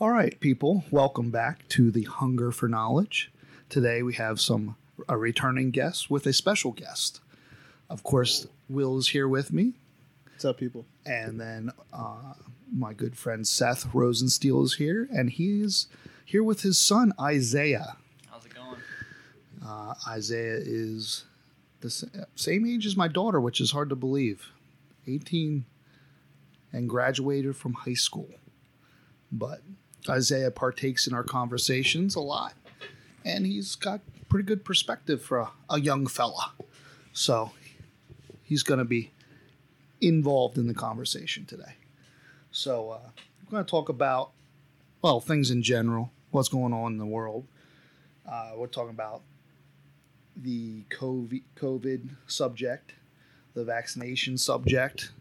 All right, people, welcome back to the Hunger for Knowledge. Today we have some a returning guest with a special guest. Of course, Will is here with me, What's up, people? and then uh, my good friend Seth Rosensteel is here, and he's here with his son Isiah. How's it going? Uh, Isiah is the same age as my daughter, which is hard to believe. 18 and graduated from high school. But Isiah partakes in our conversations a lot, and he's got pretty good perspective for a, a young fella. So he's going to be involved in the conversation today. So uh, we're going to talk about, well, things in general, what's going on in the world. Uh, we're talking about the COVID, COVID subject, the vaccination subject.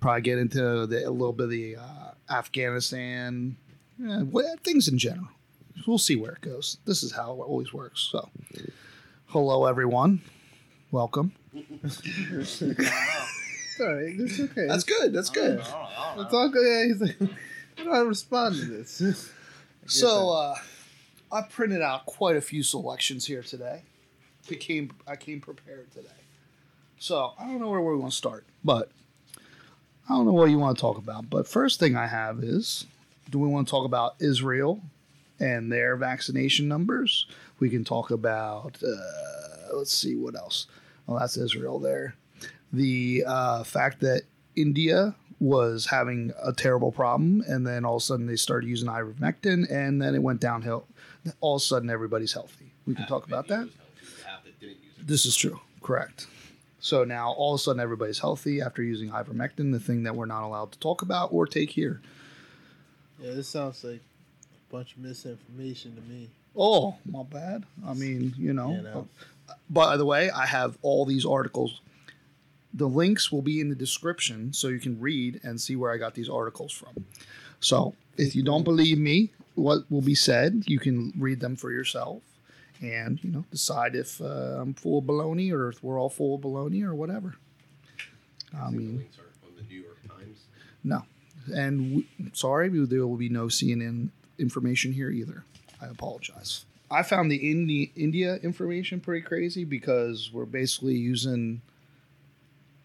Probably get into the, a little bit of the uh, Afghanistan, what, things in general. We'll see where it goes. This is how it always works. So, hello everyone, welcome. It's all right. It's okay. That's good. That's I good. know, I don't know, I It's all good. Yeah, he's like, how do I respond to this? So, uh, I printed out quite a few selections here today. Became I came prepared today. So I don't know where we want to start, but I don't know what you want to talk about. But first thing I have is, do we want to talk about Israel and their vaccination numbers? We can talk about. Uh, let's see what else. Well, that's Israel there. The uh, fact that India was having a terrible problem, and then all of a sudden they started using ivermectin, and then it went downhill. All of a sudden, everybody's healthy. We can talk about that. This is true. Correct. So now all of a sudden everybody's healthy after using ivermectin, the thing that we're not allowed to talk about or take here. Yeah, this sounds like a bunch of misinformation to me. Oh, my bad. I mean, you know. You know. By the way, I have all these articles. The links will be in the description so you can read and see where I got these articles from. So if you don't believe me, what will be said, you can read them for yourself and, you know, decide if uh, I'm full of baloney or if we're all full of baloney or whatever. I mean, links are on the New York Times. no. And sorry, there will be no CNN information here either. I apologize. I found the Indi- India information pretty crazy because we're basically using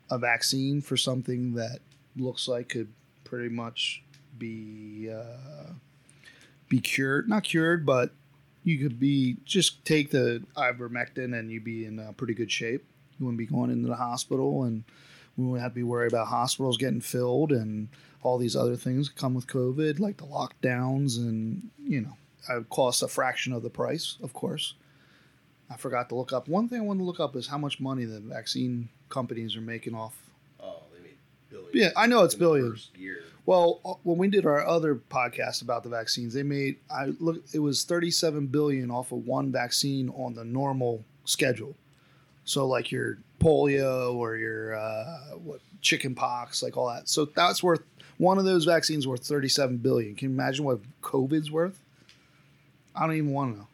a vaccine for something that looks like could pretty much be uh, be cured, not cured, but you could be just take the ivermectin and you'd be in uh, pretty good shape. You wouldn't be going into the hospital and we wouldn't have to be worried about hospitals getting filled and all these other things come with COVID, like the lockdowns and you know, it would cost a fraction of the price, of course. I forgot to look up. One thing I wanted to look up is how much money the vaccine companies are making off. Oh, they made billions. Yeah, I know it's billions. Well, uh, when we did our other podcast about the vaccines, they made I look it was 37 billion off of one vaccine on the normal schedule. So like your polio or your uh, what chicken pox, like all that. So that's worth one of those vaccines worth 37 billion. Can you imagine what COVID's worth? I don't even want to know.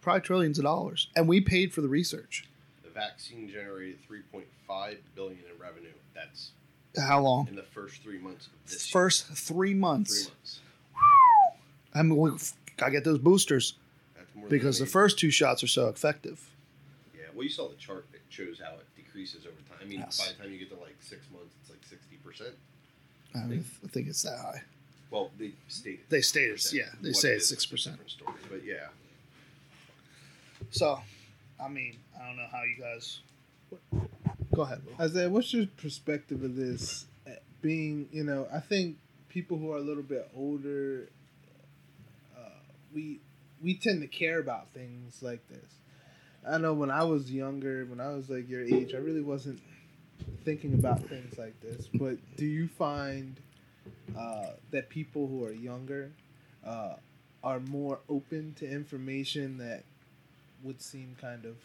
Probably trillions of dollars, and we paid for the research. The vaccine generated 3.5 billion in revenue. That's How long? in the first three months of this First three months. Three months. I mean, we gotta get those boosters because the first two shots are so effective. Yeah, well, you saw the chart that shows how it decreases over time. I mean, Yes. by the time you get to like six months, it's like 60%. I, mean, I think it's that high. Well, they stated. They stated, 6%. yeah, they What say it's is is a 6%. Different story, but yeah. So, I mean, I don't know how you guys. Go ahead. Will. Isiah, what's your perspective of this? uh, Being, you know, I think people who are a little bit older, uh, we we tend to care about things like this. I know when I was younger, when I was like your age, I really wasn't thinking about things like this. But do you find uh, that people who are younger uh, are more open to information that would seem kind of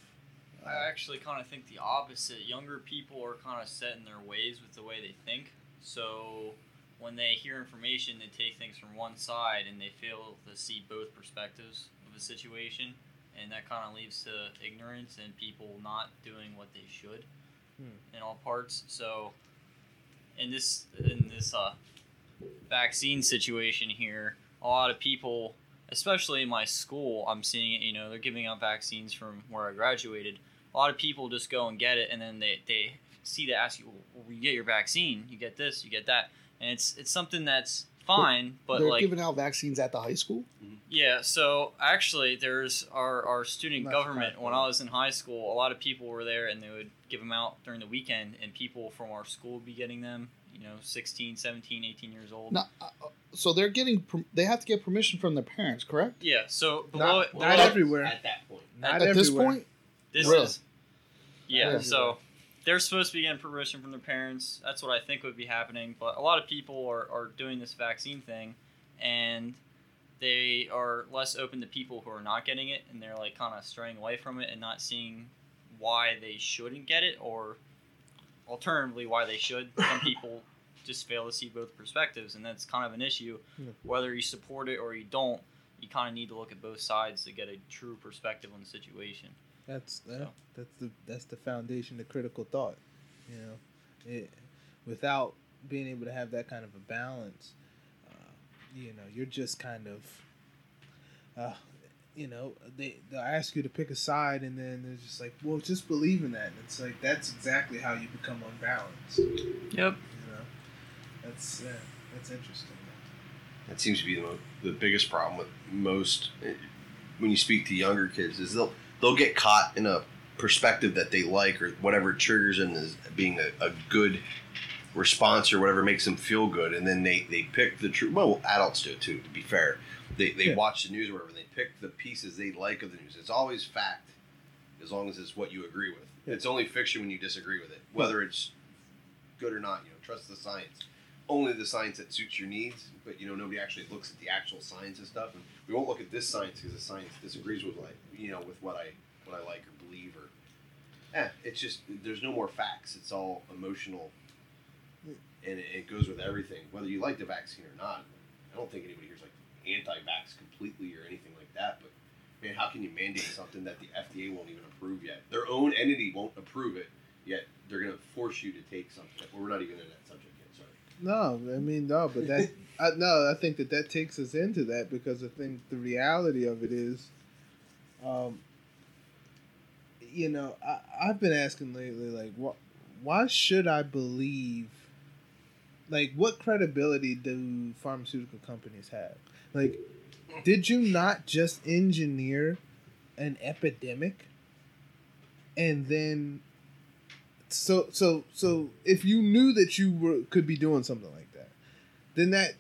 uh, I actually kind of think the opposite. Younger people are kind of set in their ways with the way they think. So when they hear information, they take things from one side and they fail to see both perspectives of the situation. And that kind of leads to ignorance and people not doing what they should Hmm. in all parts. So in this in this uh, vaccine situation here, a lot of people, especially in my school, I'm seeing it. You know, they're giving out vaccines from where I graduated. A lot of people just go and get it, and then they, they see to ask you, well, you get your vaccine, you get this, you get that, and it's it's something that's fine, but They're like giving out vaccines at the high school. yeah, so actually, there's our, our student That's government. When I was in high school, a lot of people were there and they would give them out during the weekend, and people from our school would be getting them, you know, 16, 17, 18 years old. No, uh, uh, so they're getting. They have to get permission from their parents, correct? Yeah, so below, Not, below not Well, everywhere. At that point. Not At this everywhere. point, this Really? is. Yeah, so they're supposed to be getting permission from their parents. That's what I think would be happening. But a lot of people are, are doing this vaccine thing, and they are less open to people who are not getting it, and they're like kind of straying away from it and not seeing why they shouldn't get it, or alternatively why they should. Some people just fail to see both perspectives, and that's kind of an issue. Yeah. Whether you support it or you don't, you kind of need to look at both sides to get a true perspective on the situation. That's yeah, that's the that's the foundation of critical thought. You know, it, without being able to have that kind of a balance, uh, you know, you're just kind of, uh, you know, they they ask you to pick a side, and then they're just like, well, just believe in that. And it's like that's exactly how you become unbalanced. Yep. You Yep. know, that's yeah, that's interesting. That seems to be the, the biggest problem with most eh, when you speak to younger kids is they'll they'll get caught in a perspective that they like or whatever triggers them as being a, a good response or whatever makes them feel good. And then they they pick the true well adults do it too to be fair. They, they Yeah. watch the news or whatever and they pick the pieces they like of the news. It's always fact as long as it's what you agree with. Yeah. it's only fiction when you disagree with it whether it's good or not you know trust the science only the science that suits your needs, but you know nobody actually looks at the actual science and stuff. And we won't look at this science because the science disagrees with like you know with what I what I like or believe or. Eh, it's just there's no more facts. It's all emotional, and it, it goes with everything. Whether you like the vaccine or not, I don't think anybody here's like anti-vax completely or anything like that. But man, how can you mandate something that the FDA won't even approve yet? Their own entity won't approve it yet. They're going to force you to take something. Well, we're not even in that subject. No, I mean no, but that I, no, I think that that takes us into that because I think the reality of it is, um, you know, I, I've been asking lately, like, what, why should I believe? Like, what credibility do pharmaceutical companies have? Like, did you not just engineer an epidemic, and then so so so if you knew that you were could be doing something like that then that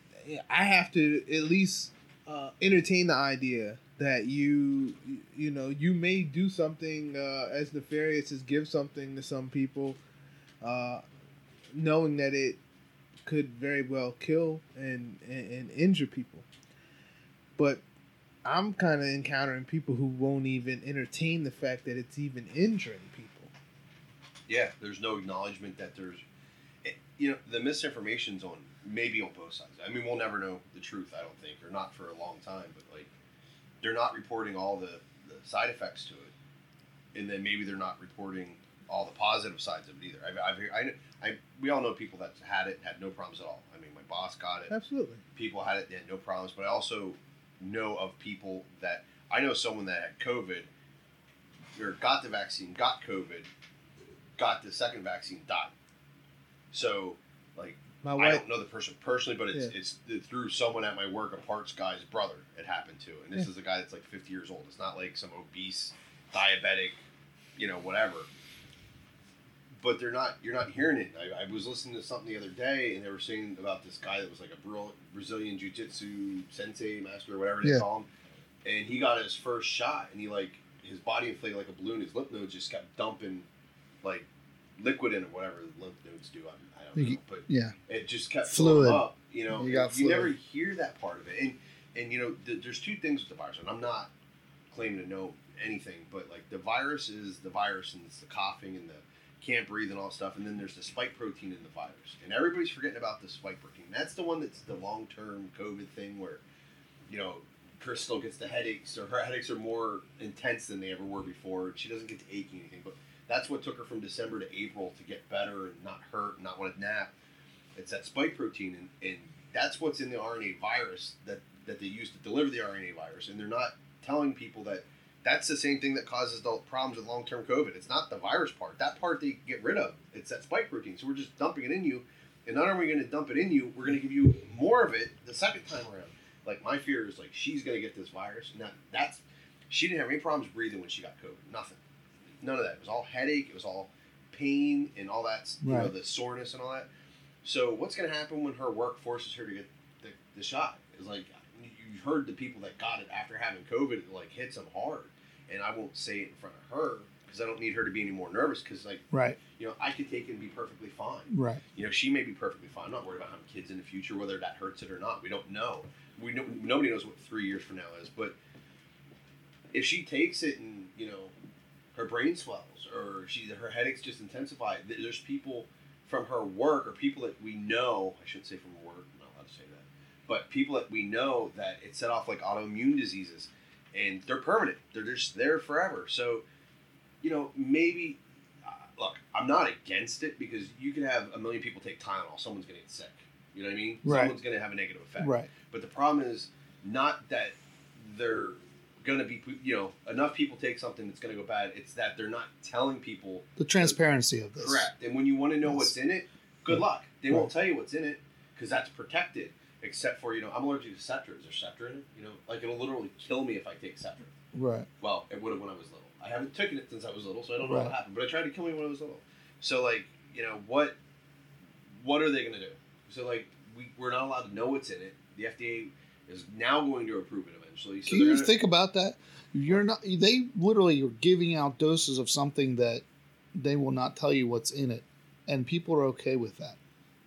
i have to at least uh, entertain the idea that you you know you may do something uh, as nefarious as give something to some people uh, knowing that it could very well kill and, and, and injure people. But i'm kind of encountering people who won't even entertain the fact that it's even injuring people Yeah, there's no acknowledgement that there's, it, you know, the misinformation's on maybe on both sides. I mean, we'll never know the truth, I don't think, or not for a long time. But like, they're not reporting all the, the side effects to it, and then maybe they're not reporting all the positive sides of it either. I've, I've I, I, we all know people that had it and had no problems at all. I mean, my boss got it. absolutely People had it, they had no problems. But I also know of people that I know someone that had COVID, or got the vaccine, got COVID, got the second vaccine, died. So, like, my I wife don't know the person personally, but it's Yeah. it's through someone at my work, a parts guy's brother. It happened to, and this Yeah. is a guy that's like 50 years old. It's not like some obese, diabetic, you know, whatever. But they're not. You're not hearing it. I, I was listening to something the other day, and they were saying about this guy that was like a Brazilian jiu-jitsu sensei master, or whatever they Yeah. call him, and he got his first shot, and he like his body inflated like a balloon. His lymph nodes just kept dumping like liquid in it, whatever the lymph nodes do. I, I don't know, but Yeah. it just kept Fluid. up. You know, You you, never hear that part of it, and and you know, th- there's two things with the virus, and I'm not claiming to know anything, but like the virus is the virus, and it's the coughing and the can't breathe and all stuff, and then there's the spike protein in the virus, and everybody's forgetting about the spike protein. That's the one that's the long term COVID thing where, you know. Crystal gets the headaches, or her headaches are more intense than they ever were before. She doesn't get to aching anything, but that's what took her from December to April to get better and not hurt and not want to nap. It's that spike protein, and, and that's what's in the RNA virus that that they use to deliver the RNA virus, and they're not telling people that that's the same thing that causes the problems with long term COVID. It's not the virus part. That part they get rid of. It's that spike protein. So we're just dumping it in you, and not only are we going to dump it in you, we're going to give you more of it the second time around. Like my fear is like she's going to get this virus. Now that's she didn't have any problems breathing when she got COVID. Nothing. None of that. It was all headache. It was all pain and all that. You know the soreness and all that. So what's going to happen when her work forces her to get the, the shot? Is like you heard the people that got it after having COVID, it like hits them hard. And I won't say it in front of her because I don't need her to be any more nervous. Because like Right. you know, I could take it and be perfectly fine. Right. You know, she may be perfectly fine. I'm not worried about having kids in the future, whether that hurts it or not. We don't know. We know nobody knows what three years from now is. But if she takes it and you know her brain swells or she her headaches just intensify, there's people from her work or people that we know. I shouldn't say from work. I'm not allowed to say that. But people that we know that it set off like autoimmune diseases, and they're permanent. They're just there forever. So, you know, maybe uh, look, I'm not against it because you can have a million people take Tylenol. Someone's going to get sick. You know what I mean? Right. Someone's going to have a negative effect. Right. But the problem is not that they're going to be, you know, enough people take something that's going to go bad. It's that they're not telling people The transparency of this. correct. And when you want to know Yes. what's in it, good luck. They Right. won't tell you what's in it because that's protected. Except for you know, I'm allergic to Cetra. Is there Cetra in it? You know, like it'll literally kill me if I take Cetra. Right. Well, it would have when I was little. I haven't taken it since I was little, so I don't know Right. what happened. But it tried to kill me when I was little. So like, you know, what what are they gonna do? So like, we we're not allowed to know what's in it. The FDA is now going to approve it eventually. So Can you think about that? You're not. They literally are giving out doses of something that they will not tell you what's in it, and people are okay with that.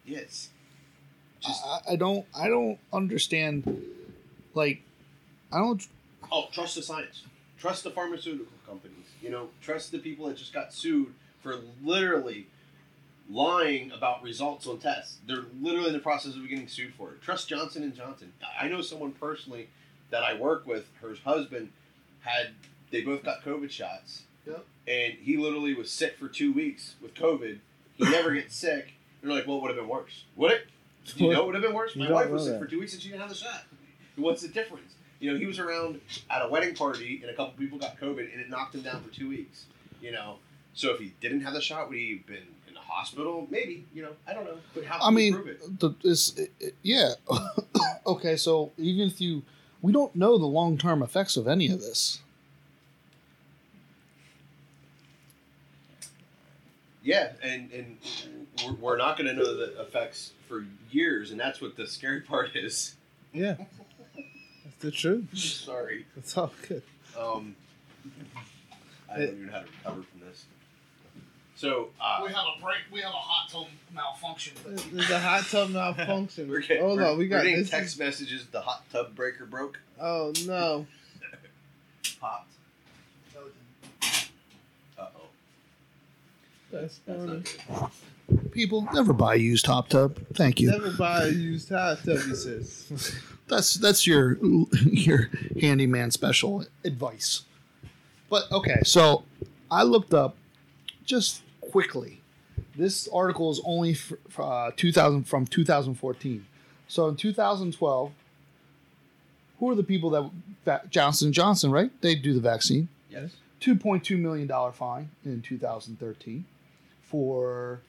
yes. Just I, I don't. I don't understand. Like, I don't. oh, trust the science. Trust the pharmaceutical companies. You know, trust the people that just got sued for literally lying about results on tests. They're literally in the process of getting sued for it. Trust Johnson and Johnson. I know someone personally that I work with. Her husband had. They both got COVID shots. Yep. And he literally was sick for two weeks with COVID. He never gets sick. They're like, well, it would have been worse. Would it? Do you know it would have been worse? My wife was sick that. for two weeks and she didn't have the shot. What's the difference? You know, he was around at a wedding party and a couple people got COVID and it knocked him down for two weeks. You know, so if he didn't have the shot, would he have been in the hospital? Maybe. You know, I don't know. But how can I mean, prove it? the, this. it- it- yeah. okay. So even if you, we don't know the long term effects of any of this. Yeah, and and we're, we're not going to know the effects for years, and that's what the scary part is. Yeah, that's the truth. Sorry. that's all good. Um, I don't even know how to recover from. So uh, we have a break. We have a hot tub malfunction. There's a hot tub malfunction. we're getting, Hold we're, on, we got we're text is- messages. The hot tub breaker broke. oh no. Popped. Uh oh. That's That's funny. not good. People never buy a used hot tub. Thank you. Never buy a used hot tub, he says. That's that's your your handyman special advice. But okay, so I looked up just quickly. This article is only f f- uh, 2000 from 2014. So in 2012, who are the people that Johnson Johnson, right? They do the vaccine. Yes. 2.2 million dollar fine in 2013 for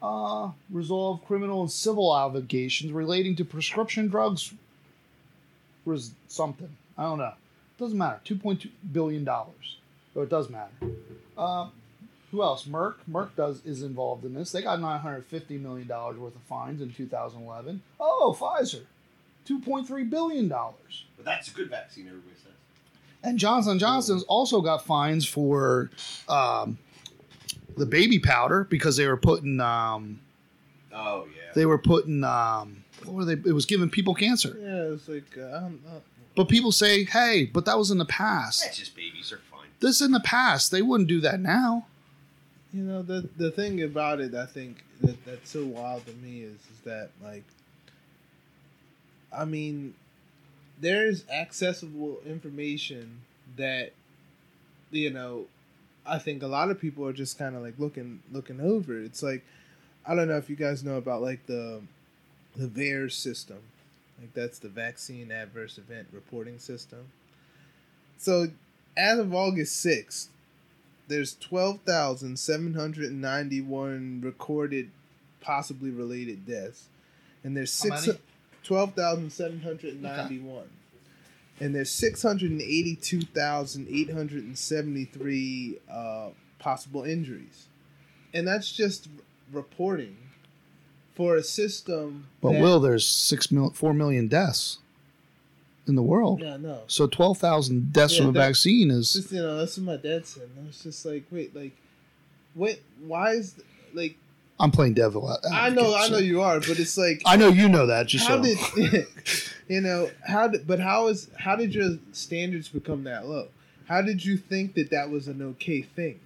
uh, resolve criminal and civil allegations relating to prescription drugs was something i don't know doesn't matter 2.2 billion dollars so it does matter uh, who else merck merck does is involved in this they got 950 million dollars worth of fines in 2011 oh pfizer 2.3 billion dollars But that's a good vaccine, everybody says. and Johnson Johnson's also got fines for um, the baby powder because they were putting um, Oh yeah. they were putting um, what were they? It was giving people cancer. Yeah, it's like uh, I don't. But people say, hey, but that was in the past. That's just babies. They're fine. This in the past. They wouldn't do that now. You know the the thing about it, I think that that's so wild to me is is that like, I mean, there's accessible information that, you know, I think a lot of people are just kind of like looking looking over. It's like, I don't know if you guys know about like the, the VAERS system, Like that's the vaccine adverse event reporting system. So, as of August sixth, there's twelve thousand seven hundred and ninety-one recorded, possibly related deaths, and there's How six many? twelve thousand seven hundred and ninety-one. And there's 682,873 uh, possible injuries. And that's just reporting for a system. But that- Will, there's six mil, four million deaths in the world. Yeah, no. So twelve thousand deaths Yeah, from a vaccine is just, you know, that's what my dad said. And I was just like, wait, like, what? Why is, like, I'm playing devil. advocate, I know, I know you are, but it's like, I know you know that. Just how so. did, you know, how did, but how is, how did your standards become that low? How did you think that that was an okay thing?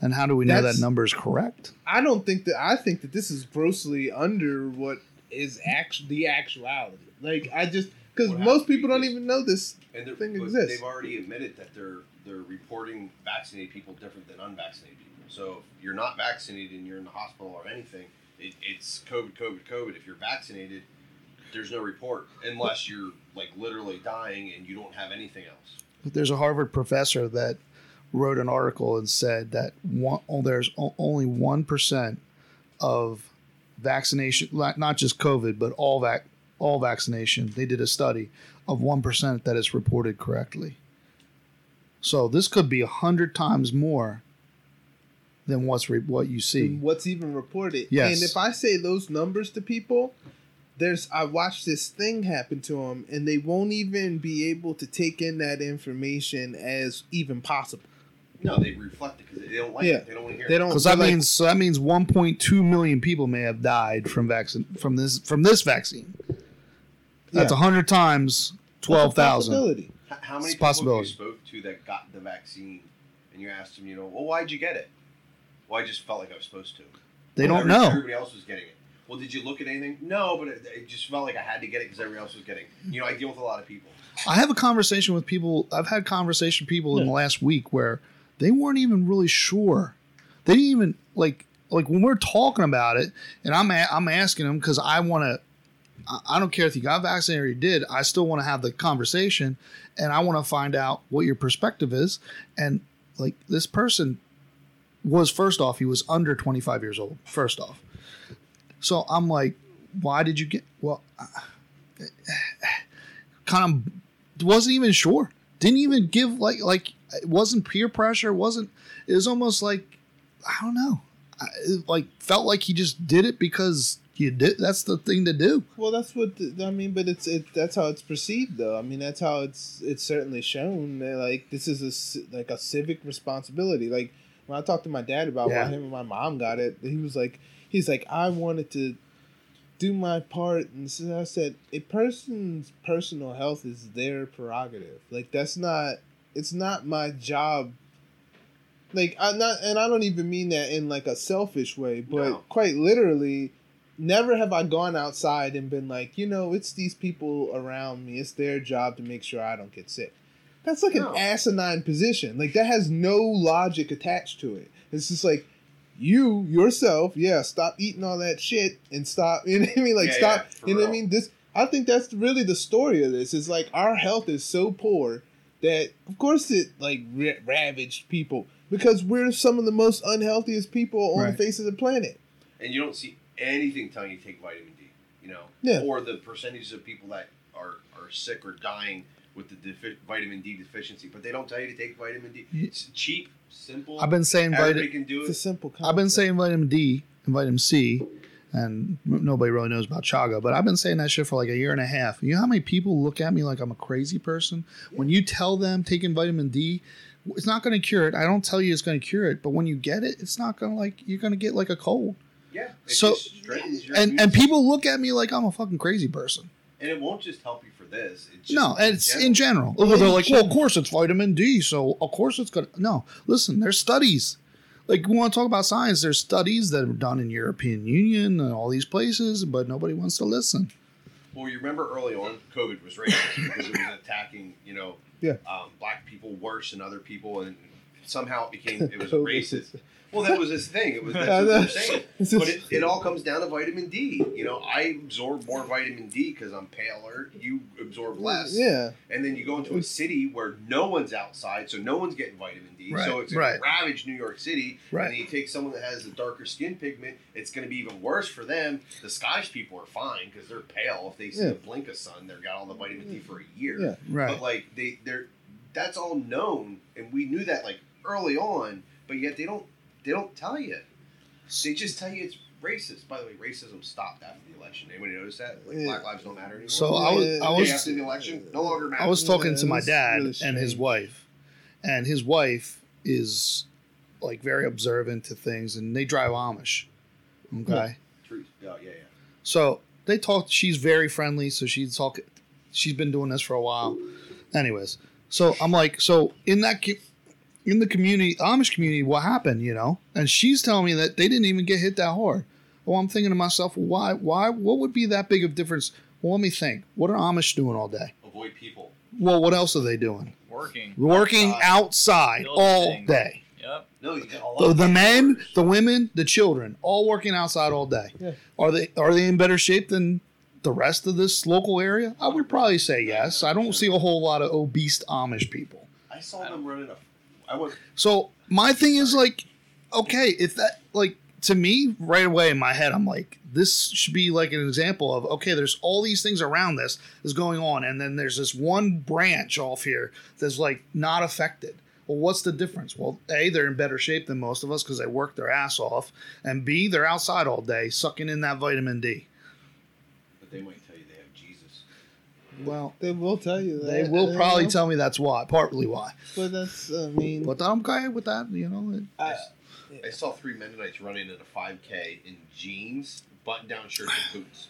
and how do we know that number is correct? I don't think that I think that this is grossly under what is actually the actuality. Like I just because most people don't even know this. And they're, thing exists. they've already admitted that they're they're reporting vaccinated people different than unvaccinated people. So if you're not vaccinated and you're in the hospital or anything, it, it's COVID, COVID, COVID. If you're vaccinated, there's no report unless you're like literally dying and you don't have anything else. There's a Harvard professor that wrote an article and said that one, oh, there's o- only one percent of vaccination, not not just COVID, but all vac all vaccination. They did a study of one percent that is reported correctly. So this could be a hundred times more than what's re- what you see. and What's even reported? Yes. And if I say those numbers to people, there's I watched this thing happen to them, and they won't even be able to take in that information as even possible. No, they reflect it because they don't like Yeah. it. They don't want to hear They it. don't. Because that like- means so that means 1.2 million people may have died from vaccine from this from this vaccine. That's Yeah. a hundred times twelve thousand. How many It's a people have you spoke to that got the vaccine, and you asked them, you know, well, why'd you get it? Well, I just felt like I was supposed to. They Well, don't every- know. Everybody else was getting it. Well, did you look at anything? No, but it, it just felt like I had to get it because everybody else was getting. it. You know, I deal with a lot of people. I have a conversation with people. I've had conversation with people in the last week where they weren't even really sure. They didn't even like like when we're talking about it, and I'm a, I'm asking them because I want to. I don't care if you got vaccinated or you did. I still want to have the conversation, and I want to find out what your perspective is. And like this person was first off, he was under 25 years old. First off, so I'm like, why did you get? Well, kind of wasn't even sure. Didn't even give like like it wasn't peer pressure. It wasn't. It was almost like I don't know. I, like felt like he just did it because you do That's the thing to do. Well, that's what the, I mean, but it's it. That's how it's perceived, though. I mean, that's how it's it's certainly shown. that, Like this is a like a civic responsibility. Like when I talked to my dad about Yeah. why him and my mom got it, he was like, he's like, I wanted to do my part, and so I said, a person's personal health is their prerogative. Like that's not. It's not my job. Like I'm not, and I don't even mean that in like a selfish way, but No. quite literally never have I gone outside and been like, you know, it's these people around me. It's their job to make sure I don't get sick. That's like No. an asinine position. Like that has no logic attached to it. It's just like you yourself, yeah, stop eating all that shit and stop. You know what I mean? Like Yeah, stop. yeah, you know what I mean? This. I think that's really the story of this. Is like our health is so poor that of course it like ra- ravaged people because we're some of the most unhealthiest people on Right. the face of the planet. and you don't see anything telling you to take vitamin D. You know, Yeah. or the percentages of people that are are sick or dying with the defi- vitamin D deficiency, but they don't tell you to take vitamin D. It's cheap, simple. I've been saying Everybody vitamin. can do It's a simple. Concept. I've been saying vitamin D and vitamin C, and nobody really knows about chaga. But I've been saying that shit for like a year and a half. You know how many people look at me like I'm a crazy person when you tell them taking vitamin D. It's not going to cure it. I don't tell you it's going to cure it, but when you get it, it's not going to like you're going to get like a cold. Yeah. So- just strengthens And and people look at me like I'm a fucking crazy person. and it won't just help you for this. It's just No, in it's general. in general. Well, They're like, well, of course it's vitamin D, so of course it's gonna. No, listen, there's studies. Like we want to talk about science. There's studies that are done in European Union and all these places, but nobody wants to listen. Well, you remember early on, COVID was racist because it was attacking, you know, Yeah. um, black people worse than other people, and somehow it became it was racist. Well, that was his thing. It was that's what they're saying. It's But it, it all comes down to vitamin D. You know, I absorb more vitamin D because I'm paler. You absorb less. Yeah. And then you go into a city where no one's outside, so no one's getting vitamin D. Right, so it's right. to ravage New York City. Right. And then you take someone that has a darker skin pigment, it's going to be even worse for them. The Scottish people are fine because they're pale. If they see Yeah. a blink of sun, they've got all the vitamin D for a year. Yeah. Right. But like they, they're that's all known, and we knew that like early on. But yet they don't they don't tell you. They just tell you it's racist. By the way, racism stopped after the election. Anybody notice that? Like Yeah. Black lives don't matter anymore. So I was, I was, after the election, no longer matters. I was talking Yeah, to my dad really and his wife, and his wife is like very observant to things, and they drive Amish. Okay, Truth. Yeah, yeah, yeah. so they talk. She's very friendly, so she's talking. She's been doing this for a while. Anyways, so I'm like, so in that co- in the community, Amish community, what happened? You know, and she's telling me that they didn't even get hit that hard. Well, I'm thinking to myself, why? Why? What would be that big of difference? Well, let me think. What are Amish doing all day? Avoid people. Well, what else are they doing? Working. Working outside. outside all things. day. Yep. No, you got a lot The, the men, workers. the women, the children, all working outside all day. Yeah. Are they are they in better shape than the rest of this local area? I would probably say yes. I don't see a whole lot of obese Amish people. I saw them running a. I went. So my thing is like, okay, if that like to me right away in my head, I'm like, this should be like an example of okay, there's all these things around this is going on, and then there's this one branch off here that's like not affected. Well, what's the difference? Well, A, they're in better shape than most of us because they work their ass off, and B, they're outside all day sucking in that vitamin D. But they might tell you they have Jesus. Well, They will tell you that. they will you probably know? tell me that's why, partly why. But that's, I mean, But I'm okay with that, you know. it- I, I saw three Mennonites running in a 5K in jeans, button-down shirts, and boots.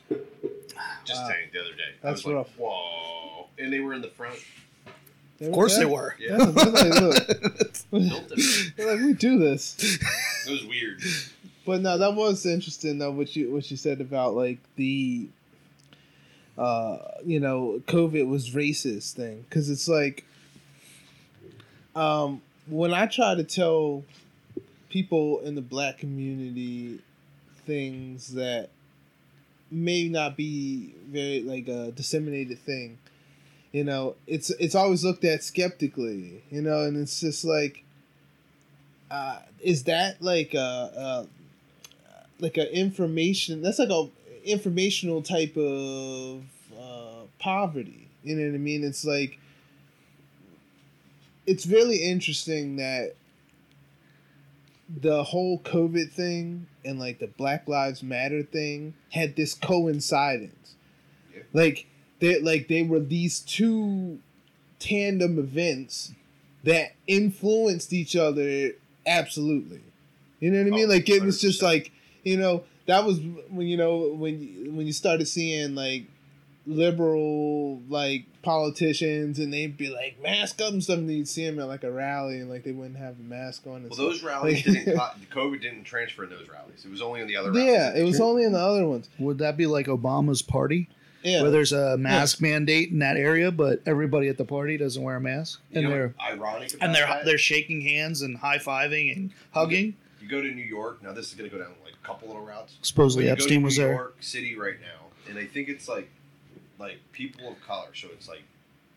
Just Wow. saying, the other day. I That's was like, rough. Whoa! And they were in the front. Of course they were. Yeah, Yeah, they're like, look, Built it. they're like, we do this. it was weird. But no, that was interesting though. What you what you said about like the, uh, you know, COVID was racist thing. Because it's like, um, when I try to tell people in the black community things that may not be very like a disseminated thing, you know, it's it's always looked at skeptically, you know, and it's just like, uh, is that like a, a like a information that's like a informational type of uh, poverty you know what i mean it's like it's really interesting that the whole covid thing and like the black lives matter thing had this coincidence Yeah. like they like they were these two tandem events that influenced each other absolutely you know what i mean Oh, like it was just 100%. like you know that was when you know when you, when you started seeing like liberal like politicians and they'd be like mask up and stuff and you'd see them at like a rally and like they wouldn't have a mask on and Well, stuff. those rallies Like- didn't. COVID didn't transfer in those rallies. It was only in the other. rallies. yeah it was only in the other ones Would that be like Obama's party? yeah where there's a mask mandate in that area, but everybody at the party doesn't wear a mask, You and know they're ironic. About and they're that? they're shaking hands and high fiving and hugging. You go to New York. Now this is going to go down like a couple little routes. Supposedly When you go to Epstein was New there. York City right now, and I think it's like like people of color. So it's like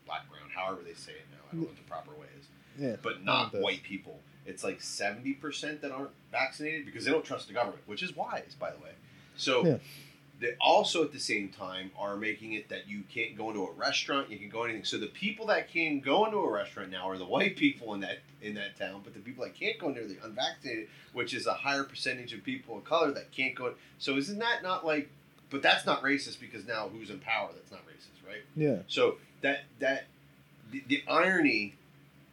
black, brown, however they say it now. I don't know what the proper way is, yeah but not does. white people. It's like seventy percent that aren't vaccinated because they don't trust the government, which is wise, by the way. So. Yeah. They also at the same time are making it that you can't go into a restaurant, you can go anything. So the people that can go into a restaurant now are the white people in that in that town, but the people that can't go in there the unvaccinated, which is a higher percentage of people of color that can't go. So isn't that not like? But that's not racist because now who's in power? That's not racist, right? yeah So that that the, the irony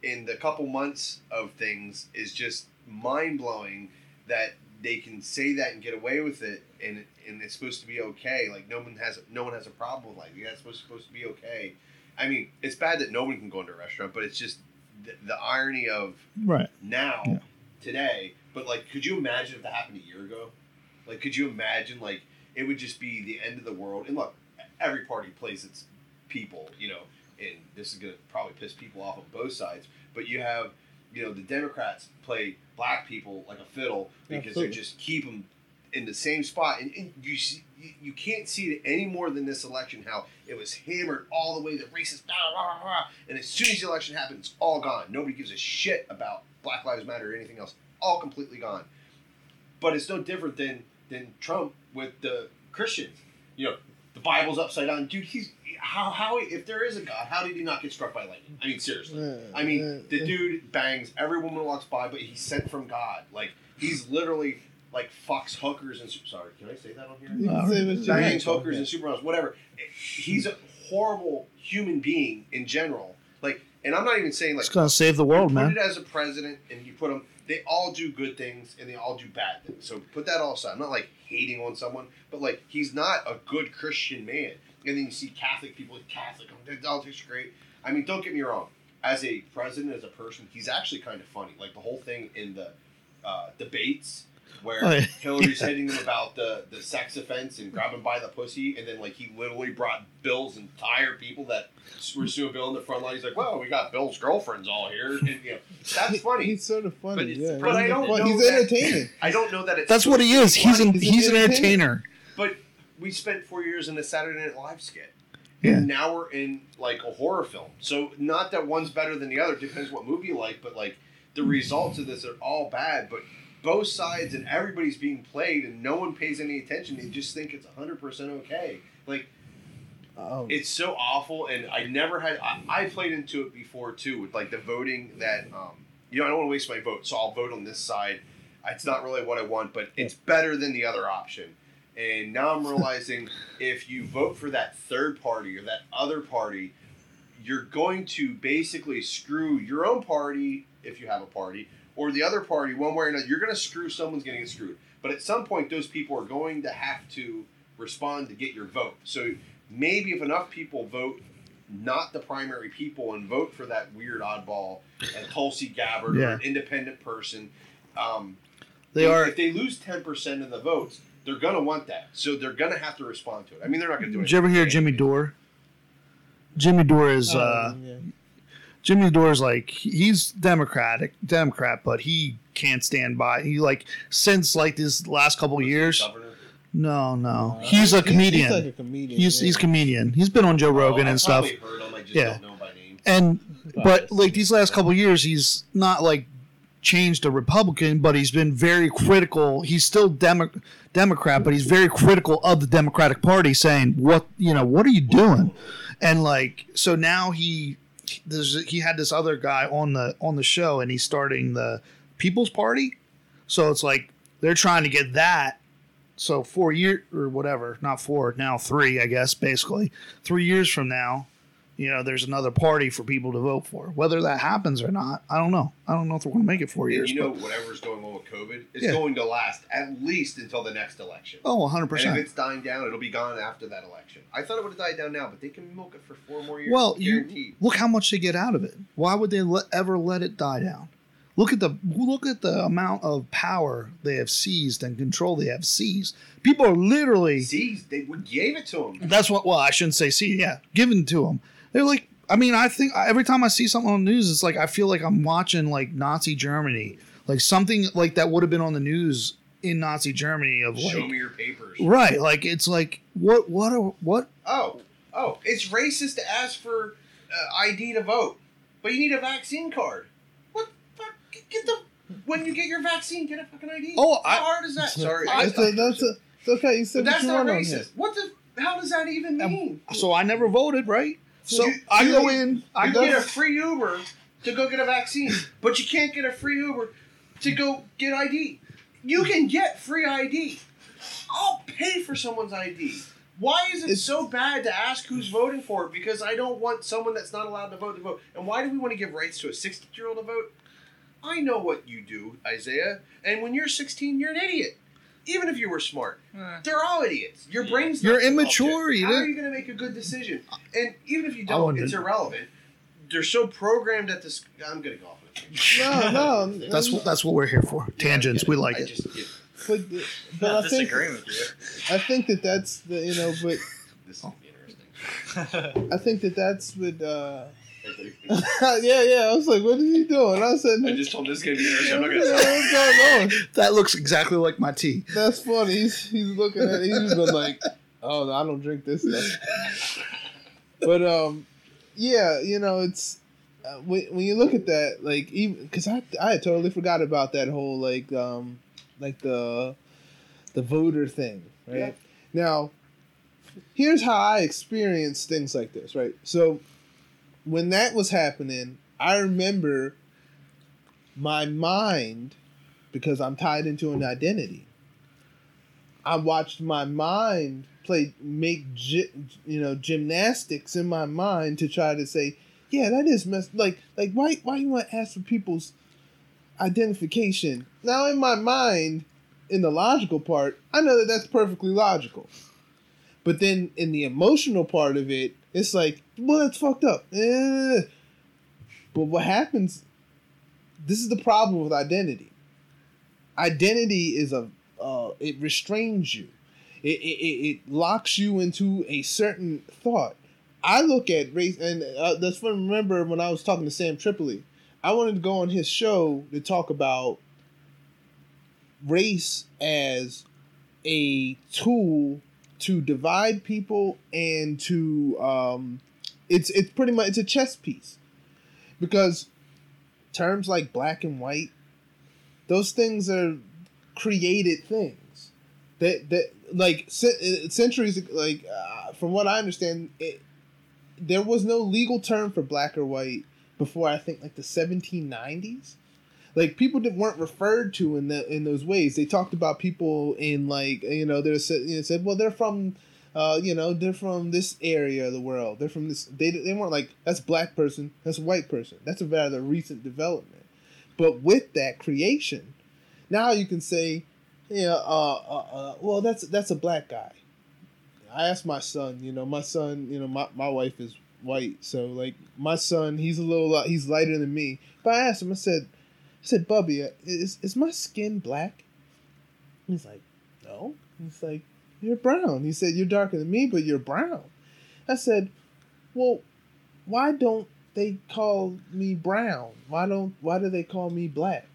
in the couple months of things is just mind blowing that they can say that and get away with it, and and it's supposed to be okay. Like no one has no one has a problem with like yeah, it's supposed supposed to be okay. I mean, it's bad that no one can go into a restaurant, but it's just the, the irony of Right. now, Yeah. today. But like, could you imagine if that happened a year ago? Like, could you imagine like it would just be the end of the world? And look, every party plays its people, you know, and this is gonna probably piss people off on both sides. But you have you know the Democrats play black people like a fiddle because they just keep them in the same spot, and, and you see. you- can't see it any more than this election. How it was hammered all the way the racist, blah, blah, blah, blah, and as soon as the election happened, it's all gone. Nobody gives a shit about Black Lives Matter or anything else. All completely gone. But it's no different than than Trump with the Christians. You know, the Bible's upside down, dude. He's how how if there is a God, how did he not get struck by lightning? I mean, seriously. I mean, the dude bangs every woman who walks by, but he's sent from God. Like he's literally like Fox hookers and sorry, can I say that on here? No, what you Bangs hookers and supermodels, whatever. He's a horrible human being in general. Like, and I'm not even saying like It's gonna save the world, put man. it as a president, and you put them. They all do good things, and they all do bad things. So put that all aside. I'm not like hating on someone, but like he's not a good Christian man. And then you see Catholic people, Catholic, oh, their politics are great. I mean, don't get me wrong. As a president, as a person, he's actually kind of funny. Like the whole thing in the uh, debates where Oh, yeah. Hillary's hitting him about the, the sex offense and grabbing by the pussy, and then like he literally brought Bill's entire people that were suing Bill in the front line. He's like, "Well, we got Bill's girlfriends all here." And, you know, that's funny. He's sort of funny. But it's yeah. But I don't But know he's that- entertaining. I don't know that it's That's what he is. He's an He's he's an an entertainer. But we spent four years in a Saturday Night Live skit. Yeah. And now we're in like a horror film. So not that one's better than the other, depends what movie you like, but like the results of this are all bad, but both sides and everybody's being played and no one pays any attention. They just think it's 100% okay. Like Oh, it's so awful and I never had I, I played into it before too with like the voting that um you know I don't want to waste my vote, so I'll vote on this side. It's not really what I want, but it's better than the other option. And now I'm realizing if you vote for that third party or that other party, you're going to basically screw your own party if you have a party, or the other party one way or another. You're going to screw someone's going to get screwed. But at some point, those people are going to have to respond to get your vote. So maybe if enough people vote not the primary people and vote for that weird oddball and Tulsi Gabbard or an independent person, um, They if, are. if they lose ten percent of the votes, they're gonna want that. So they're gonna have to respond to it. I mean, they're not gonna do it. Did you ever hear Jimmy Dore? Jimmy Dore is oh, uh, yeah. Jimmy Dore is like he's Democratic Democrat, but he can't stand by. He like since like this last couple of years. No, no, Uh, he's a He's comedian. like a comedian. He's yeah. he's comedian. He's been on Joe Rogan Oh, and stuff. Him, just Yeah. don't know by name. And but like these last couple years, he's not like changed to Republican, but he's been very critical. He's still Demo- Democrat, but he's very critical of the Democratic Party, saying what you know, what are you doing? And like so now he there's he had this other guy on the on the show, and he's starting the People's Party. So it's like they're trying to get that. So four year or whatever, not four now three, I guess basically three years from now, you know, there's another party for people to vote for. Whether that happens or not, I don't know. I don't know if we're going to make it four And years. you know, whatever's going on with COVID is Yeah. going to last at least until the next election. oh, 100 And if percent. it's dying down, it'll be gone after that election. I thought it would have died down now, but they can milk it for four more years. Well, you look how much they get out of it. Why would they let, ever let it die down? Look at the look at the amount of power they have seized and control they have seized. People are literally. seized. they gave it to them. That's what. Well, I shouldn't say seized. Yeah, given to them. They're like. I mean, I think every time I see something on the news, it's like I feel like I'm watching like Nazi Germany, like something like that would have been on the news in Nazi Germany of like Show me your papers. Right, like it's like what what are, what Oh, oh, it's racist to ask for uh, ID to vote, but you need a vaccine card. What? Fuck? Get the when you get your vaccine, get a fucking ID. Oh, how I- hard is that? Sorry, I- That's, a, that's a, it's okay. You said but that's not want on here. racist. What the? How does that even Um, mean? so I never voted, right? So You- I you- go in, I you go get a free Uber to go get a vaccine, but you can't get a free Uber to go get ID. You can get free ID. I'll pay for someone's ID. Why is it It's- so bad to ask who's voting for it? Because I don't want someone that's not allowed to vote to vote. And why do we want to give rights to a 60 year old to vote? I know what you do, Isiah. And when you're 16, you're an idiot. Even if you were smart, they're all idiots. Your Yeah. brain's You're immature, yet. you How are didn't- you going to make a good decision? And even if you don't, wouldn't. it's irrelevant. They're so programmed at this. I'm going to go off on a tangent. No, no. That's what that's what we're here for. Tangents, we like I it. Just, yeah, But, but I I think disagree with you. I think that that's the you know, but this will be interesting. I think that that's what uh, yeah, yeah. I was like, what is he doing? I said, I just told this is gonna be. I'm not gonna say. going on? That looks exactly like my tea. That's funny. He's, he's looking at it. He's been like, oh, I don't drink this stuff. But um, yeah, you know, it's uh, when, when you look at that, like even because I I totally forgot about that whole like um like the the voter thing, right? Yeah. Now, here's how I experience things like this, right? So when that was happening, I remember my mind because I'm tied into an identity. I watched my mind play make you know gymnastics in my mind to try to say, yeah, that is mess. Like like why why you want to ask for people's identification? Now in my mind, in the logical part, I know that that's perfectly logical. But then in the emotional part of it, it's like, well, that's fucked up. Eh. But what happens? This is the problem with identity. Identity is a uh, it restrains you. It, it, it, locks you into a certain thought. I look at race, and uh, that's what I remember when I was talking to Sam Tripoli. I wanted to go on his show to talk about race as a tool to divide people and to um, it's it's pretty much it's a chess piece. Because terms like black and white those things are created things. That that like ce- centuries like uh, from what I understand it, there was no legal term for black or white before I think like the 1790s like people that weren't referred to in the in those ways. They talked about people in like you know they said you know, said well they're from uh, you know they're from this area of the world. They're from this. They they weren't like that's black person, that's white person. That's a rather recent development. But with that creation, now you can say, yeah, uh, uh, uh, well that's that's a black guy. I asked my son, you know, my son, you know, my, my wife is white, so like my son, he's a little, uh, he's lighter than me. But I asked him, I said, I said, Bubby, uh, is, is my skin black? He's like, no. He's like, you're brown. He said, you're darker than me, but you're brown. I said, well, why don't they call me brown? Why don't, why do they call me black?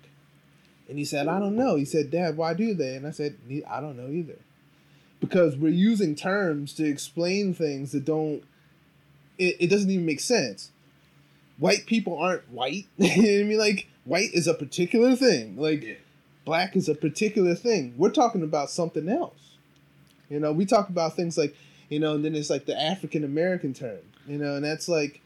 And he said, I don't know. He said, Dad, why do they? And I said, I don't know either. Because we're using terms to explain things that don't, it, it doesn't even make sense. White people aren't white. you know what I mean? Like, white is a particular thing. Like, Yeah. black is a particular thing. We're talking about something else. You know, we talk about things like, you know, and then it's like the African American term, you know, and that's like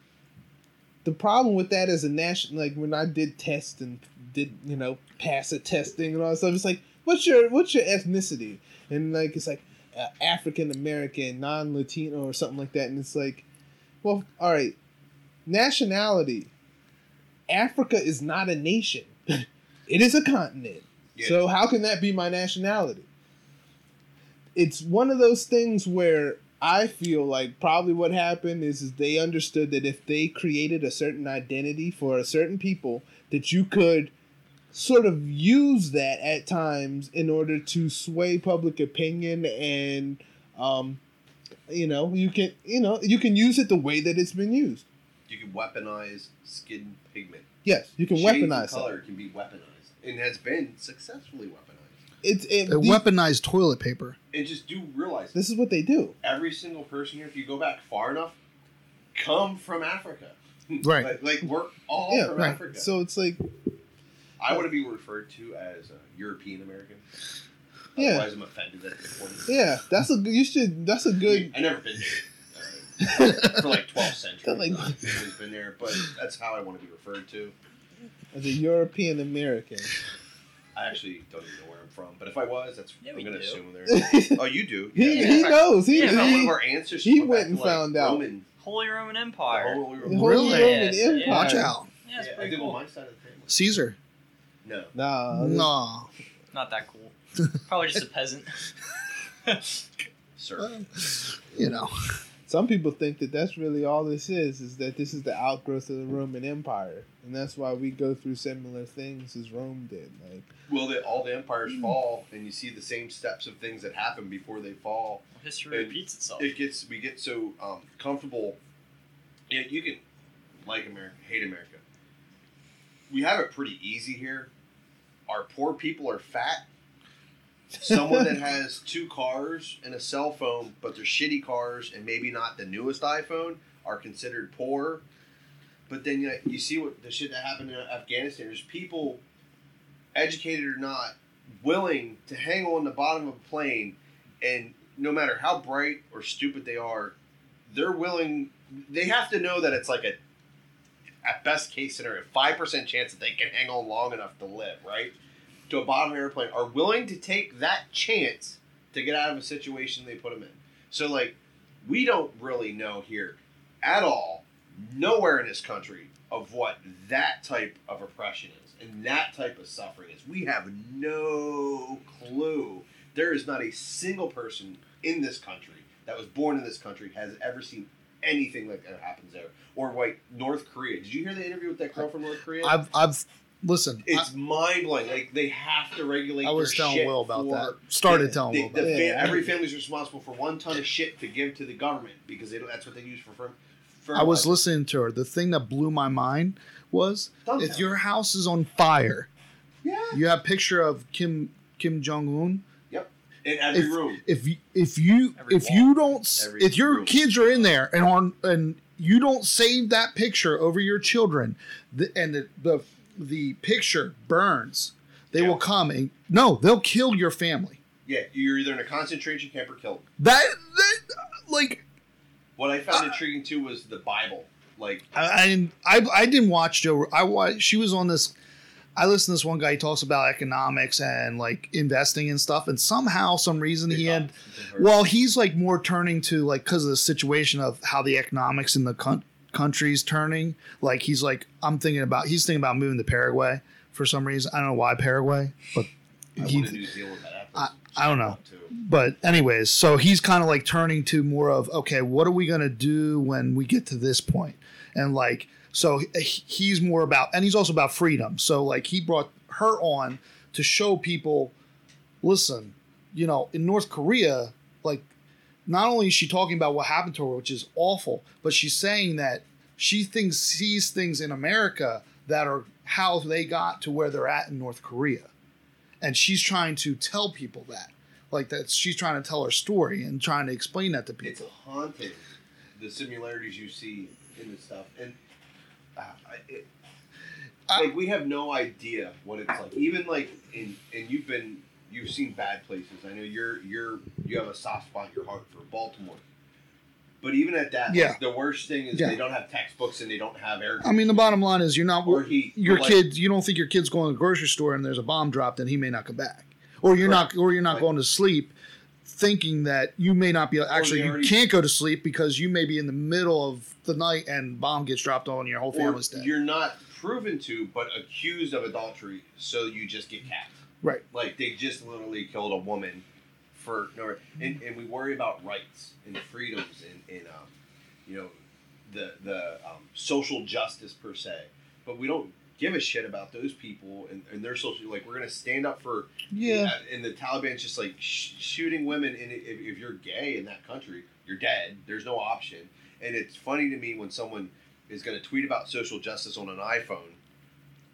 the problem with that as a national, like when I did test and did, you know, pass a testing and all that stuff, it's like, what's your, what's your ethnicity? And like, it's like uh, African American, non Latino or something like that. And it's like, well, all right, nationality. Africa is not a nation. it is a continent. Yeah. So how can that be my nationality? It's one of those things where I feel like probably what happened is, is they understood that if they created a certain identity for a certain people, that you could sort of use that at times in order to sway public opinion and um, you know you can you know you can use it the way that it's been used. You can weaponize skin pigment. Yes, you can Shades weaponize color that. can be weaponized and has been successfully weaponized. It's it, A the- weaponized toilet paper. And just do realize This is what they do. every single person here, if you go back far enough, come from Africa. Right. Like, like we're all Yeah, from right. Africa. So it's like I want to be referred to as a European American. Yeah. Otherwise, I'm offended at this point. yeah, that's a you should that's a good I never been there. Uh, for like 12 centuries. Like- I've always been there, but that's how I want to be referred to. as a European American. I actually don't even know where I'm from, but if I was, that's Yeah, I'm going to do. assume there. Oh, you do? he In fact, knows. He, Yeah, in fact, one he, of our ancestors he went went and to, like, found out. Roman, Holy Roman the Empire. Holy Roman- Holy Really? Roman Yeah. Empire. Watch out. Yeah, Yeah, I pretty did cool. on my side of the family. Caesar. No. Nah, No. Not that cool. Probably just a peasant. Sir. You know. Some people think that that's really all this is. Is that this is the outgrowth of the Roman Empire, and that's why we go through similar things as Rome did. Like Well, the, all the empires fall, and you see the same steps of things that happen before they fall. History And repeats itself. It gets we get so um, comfortable. Yeah, you can like America, hate America. We have it pretty easy here. Our poor people are fat. Someone that has two cars and a cell phone, but they're shitty cars and maybe not the newest iPhone, are considered poor. But then you, you see what the shit that happened in Afghanistan. There's people, educated or not, willing to hang on the bottom of a plane, and no matter how bright or stupid they are, they're willing. They have to know that it's like a, at best case scenario, five percent chance that they can hang on long enough to live, right? To a bottom airplane, are willing to take that chance to get out of a situation they put them in. So like, we don't really know here at all, nowhere in this country, of what that type of oppression is and that type of suffering is. We have no clue. There is not a single person in this country that was born in this country has ever seen anything like that happens there. Or like North Korea. Did you hear the interview with that girl from North Korea? I've I've listen. it's mind blowing. Like they have to regulate. I, I was their telling shit Will about that. Started the- telling the, Will the about that. fa- Yeah. every family's responsible for one ton of shit to give to the government because they that's what they use for. Firm, it. I was listening to her. The thing that blew my mind was Don't if tell your house is on fire, Yeah. you have a picture of Kim Kim Jong Un. In every room. If you if you Every if wall. you don't Every if your room. kids are in there and on and you don't save that picture over your children, the, and the, the the picture burns, they Yeah. will come and no, they'll kill your family. Yeah, you're either in a concentration camp or killed. That, that like What I found intriguing too was the Bible. Like, I, I I I didn't watch Joe. I watched. She was on this. I listened to this one guy. He talks about economics and like investing and stuff. And somehow, some reason, he had. Well, he's like more turning to like because of the situation of how the economics in the coun- country's turning. Like he's like I'm thinking about. He's thinking about moving to Paraguay for some reason. I don't know why Paraguay, but I he- went to New Zealand that. I don't know. But anyways, so he's kind of like turning to more of okay, what are we gonna do when we get to this point? And like, so he's more about, and he's also about freedom. So like, he brought her on to show people, listen, you know, in North Korea, like, not only is she talking about what happened to her, which is awful, but she's saying that she thinks sees things in America that are how they got to where they're at in North Korea and she's trying to tell people that like that she's trying to tell her story and trying to explain that to people. It's haunting the similarities you see in this stuff, and uh, it, I- like we have no idea what it's like. Even like in and you've been you've seen bad places. I know you're you're you have a soft spot in your heart for Baltimore. But even at that, Yeah. like, the worst thing is Yeah. they don't have textbooks and they don't have air. i mean the bottom line is you're not or heat. your Like, kid you don't think your kid's going to the grocery store and there's a bomb dropped and he may not come back or you're not or you're not Right. going to sleep thinking that you may not be actually they you can't go to sleep because you may be in the middle of the night and bomb gets dropped on your whole family's dead you're not proven to, but accused of adultery, so you just get capped. Right. Like they just literally killed a woman for no and, and we worry about rights and freedoms and, and um, you know the the um, social justice per se, but we don't give a shit about those people and, and their social like we're gonna stand up for yeah. and the Taliban's just like sh- shooting women and if, if you're gay in that country you're dead. There's no option. And it's funny to me when someone is going to tweet about social justice on an iPhone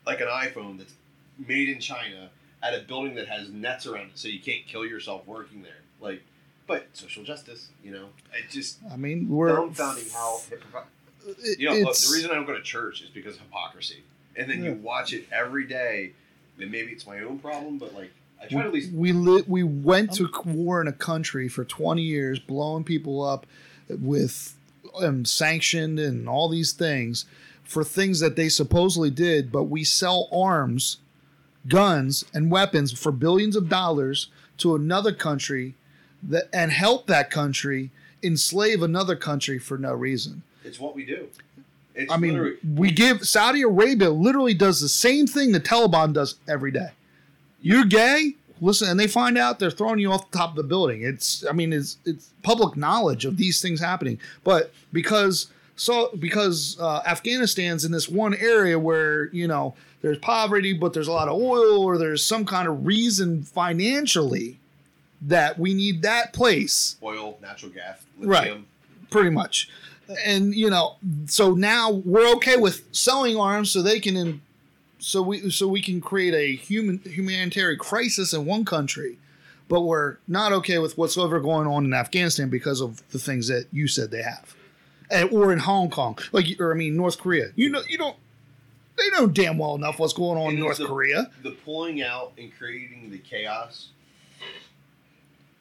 like an iPhone that's made in China at a building that has nets around it so you can't kill yourself working there. Like but social justice you know? It just i mean we're dumbfounding how it- you know look, the reason I don't go to church is because of hypocrisy. And then Yeah. you watch it every day and maybe it's my own problem but like I try to at least we li- we went to war in a country for 20 years blowing people up with um, sanctioned and all these things for things that they supposedly did but we sell arms guns and weapons for billions of dollars to another country that and help that country enslave another country for no reason It's what we do. It's I mean, we give Saudi Arabia literally does the same thing the Taliban does every day. You're gay, listen, and they find out they're throwing you off the top of the building. It's, I mean, it's it's public knowledge of these things happening. But because so because uh, Afghanistan's in this one area where you know there's poverty, but there's a lot of oil, or there's some kind of reason financially that we need that place oil, natural gas, Right. pretty much. and you know, so now we're okay with selling arms so they can, in, so we so we can create a human humanitarian crisis in one country, but we're not okay with whatsoever going on in Afghanistan because of the things that you said they have, and, or in Hong Kong, like or I mean North Korea. You know, you don't. They know damn well enough what's going on in North the- Korea. The pulling out and creating the chaos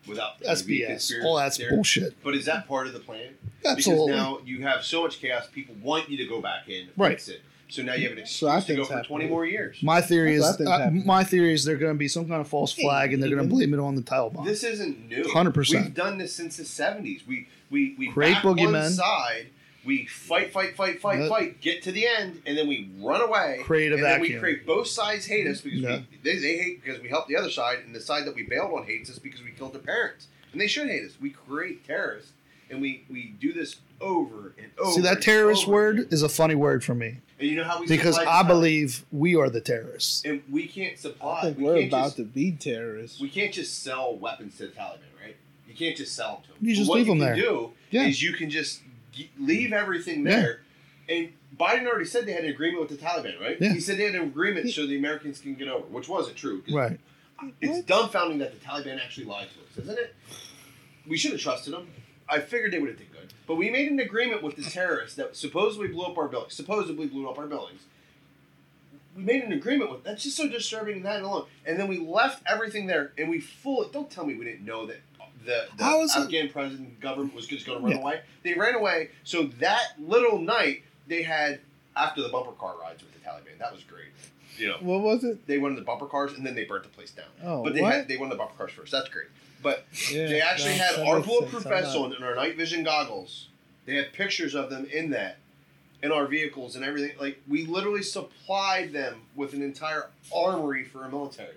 without That's the BS. All that's theory. bullshit. But is that part of the plan? Absolutely. Because now you have so much chaos, people want you to go back in and Right. fix it. So now you have an So excuse to go for happening. 20 more years. My theory That's is what I think's uh, my theory is they're going to be some kind of false flag, and they're going to blame it on the Taliban. This isn't new. 100%. We've done this since the 70s. We we we Create back one boogeymen. side, we fight, fight, fight, fight, Yep. fight, get to the end, and then we run away. Create a and then we create both sides hate us because Yeah. we, they, they hate because we helped the other side, and the side that we bailed on hates us because we killed their parents, and they should hate us. We create terrorists, and we we do this over and over. See that terrorist word is a funny word for me and you know how we because I believe we are the terrorists. and we can't supply. I think we we're can't about just, to be terrorists. We can't just sell weapons to the Taliban, right? You can't just sell them to them. You just what leave you them can there. Do Yeah. is you can just g- leave everything Yeah. there. And Biden already said they had an agreement with the Taliban, right? Yeah. He said they had an agreement so the Americans can get over, which wasn't true. Right. It's dumbfounding that the Taliban actually lied to us, isn't it? We should have trusted them. I figured they would have did good. But we made an agreement with the terrorists that supposedly blew up our buildings. Supposedly blew up our buildings. We made an agreement with that's just so disturbing that alone. And then we left everything there and we fully don't tell me we didn't know that the, the How is it- Afghan president government was just gonna run Yeah. away. They ran away, so that little night they had after the bumper car rides with the Taliban. That was great. You know, What was it? they won the bumper cars and then they burnt the place down. Oh, But they what? had they won the bumper cars first. That's great. But Yeah, they actually had our bulletproof vests on and our night vision goggles. They had pictures of them in that, in our vehicles and everything. Like we literally supplied them with an entire armory for a military.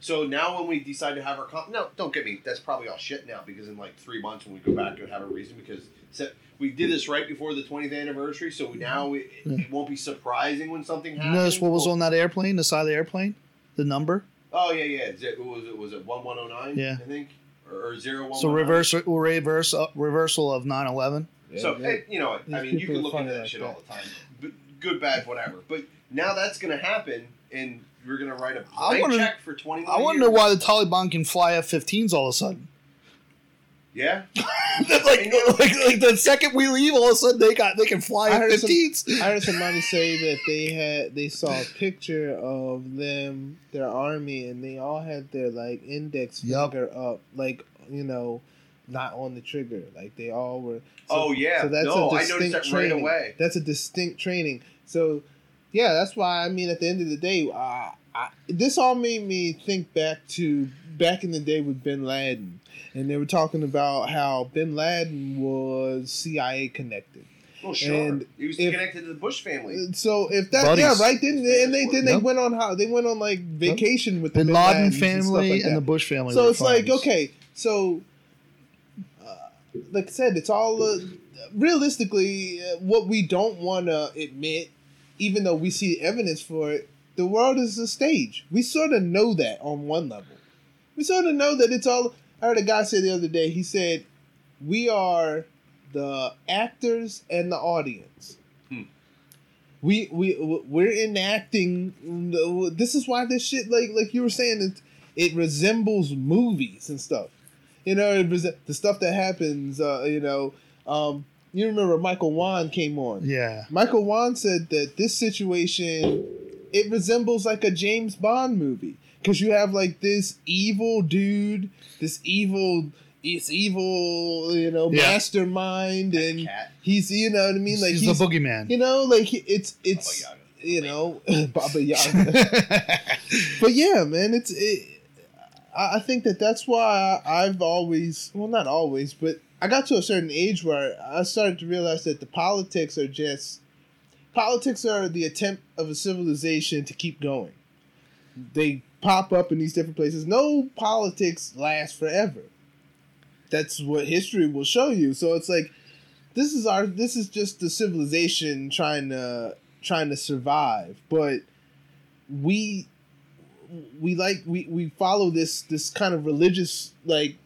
So now when we decide to have our comp, no, don't get me. That's probably all shit now because in like three months when we go back, it have a reason because se- we did this right before the 20th anniversary. So now it, it won't be surprising when something You happens. notice what was on that airplane, the side of the airplane, the number. Oh yeah, yeah. Is it, was it was it one one zero nine? Yeah. I think or, or zero one. So reverse reverse uh, reversal of 9/11. Yeah, So yeah. hey, you know, what, I mean, you can look at funny that like shit that. all the time, but good, bad, whatever. But now that's going to happen, and we're going to write a I blank wanna- check for twenty. I want to know why the Taliban can fly F-15s all of a sudden. Yeah, like, like, like the second we leave, all of a sudden they got they can fly I heard some- F-15s. I heard somebody say that they had they saw a picture of them, their army, and they all had their like index Yup. finger up, like you know, not on the trigger. Like they all were. Oh, yeah. No, I noticed that right training. away. That's a distinct training. So, yeah, that's why I mean, at the end of the day, uh, I, this all made me think back to back in the day with Bin Laden, and they were talking about how Bin Laden was CIA connected. well, sure. and he was if- connected to the Bush family. So if that Buddies. yeah right then and they then they Yep. went on how they went on like vacation with the Bin Laden and stuff family like and the. Bush family. So were it's like okay, so uh, like I said, it's all uh, realistically uh, what we don't want to admit, even though we see evidence for it. The world is a stage. We sort of know that on one level. We sort of know that it's all. I heard a guy say the other day. He said, "We are the actors and the audience." Hmm. We we we're enacting. This is why this shit like like you were saying it it resembles movies and stuff. You know, it the stuff that happens. Uh, you know, um, you remember Michael Wan came on. yeah, Michael Wan said that this situation it resembles like a James Bond movie because you have like this evil dude, this evil, it's evil, you know, Yeah. mastermind, and Cat. he's you know what I mean, like he's, he's, the boogeyman. you know, like it's it's Baba you know Baba Yaga. but yeah, man, it's it. I I think that that's why I've always, well, not always, but I got to a certain age where I started to realize that the politics are just politics are the attempt of a civilization to keep going. They pop up in these different places. No politics lasts forever. That's what history will show you. So it's like this is our this is just the civilization trying to trying to survive, but we we like we we follow this this kind of religious like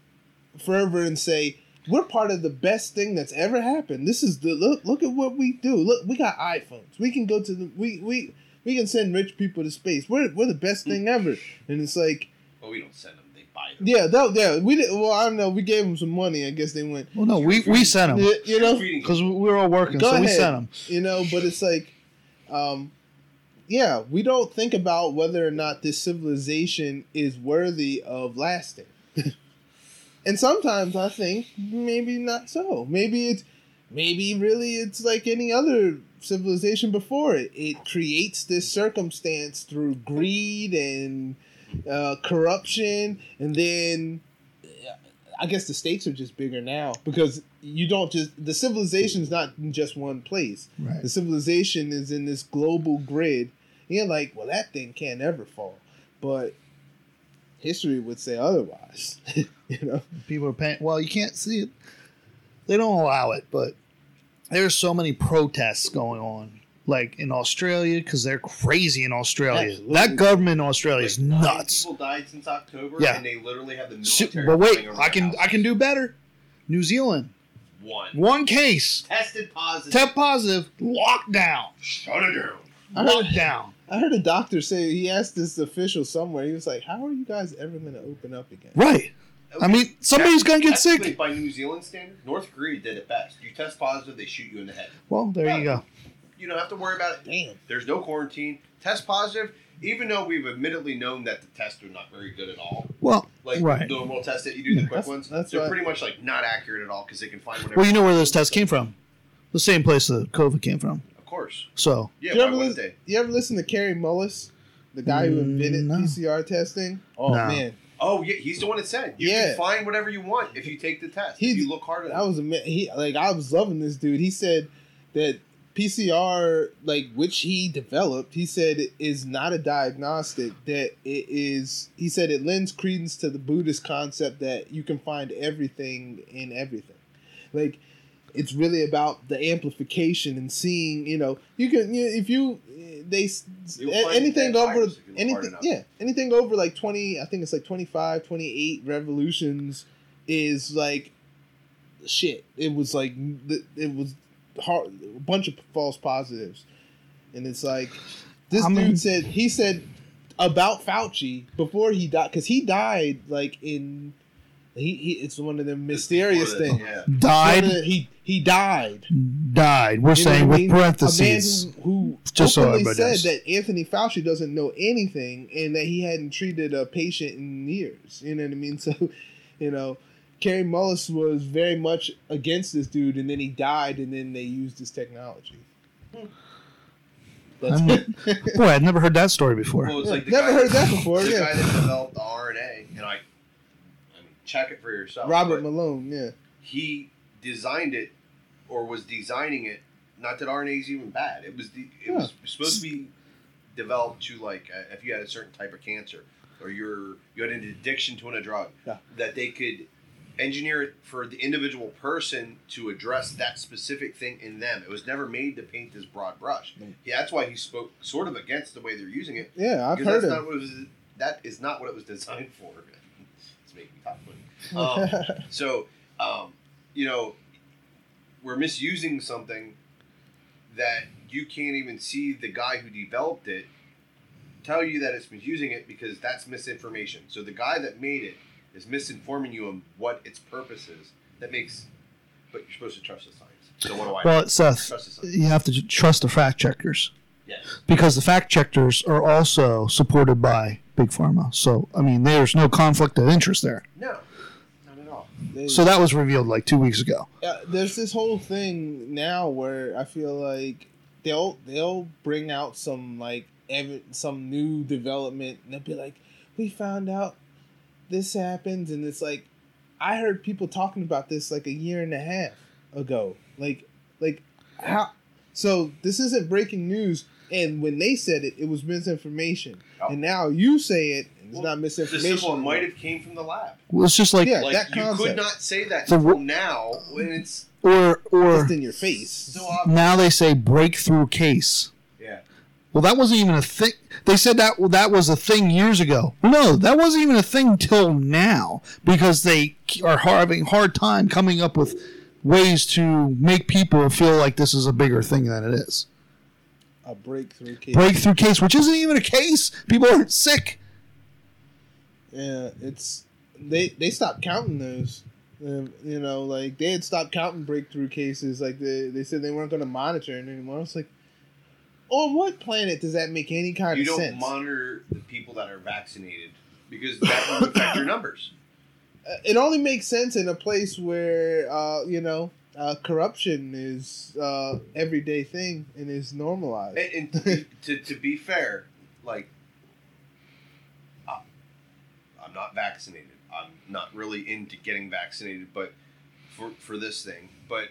fervor and say we're part of the best thing that's ever happened. This is the look. Look at what we do. Look, we got iPhones. We can go to the we we we can send rich people to space. We're we're the best thing ever. And it's like, Well, we don't send them; they buy them. yeah, that yeah. We did. Well, I don't know. We gave them some money. I guess they went. Well, no, we, we sent them You, you know, because we were all working, Go so we ahead. sent them. you know. But it's like, um, yeah, we don't think about whether or not this civilization is worthy of lasting. and sometimes I think maybe not so. Maybe it's maybe really it's like any other civilization before it. It creates this circumstance through greed and uh, corruption, and then I guess the stakes are just bigger now because you don't just the civilization is not in just one place. Right. The civilization is in this global grid. You're like, well, that thing can't ever fall, but history would say otherwise. you know, People are paying. Well, you can't see it. They don't allow it, but there's so many protests going on, like in Australia, because they're crazy in Australia. Absolutely. That government in Australia is Like, nine nuts. People died since October, Yeah. and they literally have the So- military. but wait, I can house. I can do better. New Zealand, one one case, tested positive. test positive, lockdown, Shut it down. I heard, lockdown. I heard a doctor say he asked this official somewhere. He was like, "How are you guys ever going to open up again?" Right. I mean, somebody's gonna get sick. By New Zealand standard, North Korea did it best. You test positive, they shoot you in the head. Well, there you go. You don't have to worry about it. Damn. There's no quarantine. Test positive, even though we've admittedly known that the tests are not very good at all. Well, Like Right. the normal test that you do, the quick That's- ones, that's they're right. pretty much like not accurate at all because they can find whatever. well, you know where those tests came from. The same place the COVID came from. Of course. So Yeah, you, ever listen, you ever listen to Kary Mullis, the guy who Mm, invented no. PCR testing? Oh No. man, Oh, yeah, he's the one that said you Yeah. can find whatever you want if you take the test. He, if you look hard that enough. was a man. He like I was loving this dude. He said that PCR, like which he developed, he said it is not a diagnostic. That it is. He said it lends credence to the Buddhist concept that you can find everything in everything. Like it's really about the amplification and seeing. You know, you can you, if you they You'll a- find anything over virus if you look hard anything yeah anything over like 20 i think it's like 25 28 revolutions is like shit it was like it was hard, a bunch of false positives and it's like this How dude many- said he said about fauci before he died because he died like in he, he it's one of them mysterious things Yeah. died, of the- he he died died. We're you saying what I with mean? parentheses. A man who, who Just so said knows. that Anthony Fauci doesn't know anything and that he hadn't treated a patient in years. You know what I mean? So, you know, Kary Mullis was very much against this dude, and then he died, and then they used his technology. I'm- Boy, I'd never heard that story before. Well, like the Never heard that before, The yeah. guy that developed the RNA, and I, I mean, check it for yourself. Robert but Malone. Yeah, he designed it, or was designing it. Not that RNA is even bad. It was the, it was supposed to be developed to like uh, if you had a certain type of cancer, or you're you had an addiction to a drug, Yeah. that they could engineer it for the individual person to address that specific thing in them. It was never made to paint this broad brush. Mm. Yeah, that's why he spoke sort of against the way they're using it. yeah, I've heard that's him. not what it was. That is not what it was designed for. it's making me talk funny. Um, so, um, you know, we're misusing something that you can't even see the guy who developed it tell you that it's misusing it because that's misinformation. So the guy that made it is misinforming you on what its purpose is. That makes, but you're supposed to trust the science. So what do I Well, Seth, trust the science? you have to trust the fact checkers Yes. because the fact checkers are also supported by big pharma. So, I mean, there's no conflict of interest there. No, not at all. They- So that was revealed like two weeks ago. Yeah, there's this whole thing now where I feel like they'll they'll bring out some like ev- some new development and they'll be like, we found out this happens and it's like I heard people talking about this like a year and a half ago. Like like how so this isn't breaking news and when they said it it was misinformation. Oh. And now you say it and it's Well, not The misinformation. simple might have came from the lab. Well, it's just like, Yeah. Like that you concept. could not say that So until now when it's or or just in your face. so now they say breakthrough case. Yeah. Well, that wasn't even a thing. They said that that was a thing years ago. No, that wasn't even a thing till now because they are having hard time coming up with ways to make people feel like this is a bigger thing than it is. A breakthrough case. Breakthrough case, which isn't even a case. People are sick. Yeah, it's they they stopped counting those. Um, you know, like they had stopped counting breakthrough cases. Like they they said they weren't going to monitor it anymore. I was like, on what planet does that make any kind You of sense? You don't monitor the people that are vaccinated because that will affect your numbers. Uh, it only makes sense in a place where uh, you know uh, corruption is uh, everyday thing and is normalized. And, and to, be, to, be fair, like, I'm not vaccinated. I'm not really into getting vaccinated, but for for this thing, but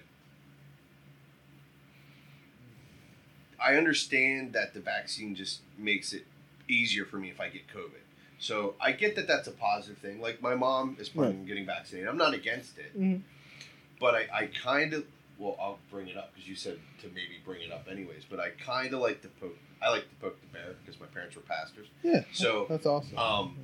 I understand that the vaccine just makes it easier for me if I get COVID. So I get that that's a positive thing. Like my mom is planning on getting vaccinated. I'm not against it, Mhm. But I, I kind of well I'll bring it up because you said to maybe bring it up anyways. But I kind of like to poke. I like to poke the bear because my parents were pastors. Yeah, So that's awesome. um,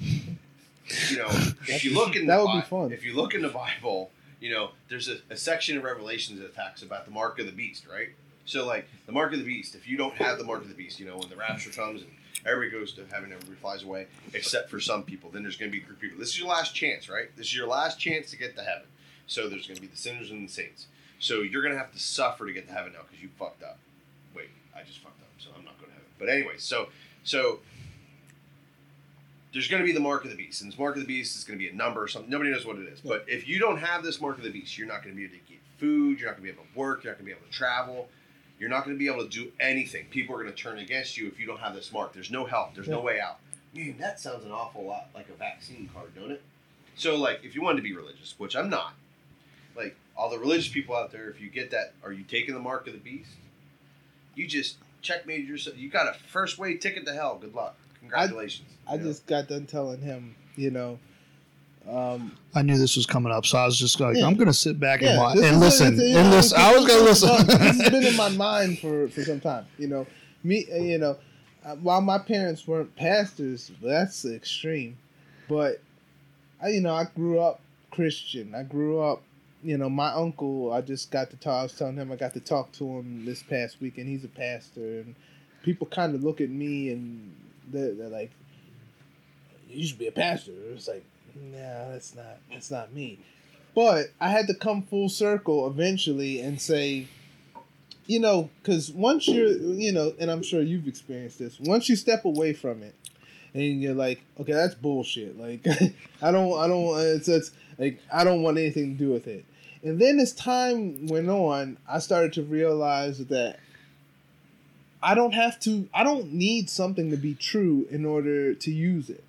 you know, if you look in That the would be fun. If you look in the Bible, you know, there's a, a section of Revelations that talks about the mark of the beast, right? So, like the mark of the beast. If you don't have the mark of the beast, you know, when the rapture comes and everybody goes to heaven, everybody flies away, except for some people. Then there's going to be a group of people. This is your last chance, right? This is your last chance to get to heaven. So there's going to be the sinners and the saints. So you're going to have to suffer to get to heaven now because you fucked up. Wait, I just fucked up, so I'm not going to heaven. But anyway, so so there's going to be the mark of the beast, and this mark of the beast is going to be a number or something. Nobody knows what it is. But if you don't have this mark of the beast, you're not going to be able to get food. You're not going to be able to work. You're not going to be able to travel. You're not going to be able to do anything. People are going to turn against you if you don't have this mark. There's no help. There's no way out. Man, that sounds an awful lot like a vaccine card, don't it? So, like, if you wanted to be religious, which I'm not, like all the religious people out there, if you get that, are you taking the mark of the beast? You just checkmate yourself. You got a first way ticket to hell. Good luck. Congratulations. I You know? just got done telling him, you know, um, I knew this was coming up, so I was just like, Yeah. I'm going to sit back and, yeah, watch, this and listen. it's a- and listen. I was going to listen. this has been in my mind for for some time. You know, me, uh, you know, uh, while my parents weren't pastors, that's extreme. But I, you know, I grew up Christian. I grew up, you know, my uncle. I just got to talk. I was telling him I got to talk to him this past week, and he's a pastor. And people kind of look at me and they're, they're like, "You should be a pastor." It's like, no, that's not that's not me. But I had to come full circle eventually and say, you know, because once you're, you know, and I'm sure you've experienced this. Once you step away from it, and you're like, okay, that's bullshit. Like, I don't, I don't, it's, it's like I don't want anything to do with it. And then as time went on, I started to realize that I don't have to, I don't need something to be true in order to use it.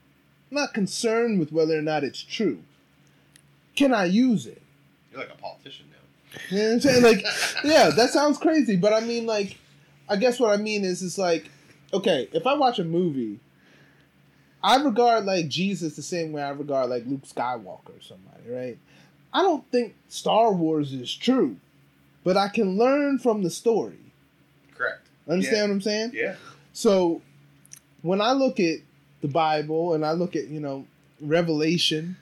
I'm not concerned with whether or not it's true. Can I use it? You're like a politician now. You know what I'm saying? Like, yeah, that sounds crazy, but I mean, like, I guess what I mean is, it's like, okay, if I watch a movie, I regard like Jesus the same way I regard like Luke Skywalker or somebody, right? I don't think Star Wars is true, but I can learn from the story. Correct. Understand Yeah. what I'm saying? Yeah. So when I look at the Bible and I look at, you know, Revelation,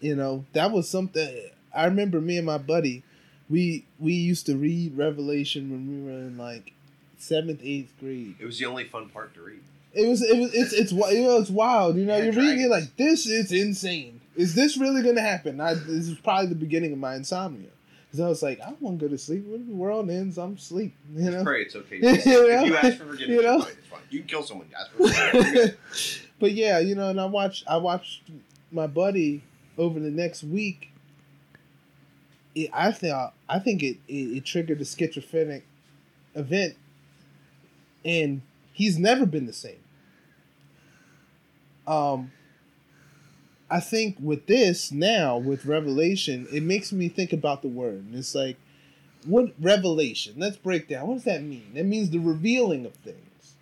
you know, that was something I remember me and my buddy, we we used to read Revelation when we were in like seventh, eighth grade. It was the only fun part to read. It was it was it's it's know, it's wild. You know, Yeah, you're reading it like this is insane. Is this really gonna happen? I, this is probably the beginning of my insomnia. Because I was like, I want to go to sleep. When the world ends, I'm asleep. You know. Pray it's okay. You if you ask for forgiveness, You know? it's fine. You can kill someone. Ask for forgiveness. but yeah, you know, and I watched I watched my buddy over the next week. It, I think I think it, it it triggered a schizophrenic event, and he's never been the same. Um, I think with this now with Revelation, it makes me think about the word, and it's like, what revelation? Let's break down. What does that mean? That means the revealing of things.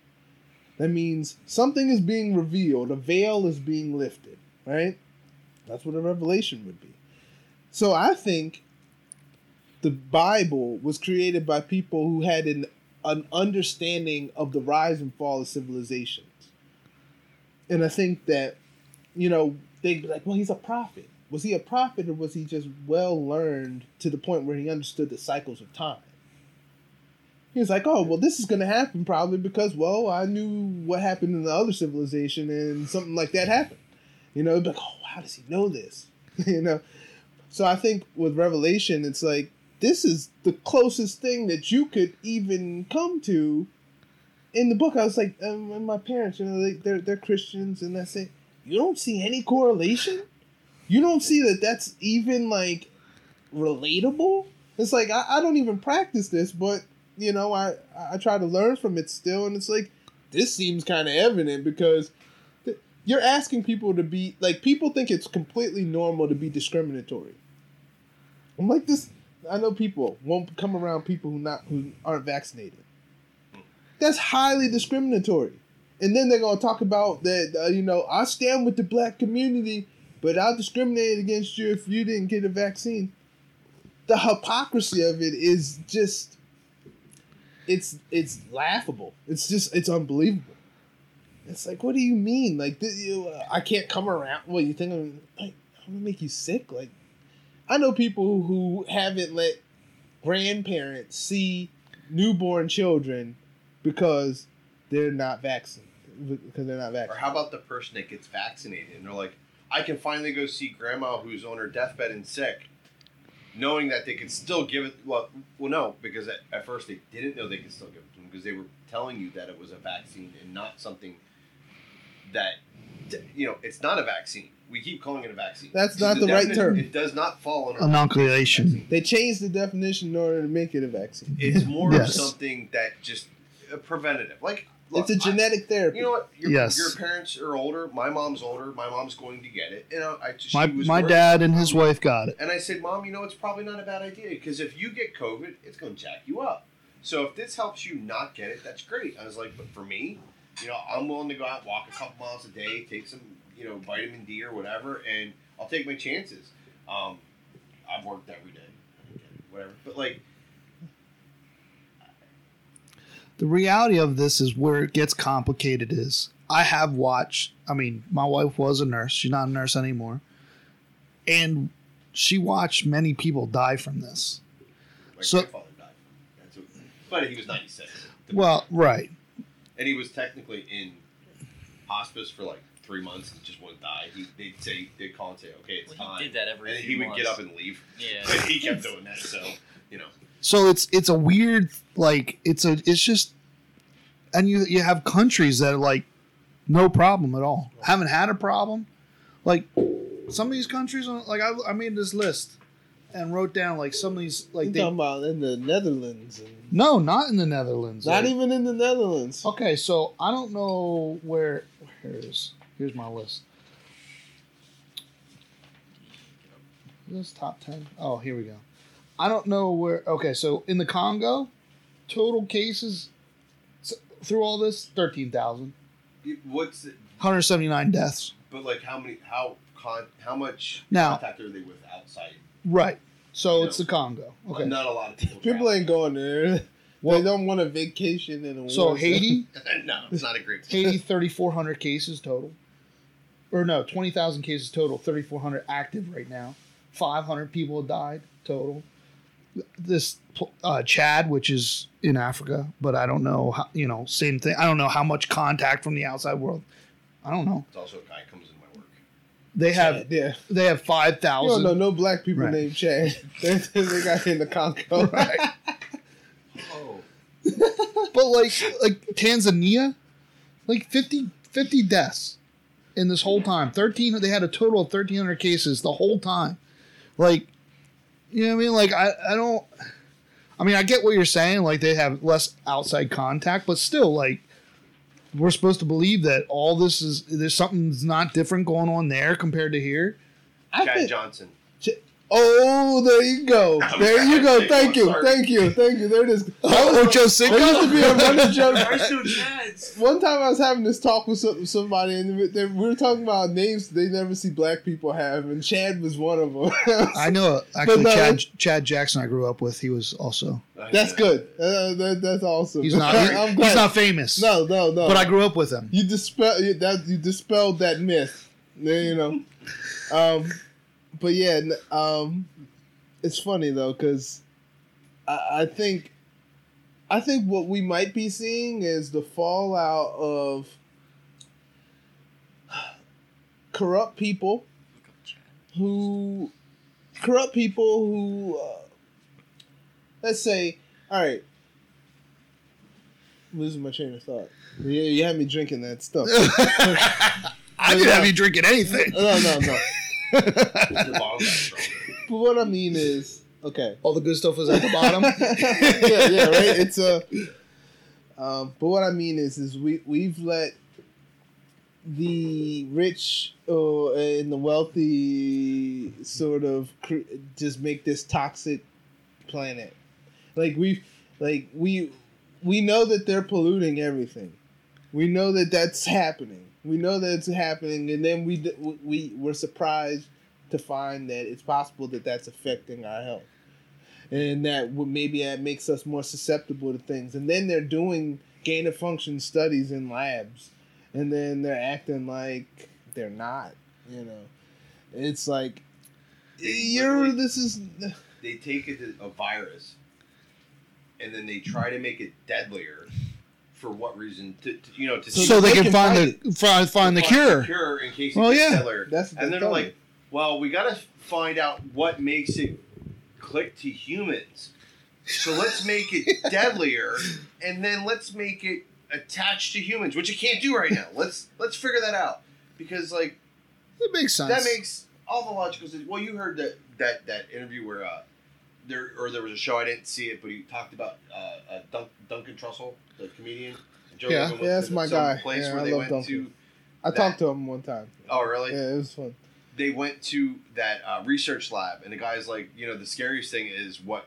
That means something is being revealed, a veil is being lifted, right? That's what a revelation would be. So I think the Bible was created by people who had an an understanding of the rise and fall of civilizations. And I think that, you know, they'd be like, well, he's a prophet. Was he a prophet or was he just well learned to the point where he understood the cycles of time? He was like, oh, well, this is going to happen probably because, well, I knew what happened in the other civilization and something like that happened. You know, like, oh, how does he know this? you know? So I think with Revelation, it's like, this is the closest thing that you could even come to in the book. I was like, um, and my parents, you know, they, they're they're Christians, and that's say, you don't see any correlation. You don't see that that's even like relatable. It's like I, I don't even practice this, but you know, I I try to learn from it still, and it's like this seems kind of evident because th- you're asking people to be like people think it's completely normal to be discriminatory. I'm like this I know people won't come around people who not who aren't vaccinated. That's highly discriminatory. And then they're gonna talk about that. Uh, you know, I stand with the black community, but I'll discriminate against you if you didn't get a vaccine. The hypocrisy of it is just. It's it's laughable. It's just it's unbelievable. It's like, what do you mean? Like, th- you, uh, I can't come around. What you think? I'm, like, I'm gonna make you sick? Like, I know people who haven't let grandparents see newborn children because they're not vaccinated. Because they're not vaccinated. Or how about the person that gets vaccinated and they're like, I can finally go see grandma who's on her deathbed and sick, knowing that they could still give it. Well, well, no, because at, at first they didn't know they could still give it to them because they were telling you that it was a vaccine and not something that, you know, it's not a vaccine. We keep calling it a vaccine. That's not the defini- right term. It does not fall under Inoculation. They changed the definition in order to make it a vaccine. It's more Yes. of something that just uh, preventative. Like, look, it's a I- genetic therapy. You know what? Your, Yes. your parents are older. My mom's older. My mom's going to get it. You know, I she My was my dad and his wife got it. And I said, Mom, you know, it's probably not a bad idea because if you get COVID, it's going to jack you up. So if this helps you not get it, that's great. I was like, but for me, you know, I'm willing to go out, walk a couple miles a day, take some, you know, vitamin D or whatever, and I'll take my chances. Um, I've worked every day, whatever. But like, The reality of this is where it gets complicated is I have watched I mean, my wife was a nurse. She's not a nurse anymore. And she watched many people die from this. my So- grandfather died. That's what, but he was 96. Well, right. and he was technically in hospice for like three months and just wouldn't die. He, they'd say, they'd call and say, okay, it's Well, time. he did that every. and few he would months. get up and leave. Yeah. He kept doing that, so you know. So it's it's a weird like it's a it's just and you you have countries that are like no problem at all. Haven't had a problem. Like some of these countries uh, like I, I made this list and wrote down like some of these like they talking about in the Netherlands. And No, not in the Netherlands. not Like- even in the Netherlands. Okay, so I don't know where. Here's here's my list. This top ten. Oh, here we go. I don't know where. Okay, so in the Congo, total cases through all this thirteen thousand. What's it, 179 deaths. but like how many how con how much Now- contact are they with outside? Right. So Yeah. it's the Congo. Okay. Not a lot of people. People travel. ain't going there. Well- they don't want a vacation in a So war zone. Haiti, no, it's not a great. Haiti, 3,400 cases total. Or no, 20,000 cases total. 3,400 active right now. 500 people have died total. This uh, Chad, which is in Africa, but I don't know how. You know, same thing. I don't know how much contact from the outside world. I don't know. It's also a guy comes in my work. They have Yeah. they have five thousand. You don't thousand. know no black people Right. named Chad. they, they got in the Congo. Right. Oh, but like like Tanzania, like 50, 50 deaths in this whole time. Thirteen. They had a total of thirteen hundred cases the whole time. Like, you know what I mean? Like I I don't. I mean I get what you're saying. Like they have less outside contact, but still like. We're supposed to believe that all this is there's something's not different going on there compared to here. I Chad think Johnson. Ch- Oh, there you go. There you go. Thank you. Thank you. Thank you. There it is. Oh, Ocho There used to be a running joke. One time I was having this talk with some, somebody, and we were talking about names they never see black people have, and Chad was one of them. I know. Actually, no, Chad Chad Jackson, I grew up with. He was also. that's good. Uh, that, that's awesome. He's not. I'm he's not famous. No, no, no. But I grew up with him. you dispel you, that you dispelled that myth. There, you know. Um, but yeah, um, it's funny though because I, I think I think what we might be seeing is the fallout of corrupt people Look up Chad. who corrupt people who uh, let's say all right I'm losing my train of thought you, you had me drinking that stuff I didn't have you drinking anything. no no no Bottom but what i mean is okay. All the good stuff was at the bottom. yeah yeah right? It's a um, but what i mean is is we we've let the rich uh, and the wealthy sort of cr- just make this toxic planet. Like we like we we know that they're polluting everything. We know that that's happening we know that it's happening and then we we we're surprised to find that it's possible that that's affecting our health. And that maybe that makes us more susceptible to things. And then they're doing gain of function studies in labs. And then they're acting like they're not you know. It's like They you're this is They take it a virus, and then they try to make it deadlier. For what reason? To, to you know to So so they they can find find the find, find the cure. Cure in case Well, yeah. deadlier. that's and then they're they're like, well, we got to find out what makes it click to humans. So let's make it deadlier, and then let's make it attached to humans, which it can't do right now. Let's let's figure that out because like It makes sense. that makes all the logical sense. Well, you heard that that that interview where uh, there or there was a show I didn't see it, but he talked about uh, uh, Dun- Duncan Trussell, the comedian. Joe Yeah. Rogan Yeah, that's my guy. Place Yeah, where I they love went Duncan. to. i that- talked to him one time Oh, really? yeah it was fun they went to that uh, research lab, and the guy's like, you know, the scariest thing is what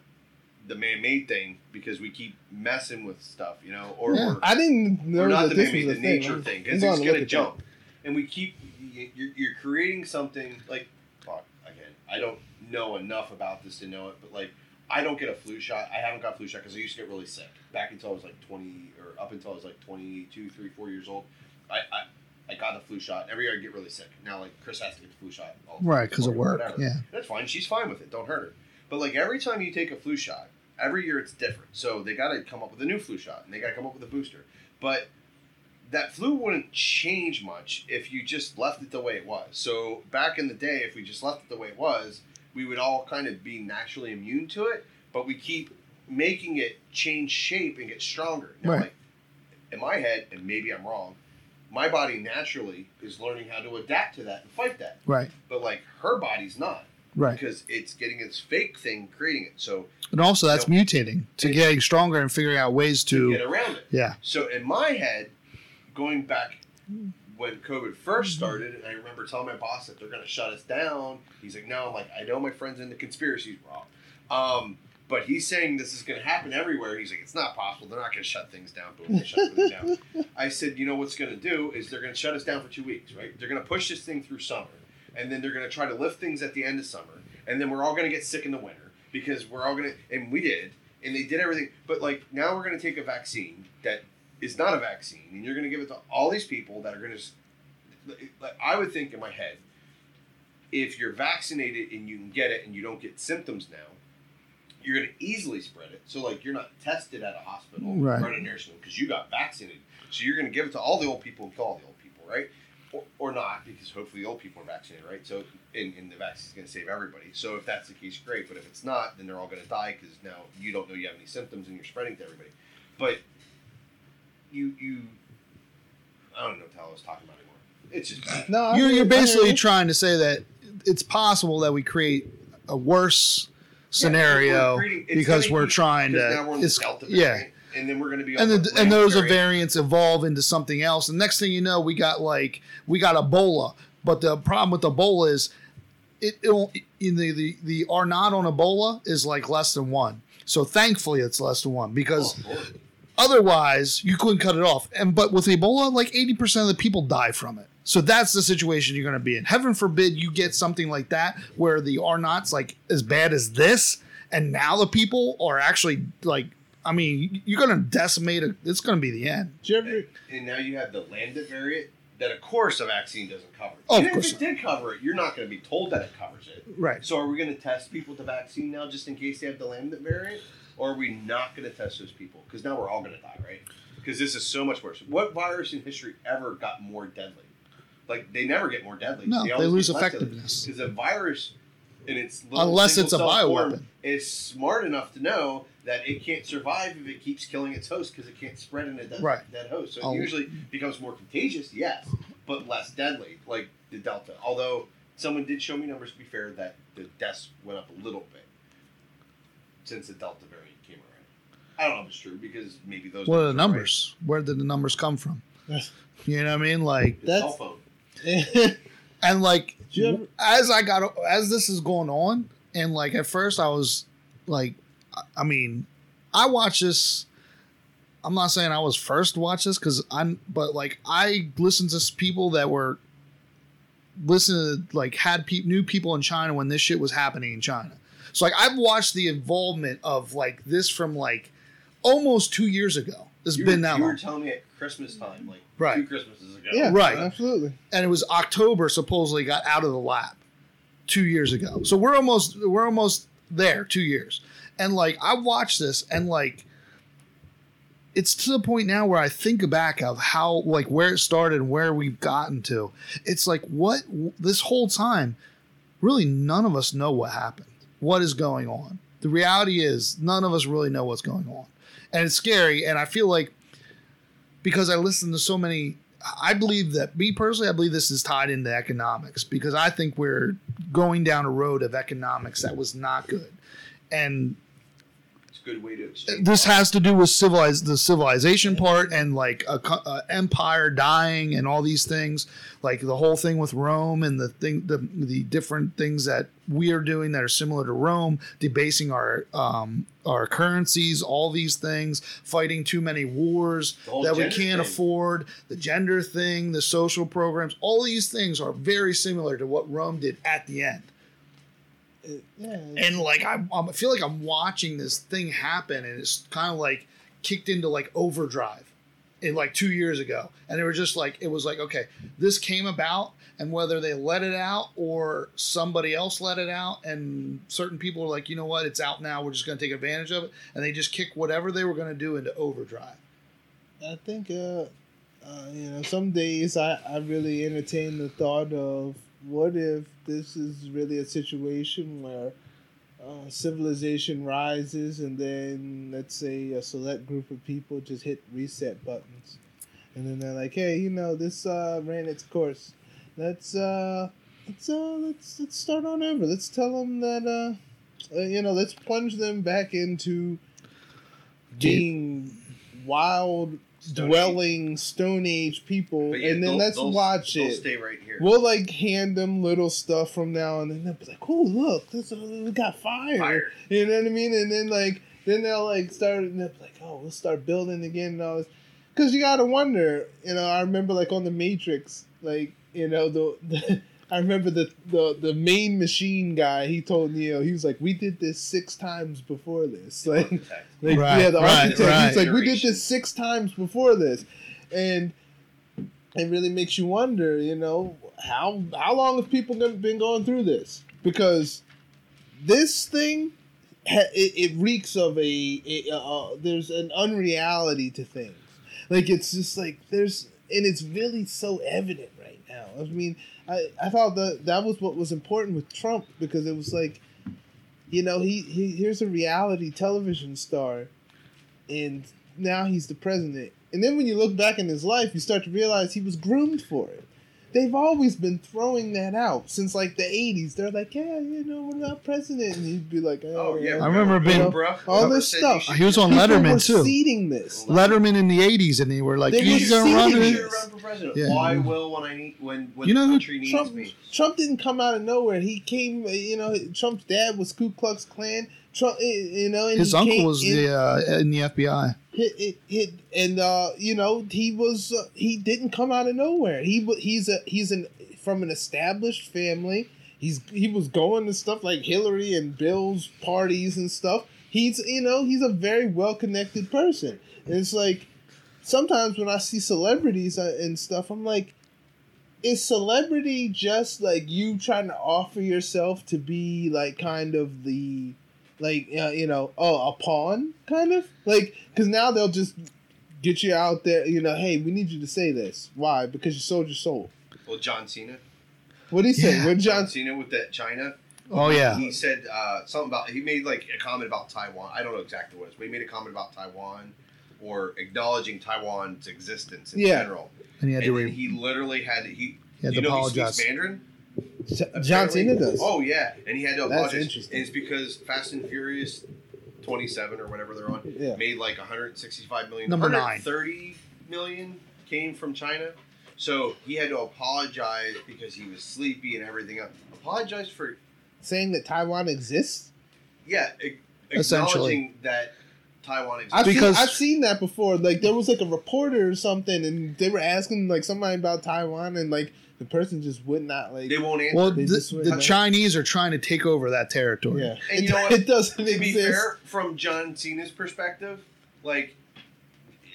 the man-made thing because we keep messing with stuff, you know, or, Yeah. i didn't know not that the man-made, the thing nature I'm- thing because gonna it's look gonna at that. jump, and we keep you- you're, you're creating something like, fuck, again, I don't know enough about this to know it, but like. I don't get a flu shot. I haven't got a flu shot because I used to get really sick back until I was like 20 or up until I was like 22, 3, 4 years old. I, I, I got the flu shot. Every year I get really sick. Now, like, Chris has to get the flu shot. all right because of or work. whatever. Yeah. That's fine. She's fine with it. Don't hurt her. But like every time you take a flu shot, every year it's different. So they got to come up with a new flu shot and they got to come up with a booster. But that flu wouldn't change much if you just left it the way it was. So back in the day, if we just left it the way it was, we would all kind of be naturally immune to it. But we keep making it change shape and get stronger. Now, Right. like in my head, and maybe I'm wrong, my body naturally is learning how to adapt to that and fight that. Right. But like her body's not Right. because it's getting its fake thing creating it. So And also that's No. mutating to getting stronger and figuring out ways to get around it. Yeah. So in my head, going back when COVID first started, I remember telling my boss that they're going to shut us down. He's like, "No." I'm like, "I know my friends into conspiracies, Rob." Um, but he's saying this is going to happen everywhere. He's like, "It's not possible. They're not going to shut things down." Boom, they shut things down. I said, "You know what's going to do is they're going to shut us down for two weeks, right? They're going to push this thing through summer, and then they're going to try to lift things at the end of summer, and then we're all going to get sick in the winter because we're all going to, and we did, and they did everything. But like now, we're going to take a vaccine that is not a vaccine, and you're going to give it to all these people that are going to. Like I would think in my head, if you're vaccinated and you can get it and you don't get symptoms now, you're going to easily spread it. So like you're not tested at a hospital Right. or at a nursing home because you got vaccinated. So you're going to give it to all the old people and kill all the old people, right? Or, or not because hopefully the old people are vaccinated, right? So and, and the vaccine is going to save everybody. So if that's the case, great. But if it's not, then they're all going to die because now you don't know you have any symptoms and you're spreading to everybody. But you you I don't know what the hell I was talking about anymore. It's just bad. No, I You're, hear- you're I hear basically you. trying to say that it's possible that we create a worse Yeah, scenario we're because we're keep- trying to. now we're the it's- Delta yeah. variant, and then we're going to be and the, the and those are variant. variants evolve into something else. And next thing you know, we got like we got Ebola. But the problem with Ebola is it, it'll, in the, the the R naught on Ebola is like less than one. So thankfully it's less than one because Oh, Lord. Otherwise you couldn't cut it off. And but with Ebola, like eighty percent of the people die from it. So that's the situation you're going to be in. Heaven forbid you get something like that where the R naughts like as bad as this, and now the people are actually like. I mean, you're going to decimate it. It's going to be the end. Did and now you have the lambda variant that, of course, a vaccine doesn't cover. Oh, of Even course if it did cover it, you're not going to be told that it covers it. Right. So are we going to test people with the vaccine now just in case they have the lambda variant, or are we not going to test those people? Because now we're all going to die, right? Because this is so much worse. What virus in history ever got more deadly? Like they never get more deadly. No, they always lose get less deadly. effectiveness. Because a virus, in its Unless it's a bioweapon. is smart enough to know that it can't survive if it keeps killing its host because it can't spread in a dead, Right. dead host. So Oh. it usually becomes more contagious, yes, but less deadly, like the Delta. Although someone did show me numbers, to be fair, that the deaths went up a little bit since the Delta variant. I don't know if it's true because maybe those. What are the numbers numbers? Where did the numbers come from? You know what I mean? Like, are right. Cell That's- phone. and like ever- as I got as this is going on, and like at first I was like, I- I mean, I watched this. I'm not saying I was first to watch this because I'm, but like I listened to people that were listening to like had pe- new people in China when this shit was happening in China. So like I've watched the involvement of like this from like almost two years ago. It's You been were, that you long. were telling me at Christmas time, like Right. two Christmases ago. Yeah, Right. Absolutely. and it was October supposedly got out of the lab two years ago. So we're almost we're almost there, two years. And like I watched this and like it's to the point now where I think back of how like where it started and where we've gotten to. It's like what this whole time, really none of us know what happened. What is going on? The reality is none of us really know what's going on. And it's scary. And I feel like because I listen to so many I believe that me personally, I believe this is tied into economics because I think we're going down a road of economics that was not good. And good way to exchange. this has to do with civilize the civilization part and like a, a empire dying and all these things like the whole thing with rome and the thing the, the different things that we are doing that are similar to rome debasing our um our currencies all these things fighting too many wars that we can't thing. afford the gender thing the social programs all these things are very similar to what rome did at the end It- yeah. and like I, I feel like I'm watching this thing happen, and it's kind of like kicked into like overdrive, in like two years ago, and it was just like it was like okay, this came about, and whether they let it out or somebody else let it out, and certain people are like, you know what, it's out now, we're just going to take advantage of it, and they just kick whatever they were going to do into overdrive. I think, uh, uh, you know, some days I, I really entertain the thought of what if this is really a situation where uh, civilization rises and then, let's say, a select group of people just hit reset buttons. And then they're like, hey, you know, this uh, ran its course. Let's, uh, let's, uh, let's, let's start on over. Let's tell them that, uh, uh, you know, let's plunge them back into being wild Stone dwelling Stone Age people, yeah, and then let's they'll- watch They'll it. stay right here. We'll like hand them little stuff from now and then. They'll be like, "Oh, look, this uh, we got fire. Fire. You know what I mean? And then like then they'll like start and they'll be like, "Oh, we'll start building again and all this." Because you gotta wonder. You know, I remember like on the Matrix, like you know the. the I remember the, the the main machine guy. He told Neo, he was like, "We did this six times before this." Like, like Right, yeah, the right, architect. right. He's like, we did this six times before this, and it really makes you wonder. You know, how how long have people been going through this? Because this thing, it, it reeks of a, a uh, there's an unreality to things. Like it's just like there's, and it's really so evident right I mean, I I thought that that was what was important with Trump because it was like you know, he, he here's a reality television star, and now he's the president. And then when you look back in his life, you start to realize he was groomed for it. They've always been throwing that out since like the '80s. They're like, yeah, you know, we're not president, and he'd be like, Oh yeah, I remember Bill being- Bruff all this stuff. should- He was on People Letterman, were too. seeding this. Letterman in the '80s, and they were like, They "He's gonna run You it. it." should run for president. Yeah. Why will when I need when when You know the who country needs Trump, me? Trump didn't come out of nowhere. He came, you know, Trump's dad was Ku Klux Klan. Trump, eh, you know, and His uncle came was in- the uh, in the FBI. Hit, hit, and uh, you know he was uh, he didn't come out of nowhere. He he's a he's an from an established family. He's he was going to stuff like Hillary and Bill's parties and stuff. He's you know he's a very well connected person. And it's like sometimes when I see celebrities uh, and stuff, I'm like, is celebrity just like you trying to offer yourself to be like kind of the like uh, you know oh a pawn kind of like because now they'll just get you out there you know hey we need you to say this why because you sold your soul Well, John Cena. what did he say Yeah. what John John Cena with that China. Oh yeah, He said uh, something about he made like a comment about Taiwan. I don't know exactly what it was, but he made a comment about Taiwan or acknowledging Taiwan's existence in Yeah. general. and he had And to then re- he literally had to, he, he had you to know apologize. he speaks Mandarin. John. Cena does Oh yeah, and he had to apologize. That's apologize. interesting. And it's because Fast and Furious 27 or whatever they're on yeah made like 165 million. Number nine. 130 million came from China. So he had to apologize because he was sleepy and everything else. Apologize for saying that Taiwan exists yeah, a- Essentially. acknowledging that Taiwan exists. I've, Because- seen, I've seen that before like there was like a reporter or something and they were asking like somebody about Taiwan and like the person just would not like they won't answer. well, They the, just the. Chinese are trying to take over that territory. yeah And it, you know what? it doesn't to be exist fair, from John Cena's perspective, like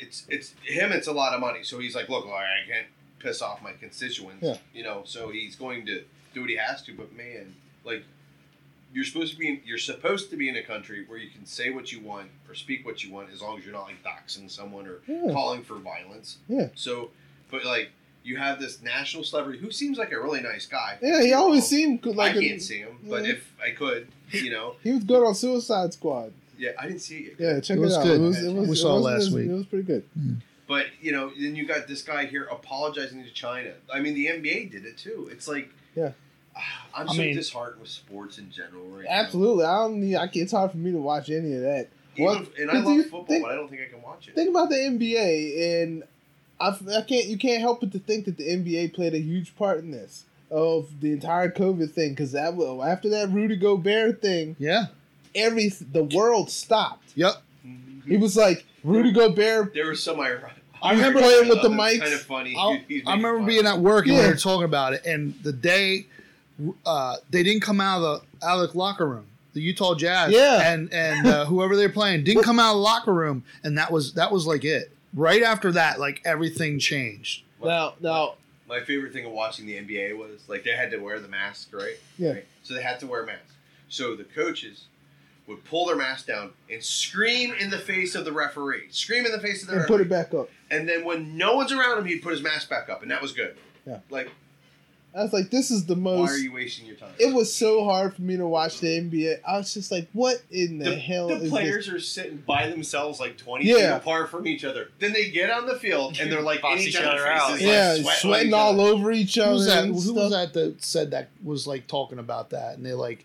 it's it's him. It's a lot of money. So he's like, look, I can't piss off my constituents. Yeah. You know, so he's going to do what he has to. But man, like you're supposed to be in, you're supposed to be in a country where you can say what you want or speak what you want as long as you're not like doxing someone or Yeah. calling for violence. Yeah. So, but like you have this national celebrity who seems like a really nice guy. yeah he always seemed good, like I can't see him, but Yeah. if I could, you know, he was good on Suicide Squad yeah, I didn't see it. Yeah, check It it, out. good. It was, it was, We saw it wasn't last as- week. It was pretty good. Mm. But you know, then you got this guy here apologizing to China. I mean, the NBA did it too. It's like, Yeah. Ah, I'm I so mean- disheartened with sports in general. Right now. Absolutely, I don't need. I can't, it's hard for me to watch any of that. Even, What- and I love football, think- but I don't think I can watch it. Think about the NBA, and I, I can't. You can't help but to think that the NBA played a huge part in this of the entire COVID thing. Because that will after that Rudy Gobert thing, Yeah. every the world stopped. Yep. It was like Rudy Gobert. There was some I. I remember playing with the mics. Kind of funny. I'll- He- I remember making being at work and we Yeah. were talking about it, and the day uh, they didn't come out of the out of the locker room, the Utah Jazz, Yeah. and and uh, whoever they're playing didn't come out of the locker room, and that was that was like it. Right after that, like everything changed. Now, now, My favorite thing of watching the NBA was like they had to wear the mask, right? Yeah. Right? So they had to wear masks. So the coaches would pull their mask down and scream in the face of the referee, scream in the face of the and referee. put it back up. And then when no one's around him, he'd put his mask back up, and that was good. Yeah. Like, I was like, this is the most. why are you wasting your time? It was so hard for me to watch the NBA. I was just like, what in the, the, hell the is this? players are sitting by themselves like 20 Yeah. feet apart from each other. Then they get on the field and they're like in Box each each other's other out. faces, Yeah, like, sweating, sweating all each over each Who other. was that? Who was that that said that was like talking about that, and they're like other. And the-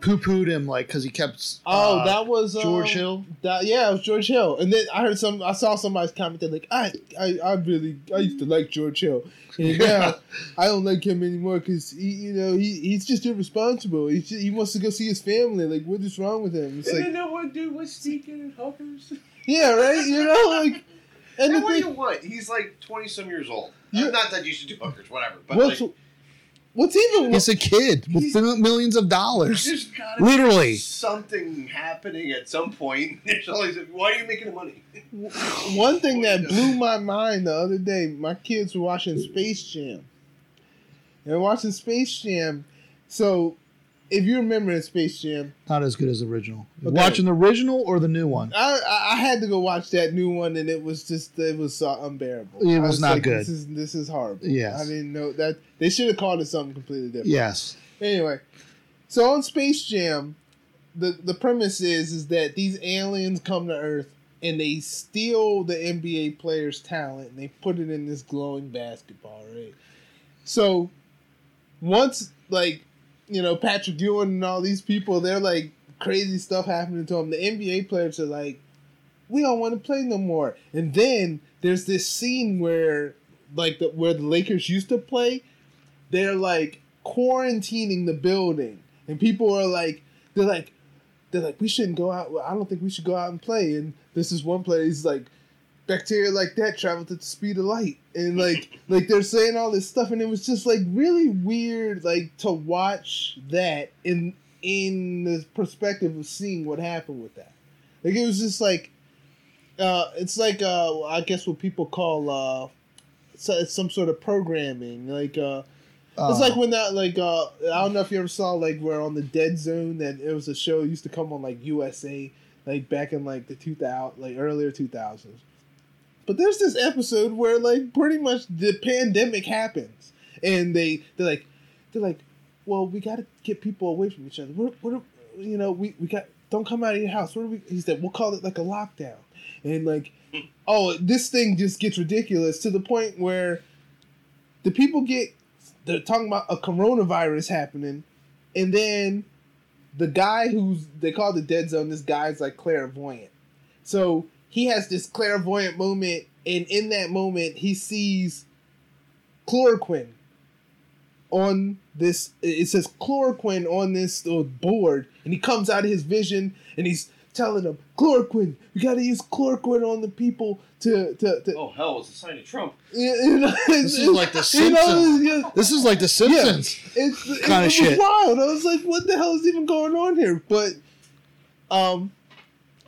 poo pooed him like because he kept. Oh, uh, that was um, George Hill. That, yeah, it was George Hill. And then I heard some. I saw somebody's comment that like, I, I, I really, I used to like George Hill, and now I don't like him anymore because he, you know, he, he's just irresponsible. He, just, he wants to go see his family. Like, what is wrong with him? It's and like, then that one dude was sneaking in hookers. yeah, right. You know, like, and And the what do thing, you want? He's like 20 some years old. Yeah. Not that you should do hookers, whatever. But what's, like, what's even He's a kid with millions of dollars. gotta Literally. be something happening at some point. There's always, why are you making the money? One thing that blew my mind the other day, my kids were watching Space Jam. They're watching Space Jam. So, if you remember in Space Jam, Not as good as the original. Okay. Watching the original or the new one? I, I had to go watch that new one, and it was just it was uh, unbearable. It I was not good. This is this is horrible. Yes. I didn't know that they should have called it something completely different. Yes. Anyway, so on Space Jam, the the premise is is that these aliens come to Earth and they steal the NBA players' talent and they put it in this glowing basketball, right? So once like you know Patrick Ewing and all these people, they're like crazy stuff happening to them. The NBA players are like, we don't want to play no more. And then there's this scene where like the, where the Lakers used to play, they're like quarantining the building, and people are like, they're like, they're like, we shouldn't go out. I don't think we should go out and play. And this is one player. He's like, bacteria like that traveled at the speed of light, and like, like they're saying all this stuff, and it was just like really weird, like to watch that in in the perspective of seeing what happened with that. Like it was just like, uh, it's like uh, I guess what people call uh, so some sort of programming, like uh it's like when that like uh I don't know if you ever saw like where on the Dead Zone that it was a show used to come on like USA like back in like the two thousand like earlier two thousands. But there's this episode where like pretty much the pandemic happens and they they're like they're like, well we got to get people away from each other. What what you know we we got don't come out of your house. What are we? He said we'll call it like a lockdown and like oh this thing just gets ridiculous to the point where the people get they're talking about a coronavirus happening, and then the guy who's they call the dead zone, this guy's like clairvoyant. So he has this clairvoyant moment, and in that moment, he sees chloroquine on this. It says chloroquine on this uh, board, and he comes out of his vision, and he's telling them chloroquine. You got to use chloroquine on the people to to. to Oh hell, it's a sign of Trump. you know, This is like the you know, Simpsons. This is like the Simpsons. it's Kinda it, shit. wild. I was like, what the hell is even going on here? But um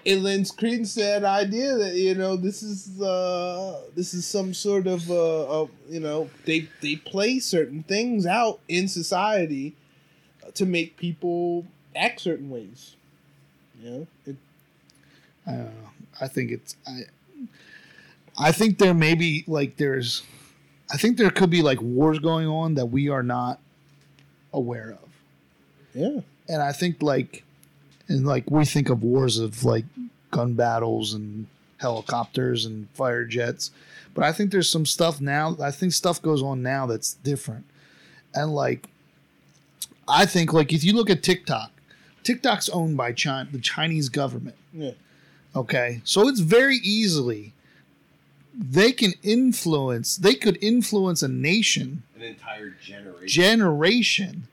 it lends credence to that idea that you know this is uh this is some sort of uh, uh you know they they play certain things out in society to make people act certain ways. You know, it, I don't know. I think it's I. I think there may be like there's, I think there could be like wars going on that we are not aware of, yeah. and I think like, and like we think of wars of like gun battles and helicopters and fire jets, but I think there's some stuff now. I think stuff goes on now that's different, and like, I think like if you look at TikTok, TikTok's owned by China, the Chinese government. Yeah. Okay. So it's very easily they can influence they could influence a nation An entire generation. generation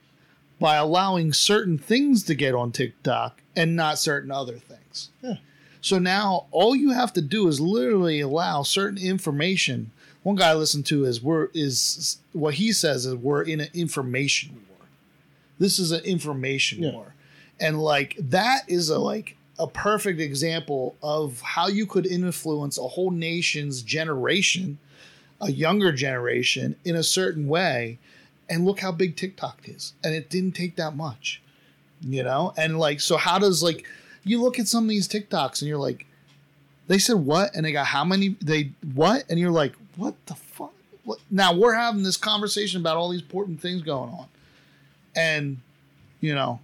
by allowing certain things to get on TikTok and not certain other things. Yeah. So now all you have to do is literally allow certain information. One guy I listened to is we're is what he says is we're in an information war. This is an information Yeah. war. And like that is a like a perfect example of how you could influence a whole nation's generation, a younger generation in a certain way and look how big TikTok is. And it didn't take that much. You know? And like so how does like you look at some of these TikToks and you're like they said what and they got how many they what and you're like what the fuck what? now we're having this conversation about all these important things going on. And you know,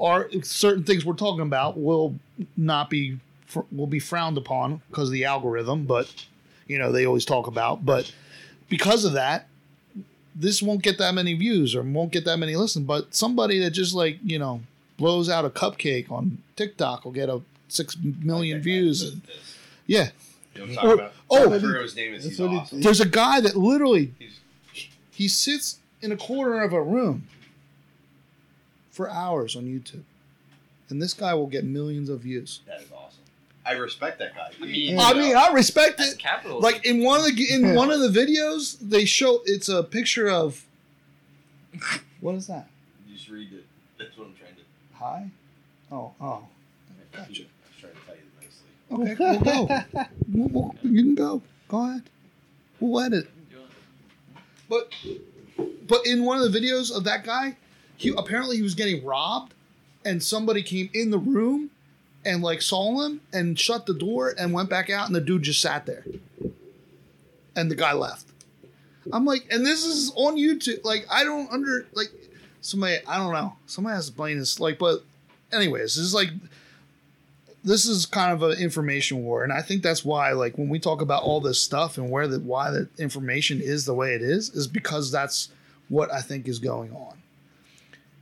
are certain things we're talking about will not be will be frowned upon because of the algorithm, but you know, they always talk about, but because of that, this won't get that many views or won't get that many listens. But somebody that just like you know blows out a cupcake on TikTok will get a six million views. And, yeah, You know what I'm talking Or- about? oh, I forget what his name is. He's what he- awesome. there's a guy that literally He's, he sits in a corner of a room for hours on YouTube, and this guy will get millions of views. that is awesome. I respect that guy. I mean, You I mean, I respect That's it. capitalism. Like in one of the in one of the videos, they show it's a picture of what is that? you just read it. That's what I'm trying to. Hi. Oh, oh. Gotcha. I Gotcha. was trying to tell you nicely. Okay, we'll go. We'll- we'll- you can go. Go ahead. We'll edit. But but in one of the videos of that guy, he apparently he was getting robbed, and somebody came in the room and like saw him and shut the door and went back out, and the dude just sat there, and the guy left. I'm like, and this is on YouTube. Like, I don't under like somebody. I don't know. Somebody has to blame this. Like, but anyways, this is like this is kind of an information war and i think that's why like when we talk about all this stuff and where the why the information is the way it is is because that's what I think is going on.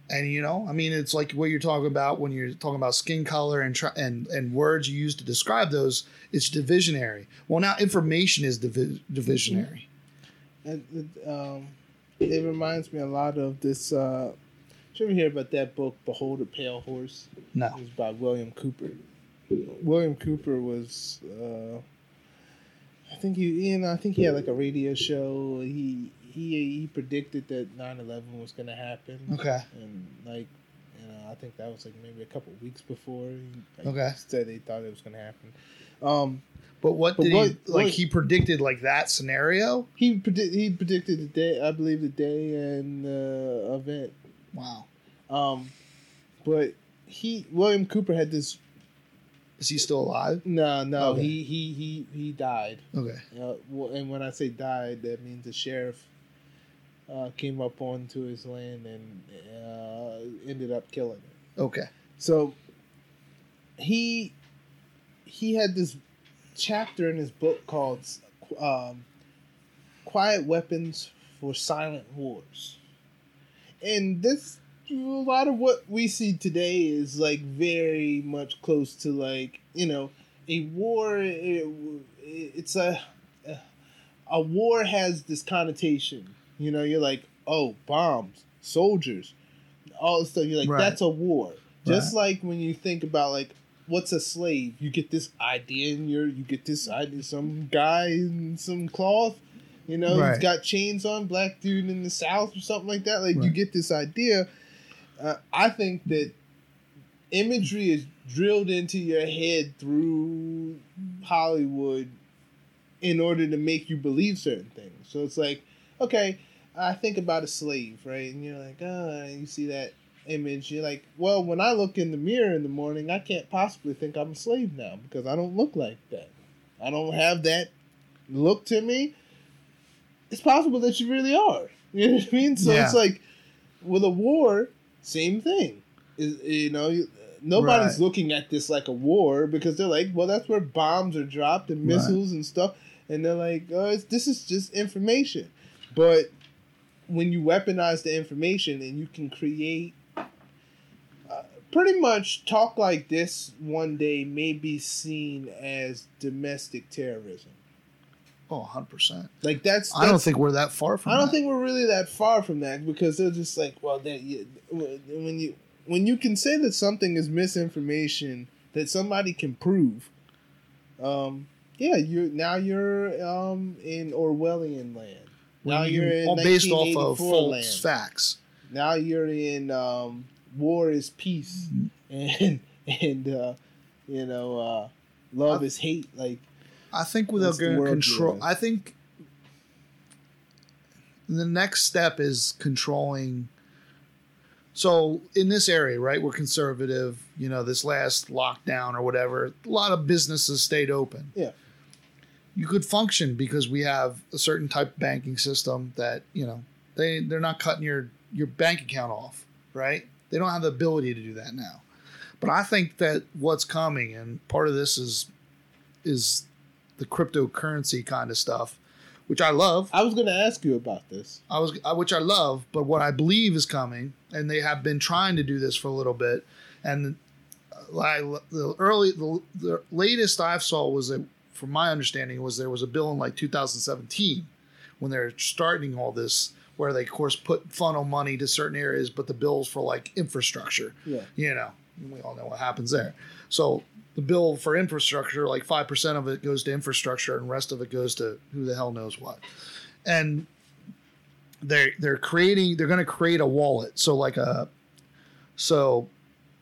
And you know, I mean, it's like what you're talking about when you're talking about skin color and tr- and and words you use to describe those. It's divisionary. Well, now information is divi- divisionary. And, it, um, it reminds me a lot of this. Uh, did you ever hear about that book, Behold a Pale Horse? No. It was by William Cooper. William Cooper was, uh, I think he, you know, I think he had like a radio show. He he he predicted that 9-11 was going to happen. Okay. And like, you know, I think that was like maybe a couple weeks before. He, like, Okay. Said they thought it was going to happen. Um, But what But did what- he like? what- he predicted like that scenario. he predict he predicted the day, I believe, the day and uh, event. Wow. Um, but he William Cooper had this. Is he still alive? No, no, Okay. he he he he died. Okay. Uh, well, and when I say died, that means the sheriff uh, came up onto his land and uh, ended up killing him. Okay. So he he had this chapter in his book called um, "Quiet Weapons for Silent Wars," and this a lot of what we see today is like very much close to like you know a war. It, it's a a war has this connotation. You know, you're like, oh, bombs, soldiers, all this stuff. You're like, Right. that's a war. Just like when you think about like what's a slave, you get this idea in your, you get this idea, some guy in some cloth, you know, Right. he's got chains on, black dude in the south or something like that. Like you get this idea. Uh, I think that imagery is drilled into your head through Hollywood in order to make you believe certain things. So it's like, okay, I think about a slave, right? And you're like, ah, and you see that image. You're like, well, when I look in the mirror in the morning, I can't possibly think I'm a slave now because I don't look like that. I don't have that look to me. It's possible that you really are. You know what I mean? So Yeah. it's like with a war, same thing. Is you know, you- nobody's Right. looking at this like a war because they're like, well, that's where bombs are dropped and Right. missiles and stuff, and they're like, oh, it's, this is just information. But when you weaponize the information and you can create uh, pretty much talk like this one day may be seen as domestic terrorism Oh, 100 percent. like that's, I don't think we're that far from. I don't that. think we're really that far from that because they're just like, well, that you, when you when you can say that something is misinformation that somebody can prove, um, yeah, you now you're um in Orwellian land. Now When you're in based off of false land. facts. Now you're in um, war is peace, Mm-hmm. and and uh, you know uh, love I- is hate. Like I think without going control. I think the next step is controlling. So in this area, right, we're conservative. You know, this last lockdown or whatever, a lot of businesses stayed open. Yeah. You could function because we have a certain type of banking system that you know they they're not cutting your your bank account off, right? They don't have the ability to do that now. But I think that what's coming, and part of this is is the cryptocurrency kind of stuff, which I love. I was going to ask you about this. I was, I- which I love, but what I believe is coming, and they have been trying to do this for a little bit, and uh, I, the early, the, the latest I saw was that, from my understanding, was there was a bill in like 2017 when they're starting all this, where they of course put funnel money to certain areas, but the bills for like infrastructure Yeah. you know, we all know what happens there. So the bill for infrastructure, like five percent of it goes to infrastructure, and rest of it goes to who the hell knows what. And they're they're creating, they're going to create a wallet. So like a, so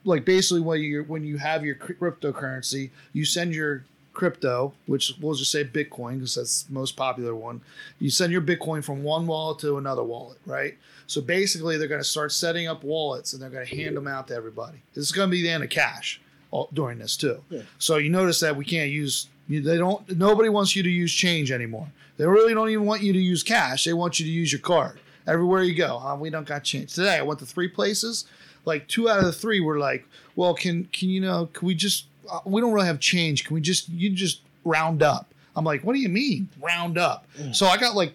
like basically when you when you have your cryptocurrency, you send your crypto, which we'll just say Bitcoin because that's the most popular one. You send your Bitcoin from one wallet to another wallet, right? So basically, they're going to start setting up wallets and they're going to hand them out to everybody. This is going to be the end of cash all, during this too. Yeah. So you notice that we can't use. You, they don't. Nobody wants you to use change anymore. They really don't even want you to use cash. They want you to use your card everywhere you go. We don't got change. Today I went to three places. Like two out of the three were like, "Well, can can you know? Can we just? Uh, we don't really have change. Can we just? You just round up." I'm like, "What do you mean round up?" Yeah. So I got like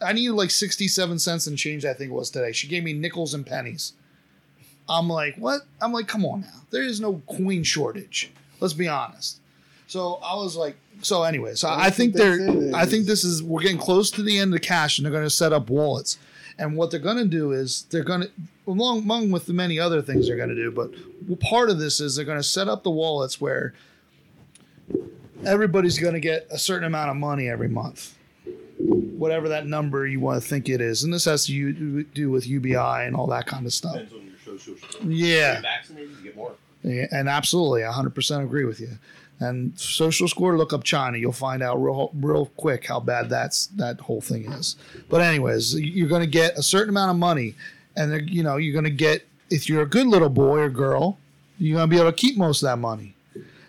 I needed like sixty-seven cents and change. I think it was today. She gave me nickels and pennies. I'm like, what? I'm like, come on now. There is no coin shortage. Let's be honest. So I was like, so anyway, so I think they they're. there I think this is we're getting close to the end of the cash, and they're going to set up wallets. And what they're going to do is they're going to, along among with the many other things they're going to do, but part of this is they're going to set up the wallets where everybody's going to get a certain amount of money every month, whatever that number you want to think it is. And this has to do with UBI and all that kind of stuff. Depends on your social. Yeah. Vaccinated, you get more. Yeah, and absolutely, I 100% agree with you. And social score, look up China. You'll find out real, real quick how bad that's that whole thing is. But anyways, you're going to get a certain amount of money, and you know you're going to get if you're a good little boy or girl, you're going to be able to keep most of that money.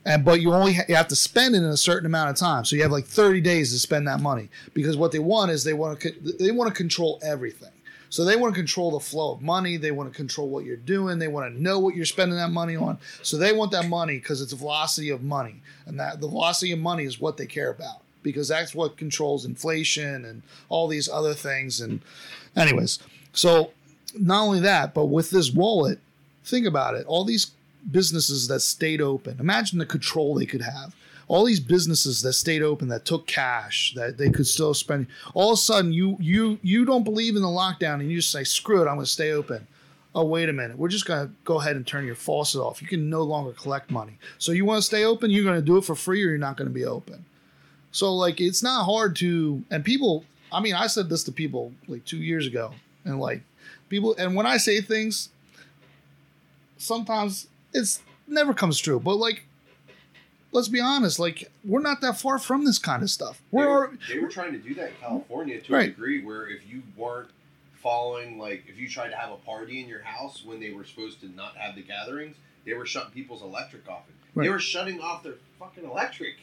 And but you only ha- you have to spend it in a certain amount of time. So you have like 30 days to spend that money because what they want is they want to co- they want to control everything. So they want to control the flow of money. They want to control what you're doing. They want to know what you're spending that money on. So they want that money because it's the velocity of money, and that the velocity of money is what they care about because that's what controls inflation and all these other things. And anyways, so not only that, but with this wallet, think about it. All these businesses that stayed open. Imagine the control they could have. All these businesses that stayed open that took cash that they could still spend. All of a sudden, you you you don't believe in the lockdown and you just say, "Screw it, I'm going to stay open." Oh wait a minute, we're just going to go ahead and turn your faucet off. You can no longer collect money. So you want to stay open? You're going to do it for free, or you're not going to be open. So like, it's not hard to. And people, I mean, I said this to people like two years ago, and like people, and when I say things, sometimes it's never comes true. But like, let's be honest, like we're not that far from this kind of stuff. They We're were, al- they were trying to do that in California to Right. a degree where if you weren't following, like, if you tried to have a party in your house when they were supposed to not have the gatherings, they were shutting people's electric off. They were shutting off their fucking electric.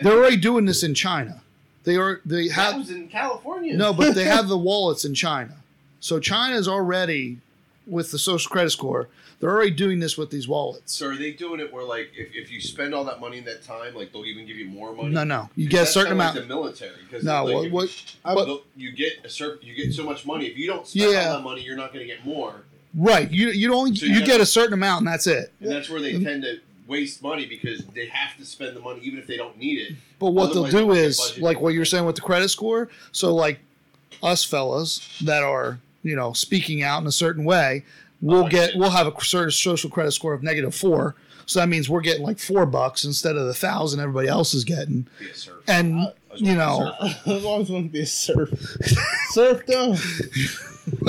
They're already doing this in China. They are they that have was in California. no, but they have the wallets in China. So China is already with the social credit score. They're already doing this with these wallets. So are they doing it where, like, if, if you spend all that money in that time, like, they'll even give you more money? No, no, you get a certain amount. Like the military. Because No, like, what- you, but- you get a certain, you get so much money. If you don't spend Yeah. all that money, you're not going to get more. Right, you you only So you, you get a certain amount and that's it. And that's where they Mm. tend to waste money because they have to spend the money even if they don't need it. But what Otherwise, they'll do is like what you're saying with the credit score. So like us fellas that are you know speaking out in a certain way, we'll Oh, get we'll have a certain social credit score of negative four. So that means we're getting like four bucks instead of the thousand everybody else is getting. Be a serf. And I was you know, serf. I've always wanted to be a serf. serf though.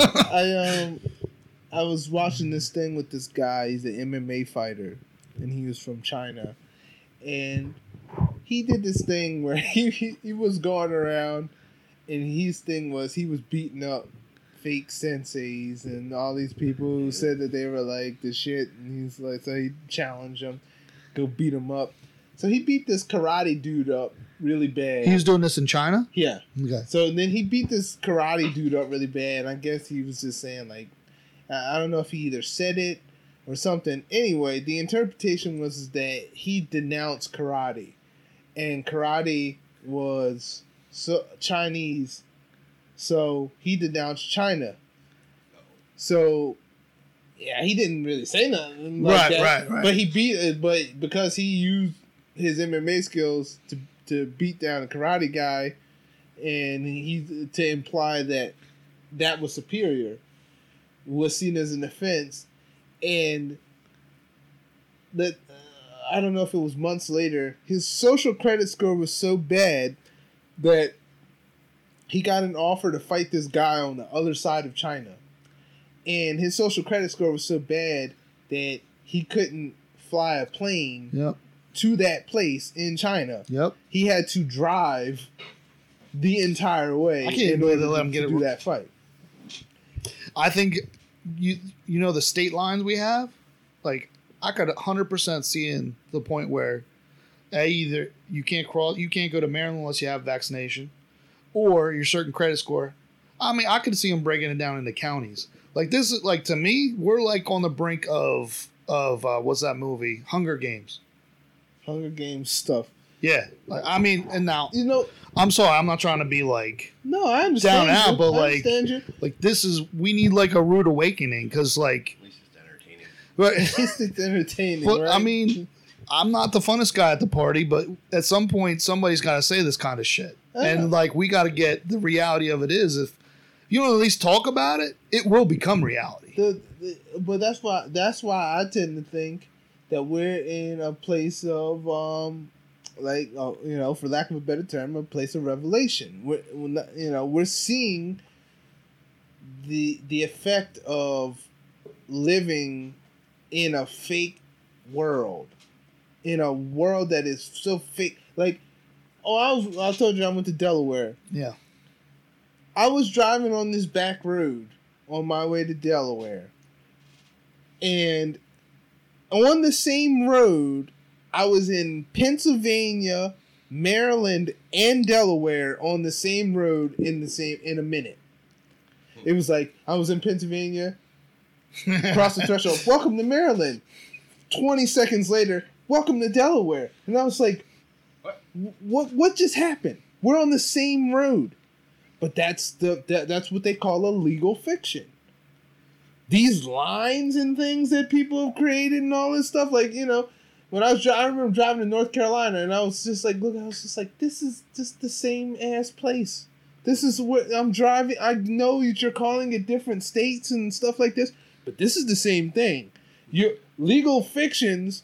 I um I was watching this thing with this guy, he's an MMA fighter, and he was from China. And he did this thing where he, he, he was going around and his thing was he was beating up fake senseis and all these people who said that they were like the shit and he's like so he challenged them, go beat them up. So he beat this karate dude up really bad. he was doing this in China. yeah. Okay. So then he beat this karate dude up really bad. I guess he was just saying like, I I don't know if he either said it or something. Anyway, the interpretation was that he denounced karate, and karate was so Chinese, so he denounced China. So, yeah, he didn't really say nothing like Right, that. right, right. But he beat it. But because he used his MMA skills to to beat down a karate guy, and he to imply that that was superior was seen as an offense, and that uh, I don't know if it was months later, his social credit score was so bad that he got an offer to fight this guy on the other side of China, and his social credit score was so bad that he couldn't fly a plane Yep. to that place in China. Yep. He had to drive the entire way. I can't in order they let him get it do ro- that fight. I think you you know the state lines we have, like I could 100% see in the point where a either you can't crawl, you can't go to Maryland unless you have vaccination, or your certain credit score. I mean, I could see them breaking it down into counties. Like this is like to me, we're like on the brink of of uh, what's that movie, Hunger Games. Hunger Games stuff. Yeah, like, I mean, and now You know, I'm sorry, I'm not trying to be like no, I understand. Down out, you. but, I like- you. like this is we need like a rude awakening because like, At least it's entertaining. but, It's entertaining, Well, right? I mean, I'm not the funnest guy at the party, but at some point somebody's got to say this kind of shit, And like we got to get the reality of it is if you don't at least talk about it, it will become reality. the, the, but that's why that's why I tend to think that we're in a place of um like uh, you know for lack of a better term a place of revelation. We're, we're not, you know we're seeing the the effect of living in a fake world in a world that is so fake. Like oh I was I told you I went to Delaware Yeah, I was driving on this back road on my way to Delaware. And on the same road, I was in Pennsylvania, Maryland, and Delaware on the same road in the same in a minute. Hmm. It was like I was in Pennsylvania, cross the threshold. Welcome to Maryland. Twenty seconds later, welcome to Delaware. And I was like, What? What? Just happened? We're on the same road, but that's the that, that's what they call a legal fiction. These lines and things that people have created and all this stuff, like you know, when I was dri- I remember driving to North Carolina and I was just like, look, I was just like, this is just the same ass place. This is what I'm driving. I know that you're calling it different states and stuff like this, but this is the same thing. Your legal fictions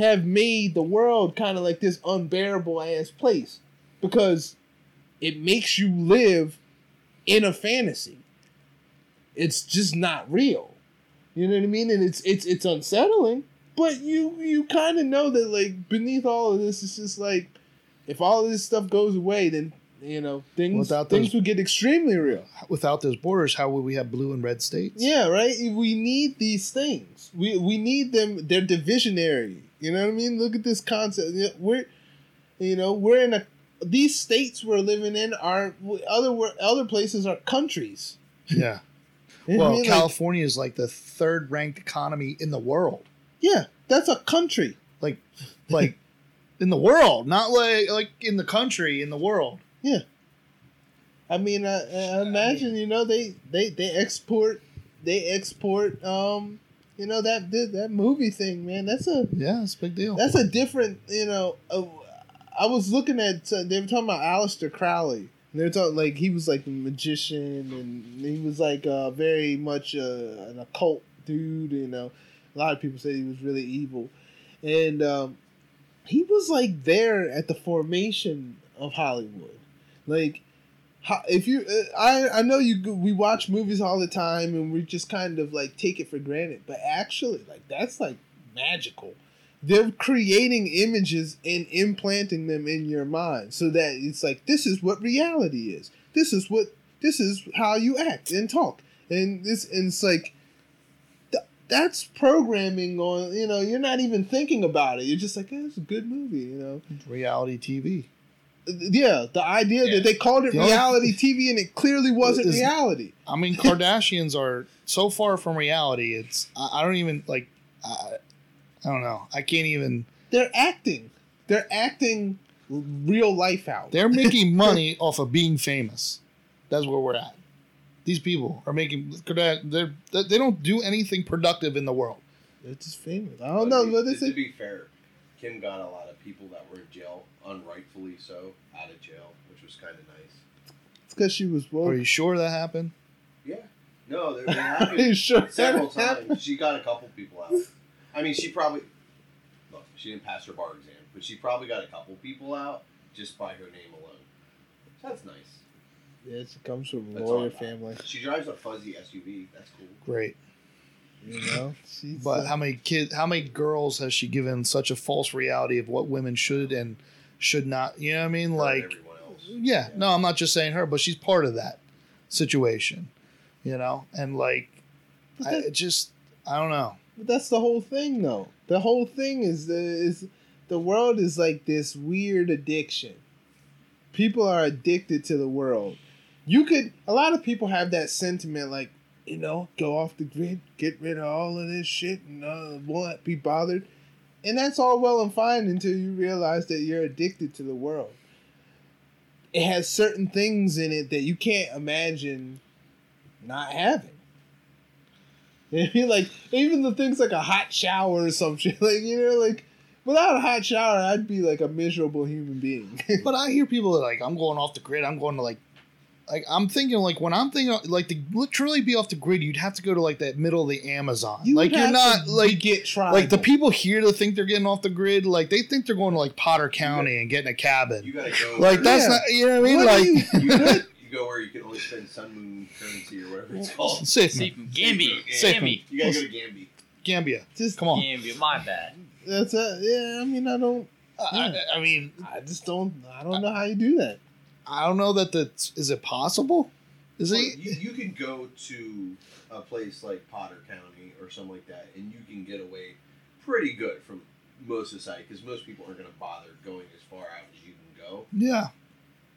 have made the world kind of like this unbearable ass place because it makes you live in a fantasy. It's just not real. You know what I mean? And it's it's it's unsettling, but you you kind of know that like beneath all of this, it's just like if all of this stuff goes away, then you know things Without things those- would get extremely real. without those borders, how would we have blue and red states? Yeah, right. We need these things. We we need them. They're divisionary. You know what I mean? Look at this concept. We're, you know, we're in a. These states we're living in are other other places are countries. yeah. You know what I Well, mean? Like, California is like the third ranked economy in the world. yeah, that's a country. Like, like in the world, not like like in the country, in the world. Yeah. I mean, I, I imagine you know they they they export they export um you know that that, movie thing man. That's a Yeah, it's a big deal. That's a different, you know. Uh, I was looking at uh, they were talking about Aleister Crowley. And They were talking like he was like a magician and he was like uh, very much uh, an occult dude. You know, a lot of people said he was really evil, and um, he was like there at the formation of Hollywood. Like, ho- if you, uh, I I know you we watch movies all the time and we just kind of like take it for granted, but actually, like that's like magical. They're creating images and implanting them in your mind so that it's like this is what reality is. This is what this is how you act and talk. And this and it's like th- that's programming on you know you're not even thinking about it. You're just like eh, it's a good movie you know? Reality TV. Yeah the idea Yeah. that they called it The reality tv and it clearly wasn't Is- reality I mean, Kardashians are so far from reality. It's I, I don't even like. I, I don't know. I can't even. they're acting they're acting real life out They're making money off of being famous. That's where we're at. These people are making. They're they don't do anything productive in the world. they're just famous i don't know what to, is to be fair, Kim got a lot of people that were in jail, unrightfully so, out of jail, which was kind of nice. It's because she was woke. Are you sure that happened? Yeah. No, there, there Are you happened sure several that happened? times. She got a couple people out. I mean, she probably look. She didn't pass her bar exam, but she probably got a couple people out just by her name alone. That's nice. Yeah, she comes from a That's all lawyer family. She drives a fuzzy SUV. That's cool. Great. You know. But how many kids? How many girls has she given such a false reality of what women should and should not? You know what I mean? Like, everyone else. yeah, no, I'm not just saying her, but she's part of that situation. You know, and like, but I it just, I don't know. But that's the whole thing, though. The whole thing is the is the world is like this weird addiction. People are addicted to the world. You could a lot of people have that sentiment, like you know, go off the grid, get rid of all of this shit, and uh, won't be bothered. And that's all well and fine until you realize that you're addicted to the world. It has certain things in it that you can't imagine not having. Like even the things like a hot shower or some shit. Like you know, like without a hot shower, I'd be like a miserable human being. But I hear people like I'm going off the grid. I'm going to like, like I'm thinking like when I'm thinking like to literally be off the grid, you'd have to go to like that middle of the Amazon. You like you're have not to like get tribal. like the people here that think they're getting off the grid. Like they think they're going to like Potter County and getting a cabin. You gotta go. like that's Yeah. not you know what I mean. What like do you- You, gotta, you go where you can only spend sun moon currency or whatever it's called. safe See, man. Gambi. Safe Gambi. You gotta go to Gambi. Gambia. Just Come on. Gambia. My bad. That's a yeah. I mean, I don't. I, I mean, I just don't. I don't know how you do that. I don't know that that's is it possible? Is Well, it? you, you can go to a place like Potter County or something like that, and you can get away pretty good from most society because most people aren't going to bother going as far out as you can go. Yeah.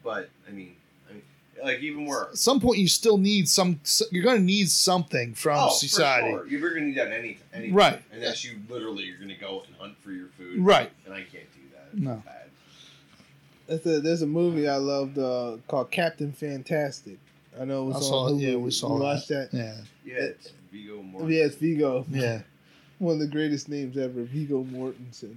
But I mean, I mean, like even where At some point, you still need some. You're going to need something from oh, society. sure. you're going to need that any any Right. unless you literally you're going to go and hunt for your food, Right. And I can't do that. No. That's a, there's a movie I loved uh, called Captain Fantastic. I know it was I saw on it. Hulu. Yeah, we saw You that. watched that. Yeah. Yeah, it's Viggo more. Yeah, it's Viggo. Yeah. One of the greatest names ever, Viggo Mortensen.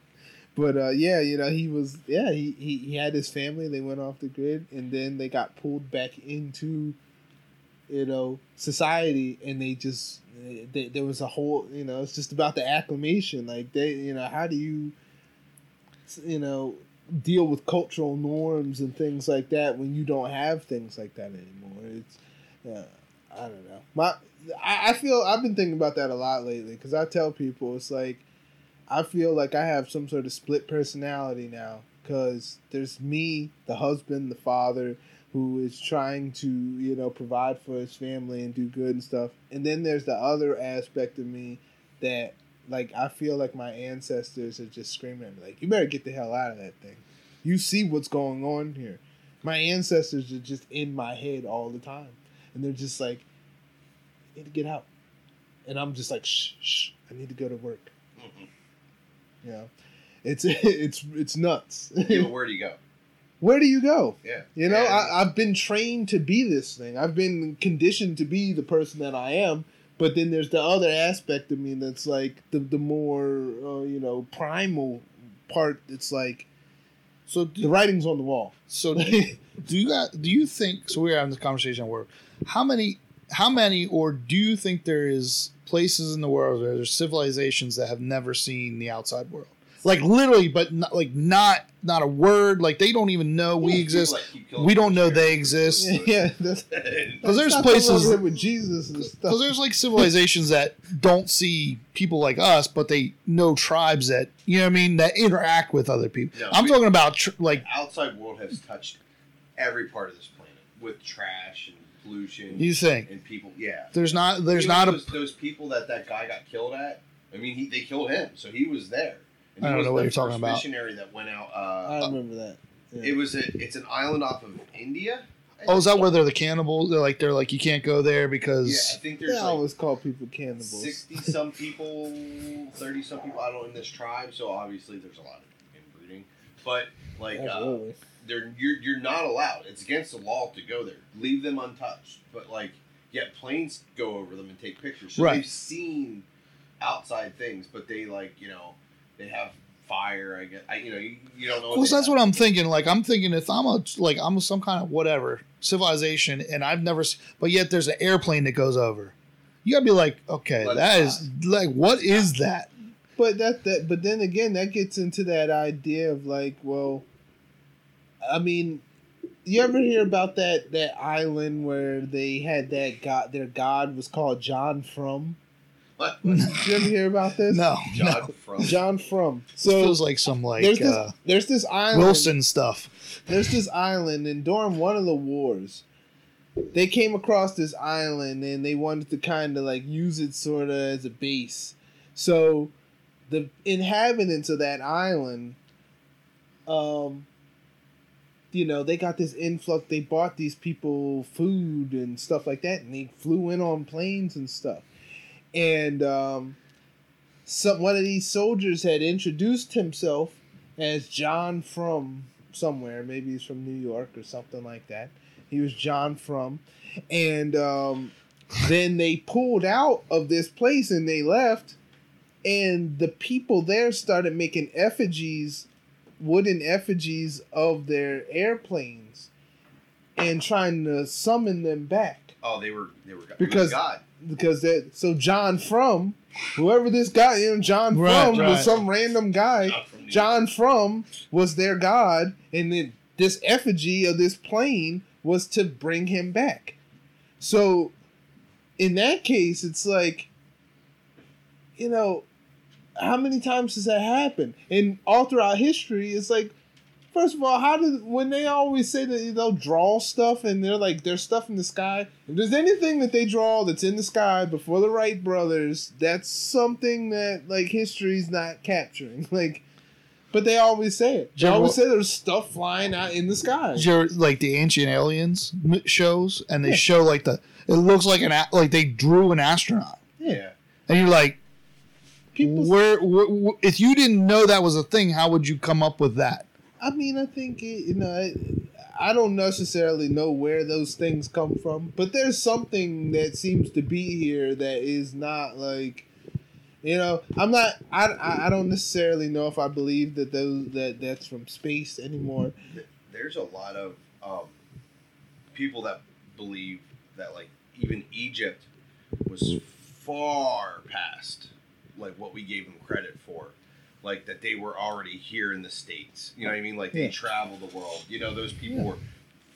but uh, yeah, you know, he was yeah, he, he he had his family. They went off the grid, and then they got pulled back into you know society, and they just they, there was a whole you know it's just about the acclimation. Like they you know how do you you know deal with cultural norms and things like that when you don't have things like that anymore. It's uh, I don't know. My I, I feel I've been thinking about that a lot lately because I tell people it's like I feel like I have some sort of split personality now because there's me, the husband, the father, who is trying to you know provide for his family and do good and stuff, and then there's the other aspect of me that like I feel like my ancestors are just screaming at me like you better get the hell out of that thing. You see what's going on here. My ancestors are just in my head all the time, and they're just like, "You need to get out," and I'm just like, "Shh, shh, I need to go to work." Mm-hmm. You know, it's it's it's nuts. Yeah, where do you go? Where do you go? Yeah, You know, And- I, I've been trained to be this thing. I've been conditioned to be the person that I am. But then there's the other aspect of me that's like the the more uh, you know primal part. It's like So the writing's on the wall. so do you, got do you think so? We're having this conversation at work. How many how many or do you think there is places in the world where there's civilizations that have never seen the outside world? Like literally, but not, like not not a word. Like they don't even know we exist. that keep killing We don't know they exist. yeah, Because there's places over here with Jesus and stuff. Because there's like civilizations that don't see people like us, but they know tribes that you know what I mean that interact with other people. No, I'm we- talking about tr- like outside world has touched every part of this planet with trash and pollution you think and people. Yeah, there's not there's Even not a those, those people that that guy got killed at. I mean, he, they killed him, so he was there. And I don't know what you're talking first about. Missionary that went out. I Uh, remember that. Yeah. it was a, it's an island off of India. I oh is that where they're the cannibals? They're like they're like you can't go there because Yeah, because I think They there's like always call people cannibals. sixty some people, thirty some people. I don't know in this tribe, so obviously there's a lot of inbreeding. But like, uh, Absolutely. they're you're you're not allowed. It's against the law to go there. Leave them untouched. But like, yet planes go over them and take pictures. So Right. they've seen outside things, but they like you know they have fire. I guess I you know you, you don't know. Well, that's what I'm thinking. Like I'm thinking if I'm a like I'm some kind of whatever civilization and I've never, but yet there's an airplane that goes over. You gotta be like, okay, Let it that is like, what is that? But that that but then again that gets into that idea of like, well I mean you ever hear about that that island where they had that god their god was called John Frum? What? Did you ever hear about this? No, John no. from John Frum. This So feels like some like there's this uh, there's this island Wilson stuff. there's this island and during one of the wars they came across this island and they wanted to kind of like use it sort of as a base so the inhabitants of that island um you know they got this influx they bought these people food and stuff like that and they flew in on planes and stuff and um some one of these soldiers had introduced himself as John from somewhere. Maybe he's from New York or something like that. He was John from, and um, then they pulled out of this place and they left, and the people there started making effigies, wooden effigies of their airplanes, and trying to summon them back Oh, they were they were it Because- God. Because that so John from whoever this guy you know John Right, from right. was some random guy. From John from was their god, and then this effigy of this plane was to bring him back. So, in that case, it's like, you know, how many times does that happen? And all throughout history, it's like, first of all, how did when they always say that they'll draw stuff and they're like there's stuff in the sky. If there's anything that they draw that's in the sky before the Wright brothers, that's something that like history's not capturing. Like, but they always say it. They always say there's stuff flying out in the sky. Like the ancient aliens shows, and they Yeah. show like the it looks like an like they drew an astronaut, Yeah. and you're like, People, where, where, where if you didn't know that was a thing, how would you come up with that? I mean, I think it, you know, it, I don't necessarily know where those things come from, but there's something that seems to be here that is not like, you know, I'm not, I, I I don't necessarily know if I believe that those that that's from space anymore. There's a lot of um, people that believe that like even Egypt was far past like what we gave them credit for. Like that they were already here in the states. You know what I mean? Like they Yeah. traveled the world. You know, those people Yeah. were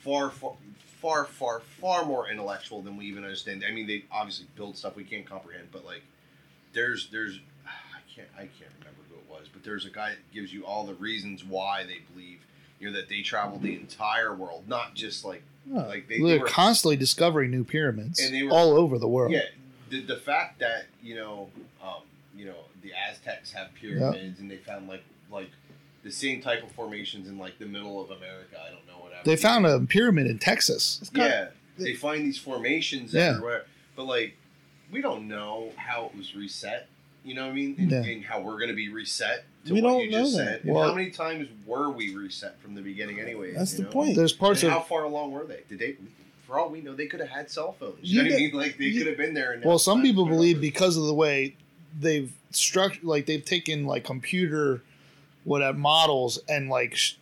far, far, far, far, far more intellectual than we even understand. I mean, they obviously build stuff we can't comprehend, but like, there's, there's, I can't, I can't remember who it was, but there's a guy that gives you all the reasons why they believe, you know, that they traveled the entire world, not just like, Huh. like they, they were, constantly discovering new pyramids And they were- all over the world. yeah, the, the fact that you know, um, you know, the Aztecs have pyramids, and they found like like the same type of formations in like the middle of America. I don't know whatever. They found a pyramid in Texas. It's kind yeah, they find these formations Yeah. everywhere, but like we don't know how it was reset. You know what I mean? And, Yeah. and how we're going to be reset to We what don't you know just that. said. Well- how many times were we reset from the beginning, anyway? That's you the know? point. There's parts and of how far along were they? Did they? For all we know, they could have had cell phones. You You, know what I mean? Like they could have been there. And well, some people believe because of the way they've structured, like they've taken like computer, what models and like sh-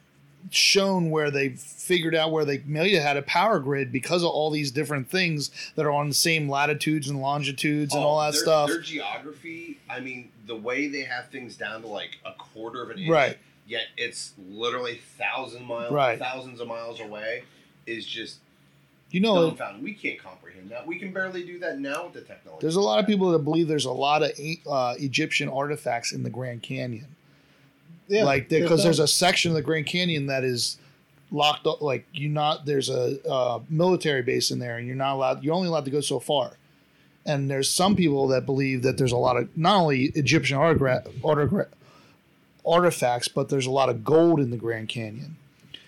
shown where they figured out where they maybe had a power grid because of all these different things that are on the same latitudes and longitudes and Oh, all that their, stuff. Their geography, I mean, the way they have things down to like a quarter of an inch, Right. Yet it's literally thousand miles, Right. thousands of miles away, is just You know, dumbfounding. We can't comprehend that. We can barely do that now with the technology. there's a lot of people that believe there's a lot of uh, Egyptian artifacts in the Grand Canyon. yeah, like because there's a section of the Grand Canyon that is locked up. Like you not there's a uh, military base in there, and you're not allowed. You're only allowed to go so far. And there's some people that believe that there's a lot of not only Egyptian autogra- autogra- artifacts, but there's a lot of gold in the Grand Canyon.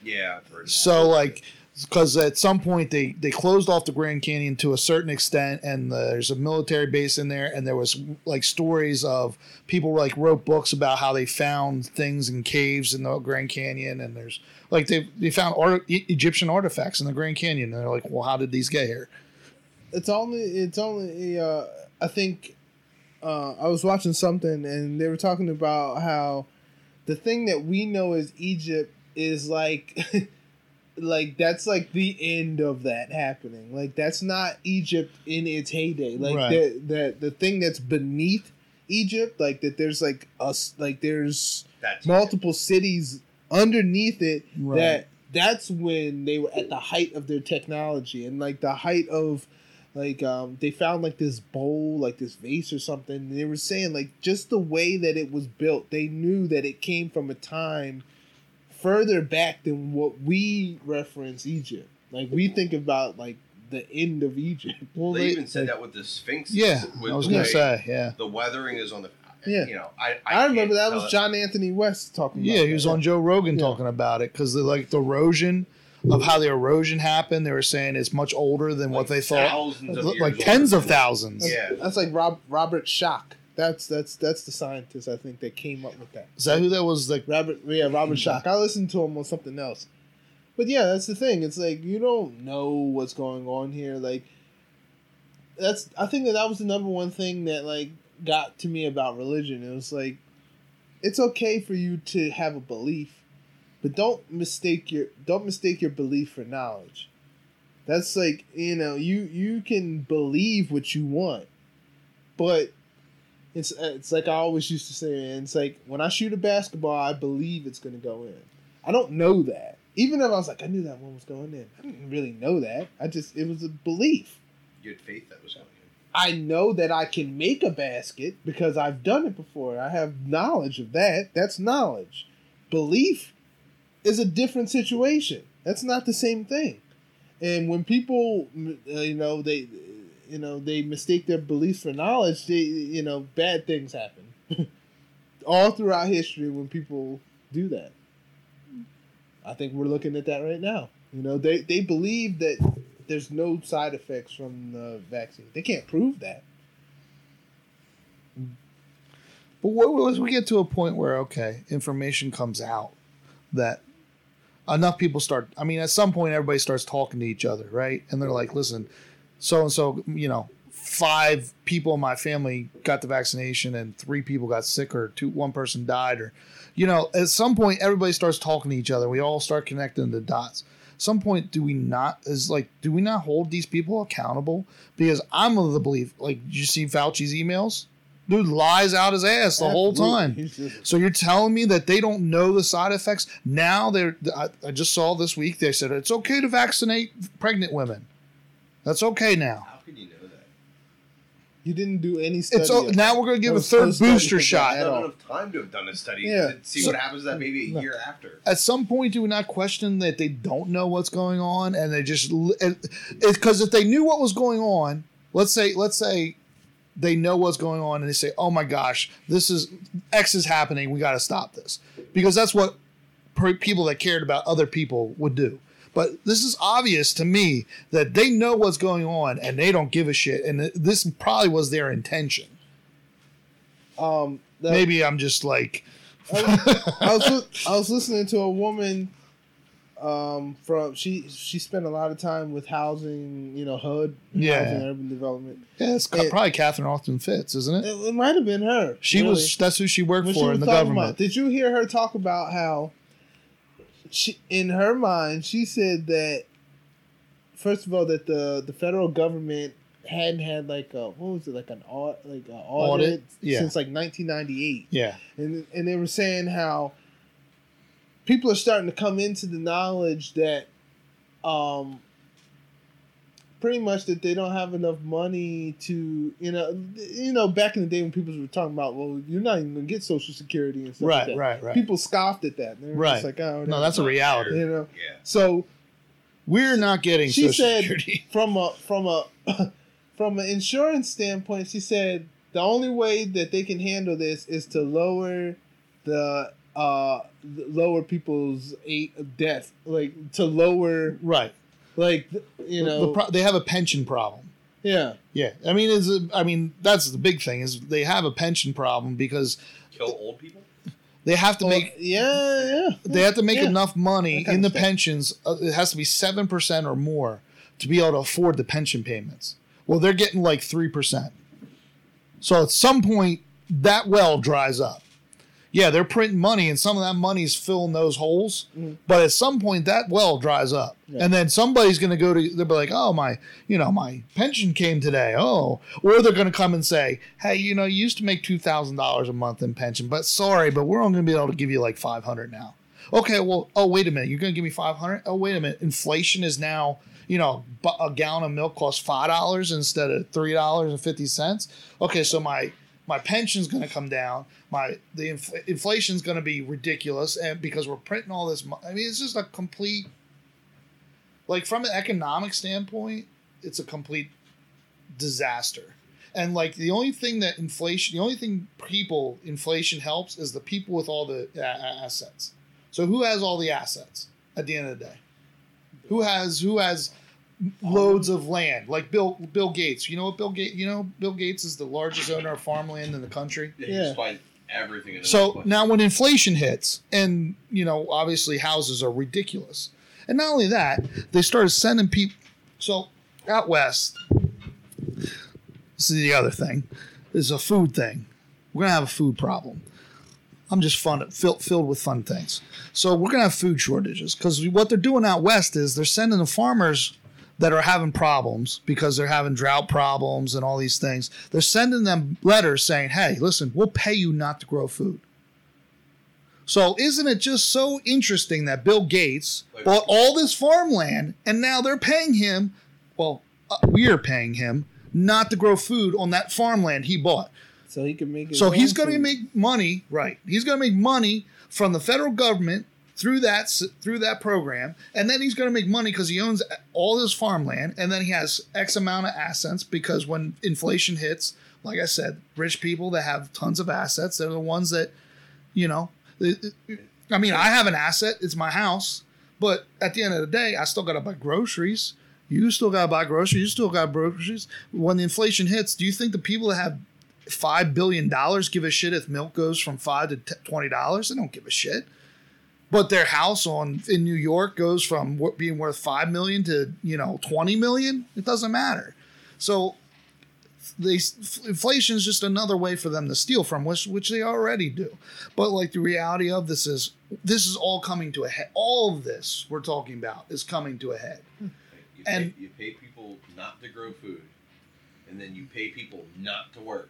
yeah. so like. that. Because at some point they they closed off the Grand Canyon to a certain extent, and there's a military base in there, and there was like stories of people like wrote books about how they found things in caves in the Grand Canyon, and there's like they they found art, Egyptian artifacts in the Grand Canyon, and they're like, well, how did these get here? it's only it's only uh i think uh i was watching something and they were talking about how the thing that we know as egypt is like like that's like the end of that happening like that's not egypt in its heyday like Right. the, the the thing that's beneath egypt like that there's like us like there's That's multiple cities underneath it Right. that that's when they were at the height of their technology and like the height of like um they found like this bowl like this vase or something and they were saying like just the way that it was built they knew that it came from a time further back than what we reference egypt like we think about like the end of egypt Well, they, they, even said that with the Sphinx. yeah, with I was gonna way say, yeah, the weathering is on the. Yeah. You know, I. i, I, remember that was john anthony west talking about yeah. He was that. on Joe Rogan Yeah. talking about it because the like the erosion of how the erosion happened. They were saying it's much older than what they thought. thousands of like years tens older of thousands. Yeah. that's like Rob, robert Schoch That's that's that's the scientist I think that came up with that. Is that who that was? Like, Robert, yeah, Robert hmm. Schoch. I listened to him on something else. But yeah, that's the thing. It's like you don't know what's going on here. Like that's I think that that was the number one thing that like got to me about religion. It was like it's okay for you to have a belief, but don't mistake your don't mistake your belief for knowledge. That's like you know you you can believe what you want, but it's it's like I always used to say. And it's like when I shoot a basketball, I believe it's going to go in. I don't know that. Even if I was like, I knew that one was going in. I didn't really know that. I just it was a belief. You had faith that was going in. I know that I can make a basket because I've done it before. I have knowledge of that. That's knowledge. Belief is a different situation. That's not the same thing. And when people, uh, you know, they, you know, they mistake their beliefs for knowledge, they, you know, bad things happen. All throughout history, when people do that, I think we're looking at that right now. You know, they they believe that there's no side effects from the vaccine. They can't prove that. but what was we get to a point where okay, information comes out that enough people start. I mean, at some point, everybody starts talking to each other, right? And they're like, "Listen, so and so, you know, five people in my family got the vaccination, and three people got sick, or two, one person died, or, you know, at some point, everybody starts talking to each other. We all start connecting the dots. Some point, do we not is like, do we not hold these people accountable? Because I'm of the belief, like, did you see Fauci's emails? Dude lies out his ass the whole time. So you're telling me that they don't know the side effects? Now they're. I, I just saw this week they said it's okay to vaccinate pregnant women. That's okay now. How could you know that? You didn't do any study. It's o- of now we're going to give a third booster of that shot. at Not all. enough time to have done a study Yeah. to see So- what happens to that baby a No. year after. At some point, do we not question that they don't know what's going on, and they just because if they knew what was going on, let's say let's say they know what's going on, and they say, "Oh my gosh, this is X is happening. We got to stop this," because that's what per- people that cared about other people would do. But this is obvious to me that they know what's going on and they don't give a shit, and this probably was their intention. Um, the- Maybe I'm just like, I was li- I was listening to a woman um from she she spent a lot of time with housing you know HUD Yeah. housing and urban development yeah, it's It- probably Catherine Austin Fitts, isn't it? it, it might have been her She really. was. That's who she worked When for was in the government. about- did you hear her talk about how she in her mind she said that first of all that the the federal government hadn't had like a what was it like an audit like an audit, Audit? Yeah. since like 1998 Yeah, and and they were saying how people are starting to come into the knowledge that um pretty much that they don't have enough money to you know you know back in the day when people were talking about well you're not even gonna get social security and stuff like right, that. right, right. people scoffed at that they were Right. just like oh no, that's a reality. you know Yeah. so We're not getting she Social said Security. from a from a from an insurance standpoint, she said the only way that they can handle this is to lower the uh lower people's eight death like to lower Right. Like you know the pro- they have a pension problem. yeah Yeah, I mean, is I mean that's the big thing is they have a pension problem because Kill old people? they have to Well, make yeah yeah they have to make Yeah. enough money in the stuff. pensions. Uh, it has to be seven percent or more to be able to afford the pension payments. Well, they're getting like three percent. So at some point, that well dries up. Yeah, they're printing money, and some of that money's filling those holes. Mhm. But at some point, that well dries up, Yeah. and then somebody's going to go to. They'll be like, "Oh my, you know, my pension came today." Oh, or they're going to come and say, "Hey, you know, you used to make two thousand dollars a month in pension, but sorry, but we're only going to be able to give you like five hundred now." Okay, well, oh wait a minute, you're going to give me five hundred? Oh wait a minute, inflation is now. You know, a gallon of milk costs five dollars instead of three dollars and fifty cents. Okay, so my my pension's going to come down. My the inf- inflation's going to be ridiculous, and because we're printing all this, mo- I mean, it's just a complete. Like from an economic standpoint, it's a complete disaster. And like the only thing that inflation, the only thing people inflation helps is the people with all the uh, assets. So who has all the assets at the end of the day? Who has who has loads of land, like Bill Bill Gates. You know what Bill Gates? You know Bill Gates is the largest owner of farmland in the country. Yeah, Yeah. you just find everything. So now when inflation hits, and you know, obviously houses are ridiculous, and not only that, they started sending people. So out west, this is the other thing. This is a food thing. We're gonna have a food problem. I'm just fun filled filled with fun things. So we're gonna have food shortages because what they're doing out west is they're sending the farmers that are having problems because they're having drought problems and all these things. They're sending them letters saying, "Hey, listen, we'll pay you not to grow food." So isn't it just so interesting that Bill Gates bought all this farmland and now they're paying him, well, uh, we are paying him not to grow food on that farmland he bought. so he can make. His So he's going to make money, right? He's going to make money from the federal government through that through that program, and then he's going to make money because he owns all this farmland, and then he has X amount of assets because when inflation hits, like I said, rich people that have tons of assets, they're the ones that, you know, I mean, I have an asset; it's my house, but at the end of the day, I still got to buy groceries. You still got to buy groceries. You still got groceries. When the inflation hits, do you think the people that have five billion dollars give a shit if milk goes from five to twenty dollars? They don't give a shit. But their house on in New York goes from being worth five million to you know twenty million. It doesn't matter. So they inflation is just another way for them to steal from, which which they already do. But like the reality of this is this is all coming to a head. All of this we're talking about is coming to a head. You And- pay, you pay people not to grow food, and then you pay people not to work.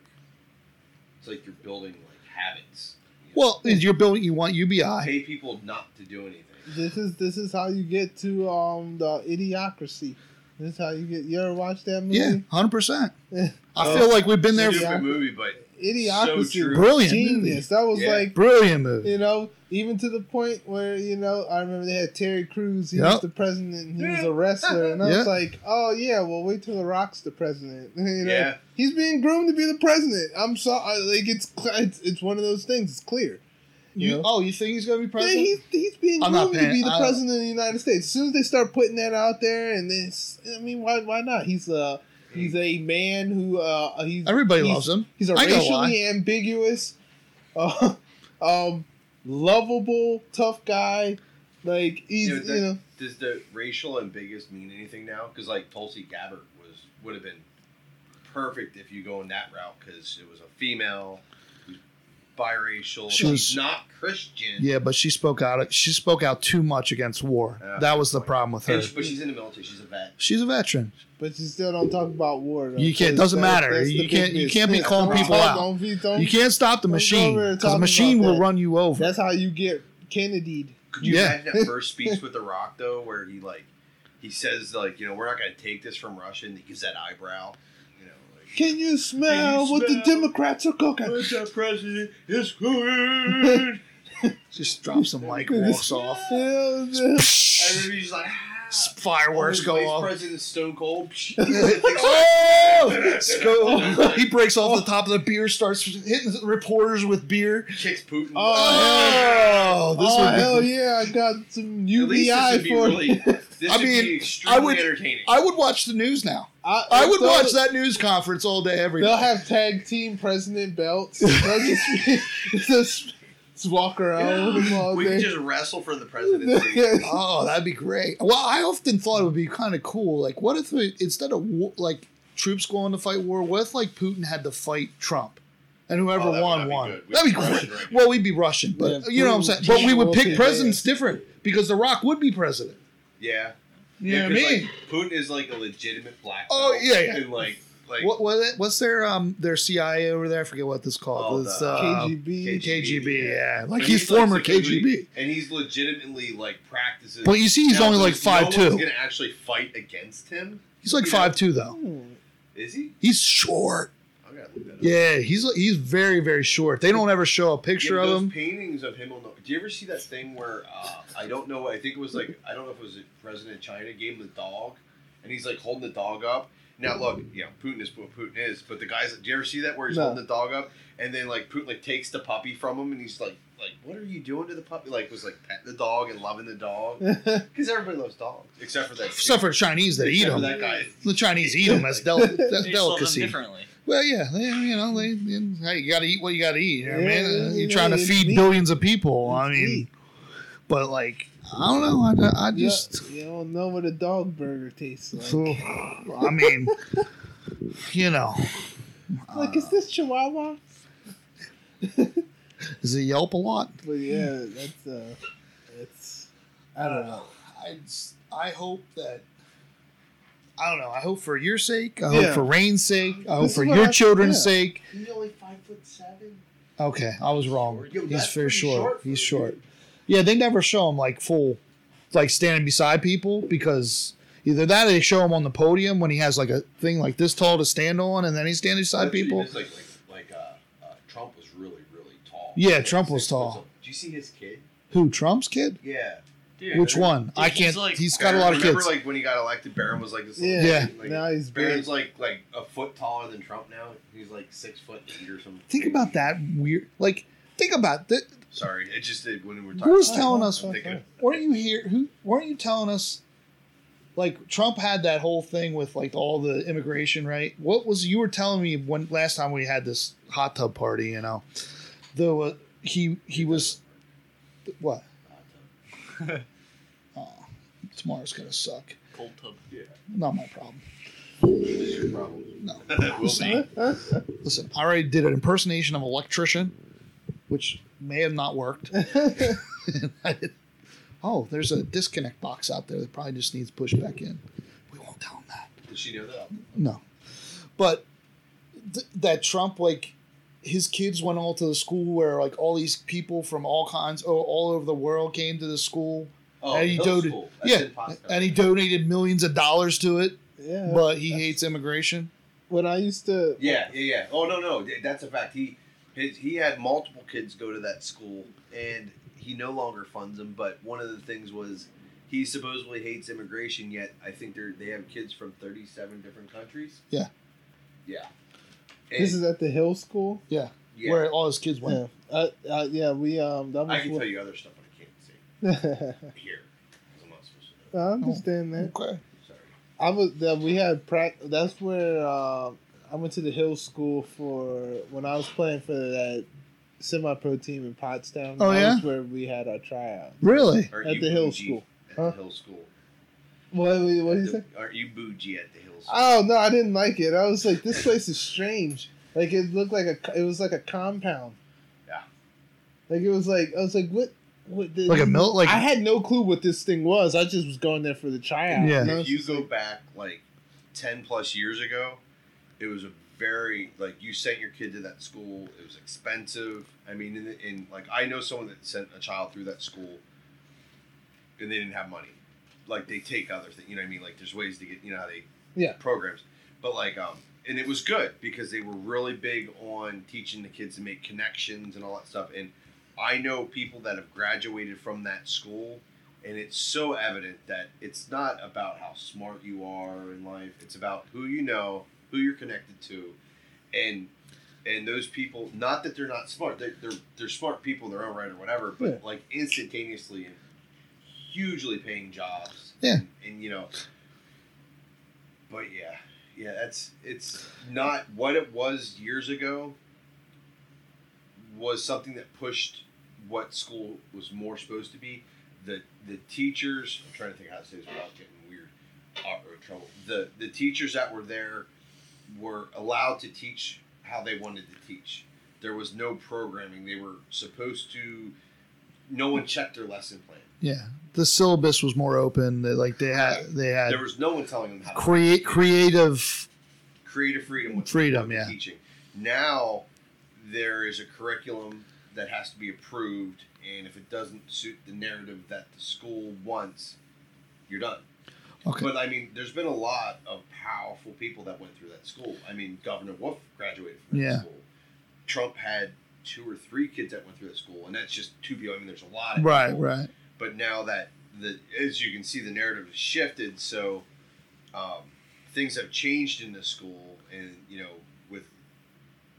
It's like you're building like habits. You know? Well, you're building. You want UBI. pay people not to do anything. This is this is how you get to um the idiocracy. This is how you get. You ever watch that movie? Yeah, hundred percent. I Oh, feel like we've been there. Stupid movie, but Idiocracy. So. Brilliant Genius. That was Yeah. like Brilliant movie. you know, even to the point where you know, I remember they had Terry Crews. He Yep. was the president. and He was a wrestler, and I Yeah. was like, oh yeah, well wait till the Rock's the president. you know, Yeah. he's being groomed to be the president. I'm sorry, like it's it's, it's one of those things. It's clear. You, know? oh, you think he's gonna be Yeah, president? he's, he's being I'm not groomed to be the president of the United States. As soon as they start putting that out there, and this, I mean, why why not? He's a he's a man who uh he's Everybody he's- loves him. He's a I ain't gonna racially ambiguous, uh, um, lovable, tough guy. Like he's You you know, know, does the racial ambiguous mean anything now? Because like Tulsi Gabbard was would have been perfect if you go in that route because it was a female, who's biracial. She was- she's not Christian. Yeah, but she spoke out. She spoke out too much against war. Yeah. that was the problem with her. And she- but she's in the military. She's a vet. She's a veteran. but you still don't talk about war. Though, You can't- 'cause doesn't that- matter. You can't- big you can't be calling Don't people talk- out. Don't be, don't, You can't stop the machine because the machine will that. run you over. That's how you get Kennedy'd. Could you Yeah. imagine that first speech with The Rock though, where he like he says like you know we're not going to take this from Russia, and he gives that eyebrow. You know, like, Can you smell what the Democrats are cooking? the president is good. Just drops the mic, walks off. Yeah, and then he's like. "Ah." Fireworks His go vice off. President Stone Cold. oh! Sco- he breaks off the top of the beer, starts hitting the reporters with beer. Kicks Putin. Oh, this oh would be- hell yeah! I got some At least this UBI for really. This I would mean, be I would- entertaining. I would watch the news now. I, I would they'll- watch that news conference all day, every They'll day. have tag team president belts. They'll just, be, just, just walk around with them all we day. could just wrestle for the presidency. Oh, that'd be great. Well, I often thought it would be kind of cool. Like, what if we, instead of war, like troops going to fight war, what if like Putin had to fight Trump, and whoever Oh, that would won not be won? good. We'd That'd be be great. Russian right now. well, we'd be Russian, but Yeah, you know what I'm Putin saying. But we would will pick kick presidents different because The Rock would be president. Yeah. You yeah, know what I 'cause, mean? Like, Putin is like a legitimate black belt. Oh, yeah, yeah. And like, like what, what what's their um their CIA over there? I forget what this called. Oh, It's, the uh, KGB. KGB, yeah. Like But he's, former supposedly- KGB. and he's legitimately like practices. But you see, he's Now, only like no five one's two. gonna actually fight against him. He's like you know? five two though. Is he? He's short. Yeah, he's he's very very short. They don't ever show a picture Yeah, of those him. paintings of him on the. Do you ever see that thing where uh, I don't know? I think it was like I don't know if it was President China gave him the dog, and he's like holding the dog up, Now look, you know, Putin is what Putin is, but the guys. Do you ever see that where he's No. holding the dog up, and then like Putin like takes the puppy from him, and he's like, like, what are you doing to the puppy? Like was like petting the dog and loving the dog because everybody loves dogs except for that. Except for the Chinese that eat except for them. that guy. The Chinese eat them as del- They de- just them delicacy. differently. Well, yeah, they, you know, they, you, hey, you got to eat what you got to eat. You know what I mean, Uh, yeah, you're trying to feed meat. billions of people. I mean, meat. but like, I don't know. I, I just, you don't know what a dog burger tastes like. So, I mean, you know, like, is this Chihuahua? does it yelp a lot? But yeah, that's uh, it's I don't know. I, I hope that. I don't know. I hope for your sake. I hope Yeah. for Rain's sake. I hope This for your I- children's yeah. sake. He's only five foot seven. Okay, I was wrong. Yo, He's that's very pretty short. He's short. dude. Yeah, they never show him like full, like standing beside people because either that or they show him on the podium when he has like a thing like this tall to stand on, and then he's standing beside Actually, people. Like like like uh, uh, Trump was really really tall. Yeah, Like, Trump was tall. something. Do you see his kid? Who? Trump's kid? Yeah. Dude, Which one? Dude, I can't. like- he's got a lot of Remember, kids. like when he got elected, Barron was like this. little Yeah, kid, like, now he's big. Barron's like like a foot taller than Trump now. He's like six foot eight or something. think about that weird. Like, think about that. Sorry, it just did when we were talking. Who was telling us? I'm thinking- Weren't you here? Who? Weren't you telling us? Like Trump had that whole thing with like all the immigration, right? What was you were telling me when last time we had this hot tub party? You know, the uh, he he was what? Tomorrow's gonna suck. Cold tub. Not my problem. This is your problem. No. Will be. Listen, I already did an impersonation of an electrician, which may have not worked. Did- oh, there's a disconnect box out there that probably just needs pushed back in. We won't tell him that. Did she know that? No, but th- that Trump like his kids went all to the school where like all these people from all kinds, oh, all over the world came to the school, Oh, And he Hill doted- School. Yeah, and he donated millions of dollars to it, yeah, but he hates immigration. when I used to. Yeah, yeah, yeah. Oh no, no, that's a fact. He his, he had multiple kids go to that school, and he no longer funds them. But one of the things was he supposedly hates immigration. Yet I think they are they have kids from thirty seven different countries. Yeah. Yeah. This is at the Hill School. Yeah, yeah. where all his kids went. Yeah, uh, uh, yeah, we um. That was I can what- tell you other stuff, but I can't say here. 'cause I'm not supposed to know. I understand that. Okay. Sorry. I was that we had prac. That's where uh, I went to the Hill School for when I was playing for that semi-pro team in Pottstown. Oh, that yeah? was where we had our tryout. Really? Aren't At the Hill bougie School. At the Hill School. What? What did you say? Aren't you bougie at the Hill School? Oh no, I didn't like it. I was like, this place is strange. Like it looked like a. It was like a compound. Yeah. Like it was like I was like, what? What? The, Like a mil- like- I had no clue what this thing was. I just was going there for the tryout. Yeah. If you go back like 10 plus years ago it was a very like you sent your kid to that school it was expensive i mean in, in like i know someone that sent a child through that school and they didn't have money like they take other things you know what i mean like there's ways to get you know how they Yeah. programs but like um and it was good because they were really big on teaching the kids to make connections and all that stuff and i know people that have graduated from that school and it's so evident that it's not about how smart you are in life it's about who you know who you're connected to and and those people not that they're not smart they're they're, they're smart people in their own right or whatever but Yeah. like instantaneously hugely paying jobs Yeah. and, and you know but yeah yeah that's it's not what it was years ago was something that pushed what school was more supposed to be the the teachers I'm trying to think how to say this without getting weird uh, or trouble the the teachers that were there were allowed to teach how they wanted to teach there was no programming they were supposed to no one checked their lesson plan Yeah, the syllabus was more open. They, like they had they had there was no one telling them how to create creative. creative freedom with Freedom, yeah. teaching. Now there is a curriculum that has to be approved, and if it doesn't suit the narrative that the school wants, you're done. Okay. But I mean, there's been a lot of powerful people that went through that school. I mean, Governor Wolf graduated from that Yeah. school. Trump had two or three kids that went through that school, and that's just two people. I mean, there's a lot of Right, people. right. But now that the as you can see, the narrative has shifted. So, um, things have changed in the school, and you know, with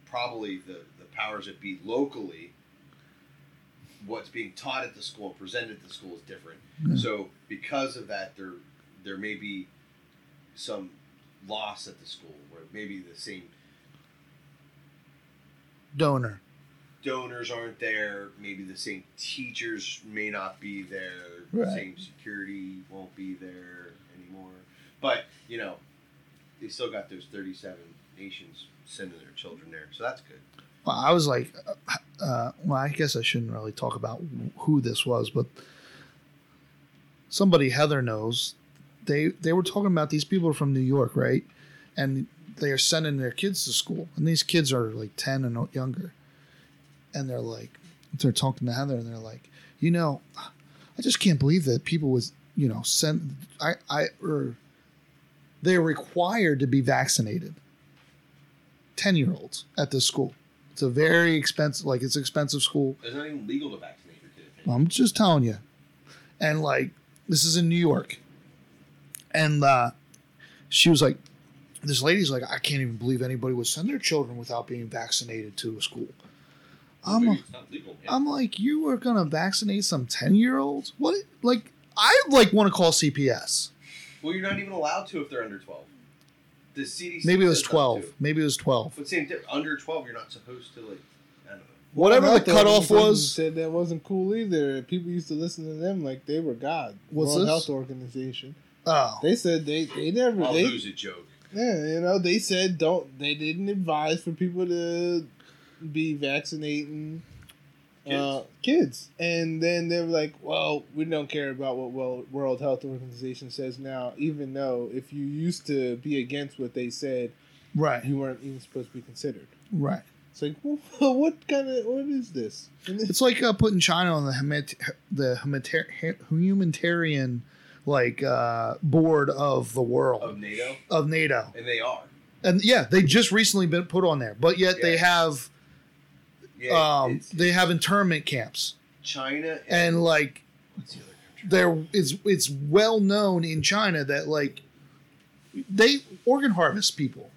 probably the the powers that be locally, what's being taught at the school and presented at the school is different. Yeah. So because of that, there there may be some loss at the school, where maybe the same Donor. donors aren't there. Maybe the same teachers may not be there. Right. Same security won't be there anymore. But you know, they still got those thirty-seven nations sending their children there, so that's good. Well, I was like, uh, uh, well, I guess I shouldn't really talk about who this was, but somebody Heather knows. They they were talking about these people from New York, right? And they are sending their kids to school, and these kids are like ten and younger, and they're like, they're talking to Heather, and they're like, you know, I just can't believe that people was, you know, send I I or they're required to be vaccinated. Ten year olds at this school. It's a very expensive, like it's expensive school. It's not even legal to vaccinate your kid. I'm just telling you. And like, this is in New York. And uh, she was like, this lady's like, I can't even believe anybody would send their children without being vaccinated to a school. I'm, a, legal, yeah. I'm like, you are gonna vaccinate some ten year olds? What? Like, I like want to call CPS. well, you're not even allowed to if they're under twelve. The CDC Maybe it was twelve. to. Maybe it was twelve. But same difference. Under twelve, you're not supposed to like. I don't know. Whatever One the cutoff organization was. said that wasn't cool either. People used to listen to them like they were God. What's World this? Health Organization. Oh, They said they they never I'll they lose a joke. yeah you know they said don't they didn't advise for people to be vaccinating uh, kids and then they were like well we don't care about what well World Health Organization says now even though if you used to be against what they said right, you weren't even supposed to be considered. right. It's like well, what kind of what is this? This- It's like uh, putting China on the humanit- the humanita- humanitarian like uh, board of the world Of NATO, of NATO, and they are. and yeah, they just recently been put on there, but yet they have Yeah, um, they have internment camps, China and like what's the other country? there it's it's well known in China that like they organ harvest people,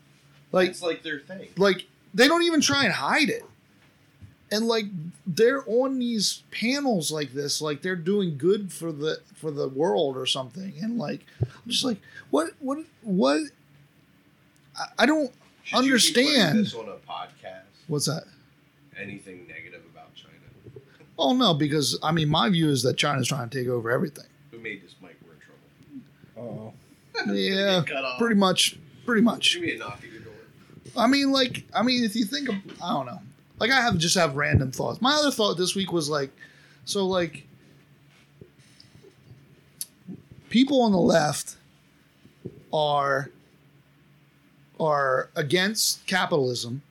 like it's like their thing. like they don't even try and hide it and like they're on these panels like this like they're doing good for the for the world or something and like i'm just like what what what i, I don't Should understand. this on a podcast. what's that Anything negative about China? oh no because i mean my view is that china's trying to take over everything Who made this mic? We're in trouble. Uh-oh. yeah pretty much pretty much Should be a knock at your door. I mean, like, I mean, if you think of, I don't know, like, I have just have random thoughts. My other thought this week was like, so like, people on the left are are against capitalism,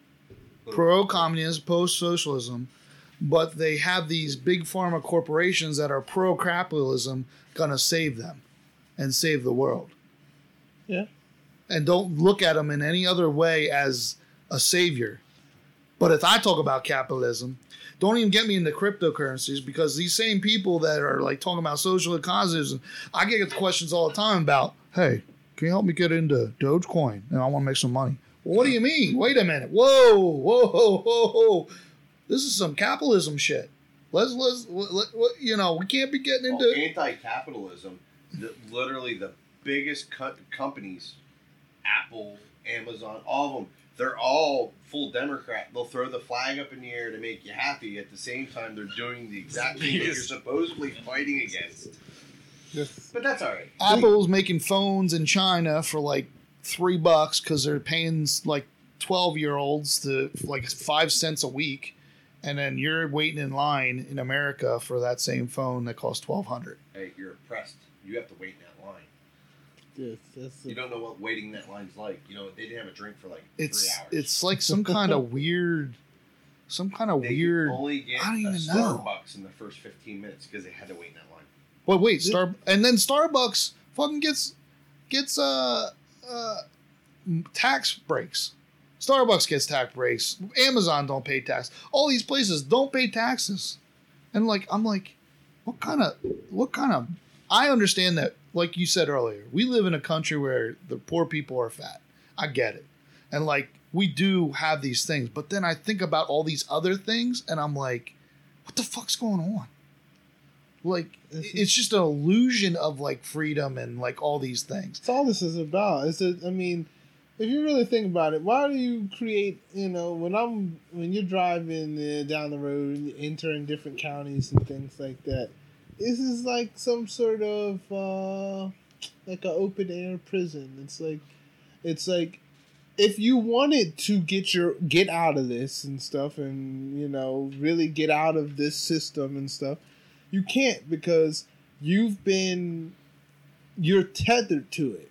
pro communism, post socialism, but they have these big pharma corporations that are pro capitalism gonna save them and save the world Yeah. and don't look at them in any other way as a savior. But if I talk about capitalism, don't even get me into cryptocurrencies because these same people that are like talking about social causes, I get questions all the time about, hey, can you help me get into Dogecoin? And I want to make some money. Well, what do you mean? Wait a minute. Whoa, whoa, whoa, whoa, whoa. This is some capitalism shit. Let's let's let, let- you know we can't be getting into. Well, anti-capitalism. The, literally, the biggest co- companies, Apple, Amazon, all of them, they're all full Democrat. They'll throw the flag up in the air to make you happy. At the same time, they're doing the exact thing that you're supposedly fighting against. But that's all right. Apple's making phones in China for like three bucks because they're paying like twelve year olds to like five cents a week, and then you're waiting in line in America for that same phone that costs twelve hundred. Hey, you're oppressed. You have to wait in that line. yes, that's You don't know what waiting in that line's like. You know, they didn't have a drink for like It's three hours. it's like some kind of weird, some kind of they weird. only get I don't a even know. Starbucks in the first 15 minutes because they had to wait in that line. Well, wait, Star and then Starbucks fucking gets gets uh uh tax breaks. Starbucks gets tax breaks. Amazon don't pay tax. All these places don't pay taxes. And like I'm like, what kind of what kind of I understand that like you said earlier, we live in a country where the poor people are fat. I get it. And like we do have these things, but then I think about all these other things and I'm like, what the fuck's going on? Like it's just an illusion of like freedom and like all these things. That's all this is about. Is that I mean, if you really think about it, why do you create? You know, when I'm when you're driving uh, down the road, and entering different counties and things like that. This is like some sort of uh, like an open air prison. It's like, it's like, if you wanted to get your get out of this and stuff, and you know, really get out of this system and stuff, you can't because you've been you're tethered to it.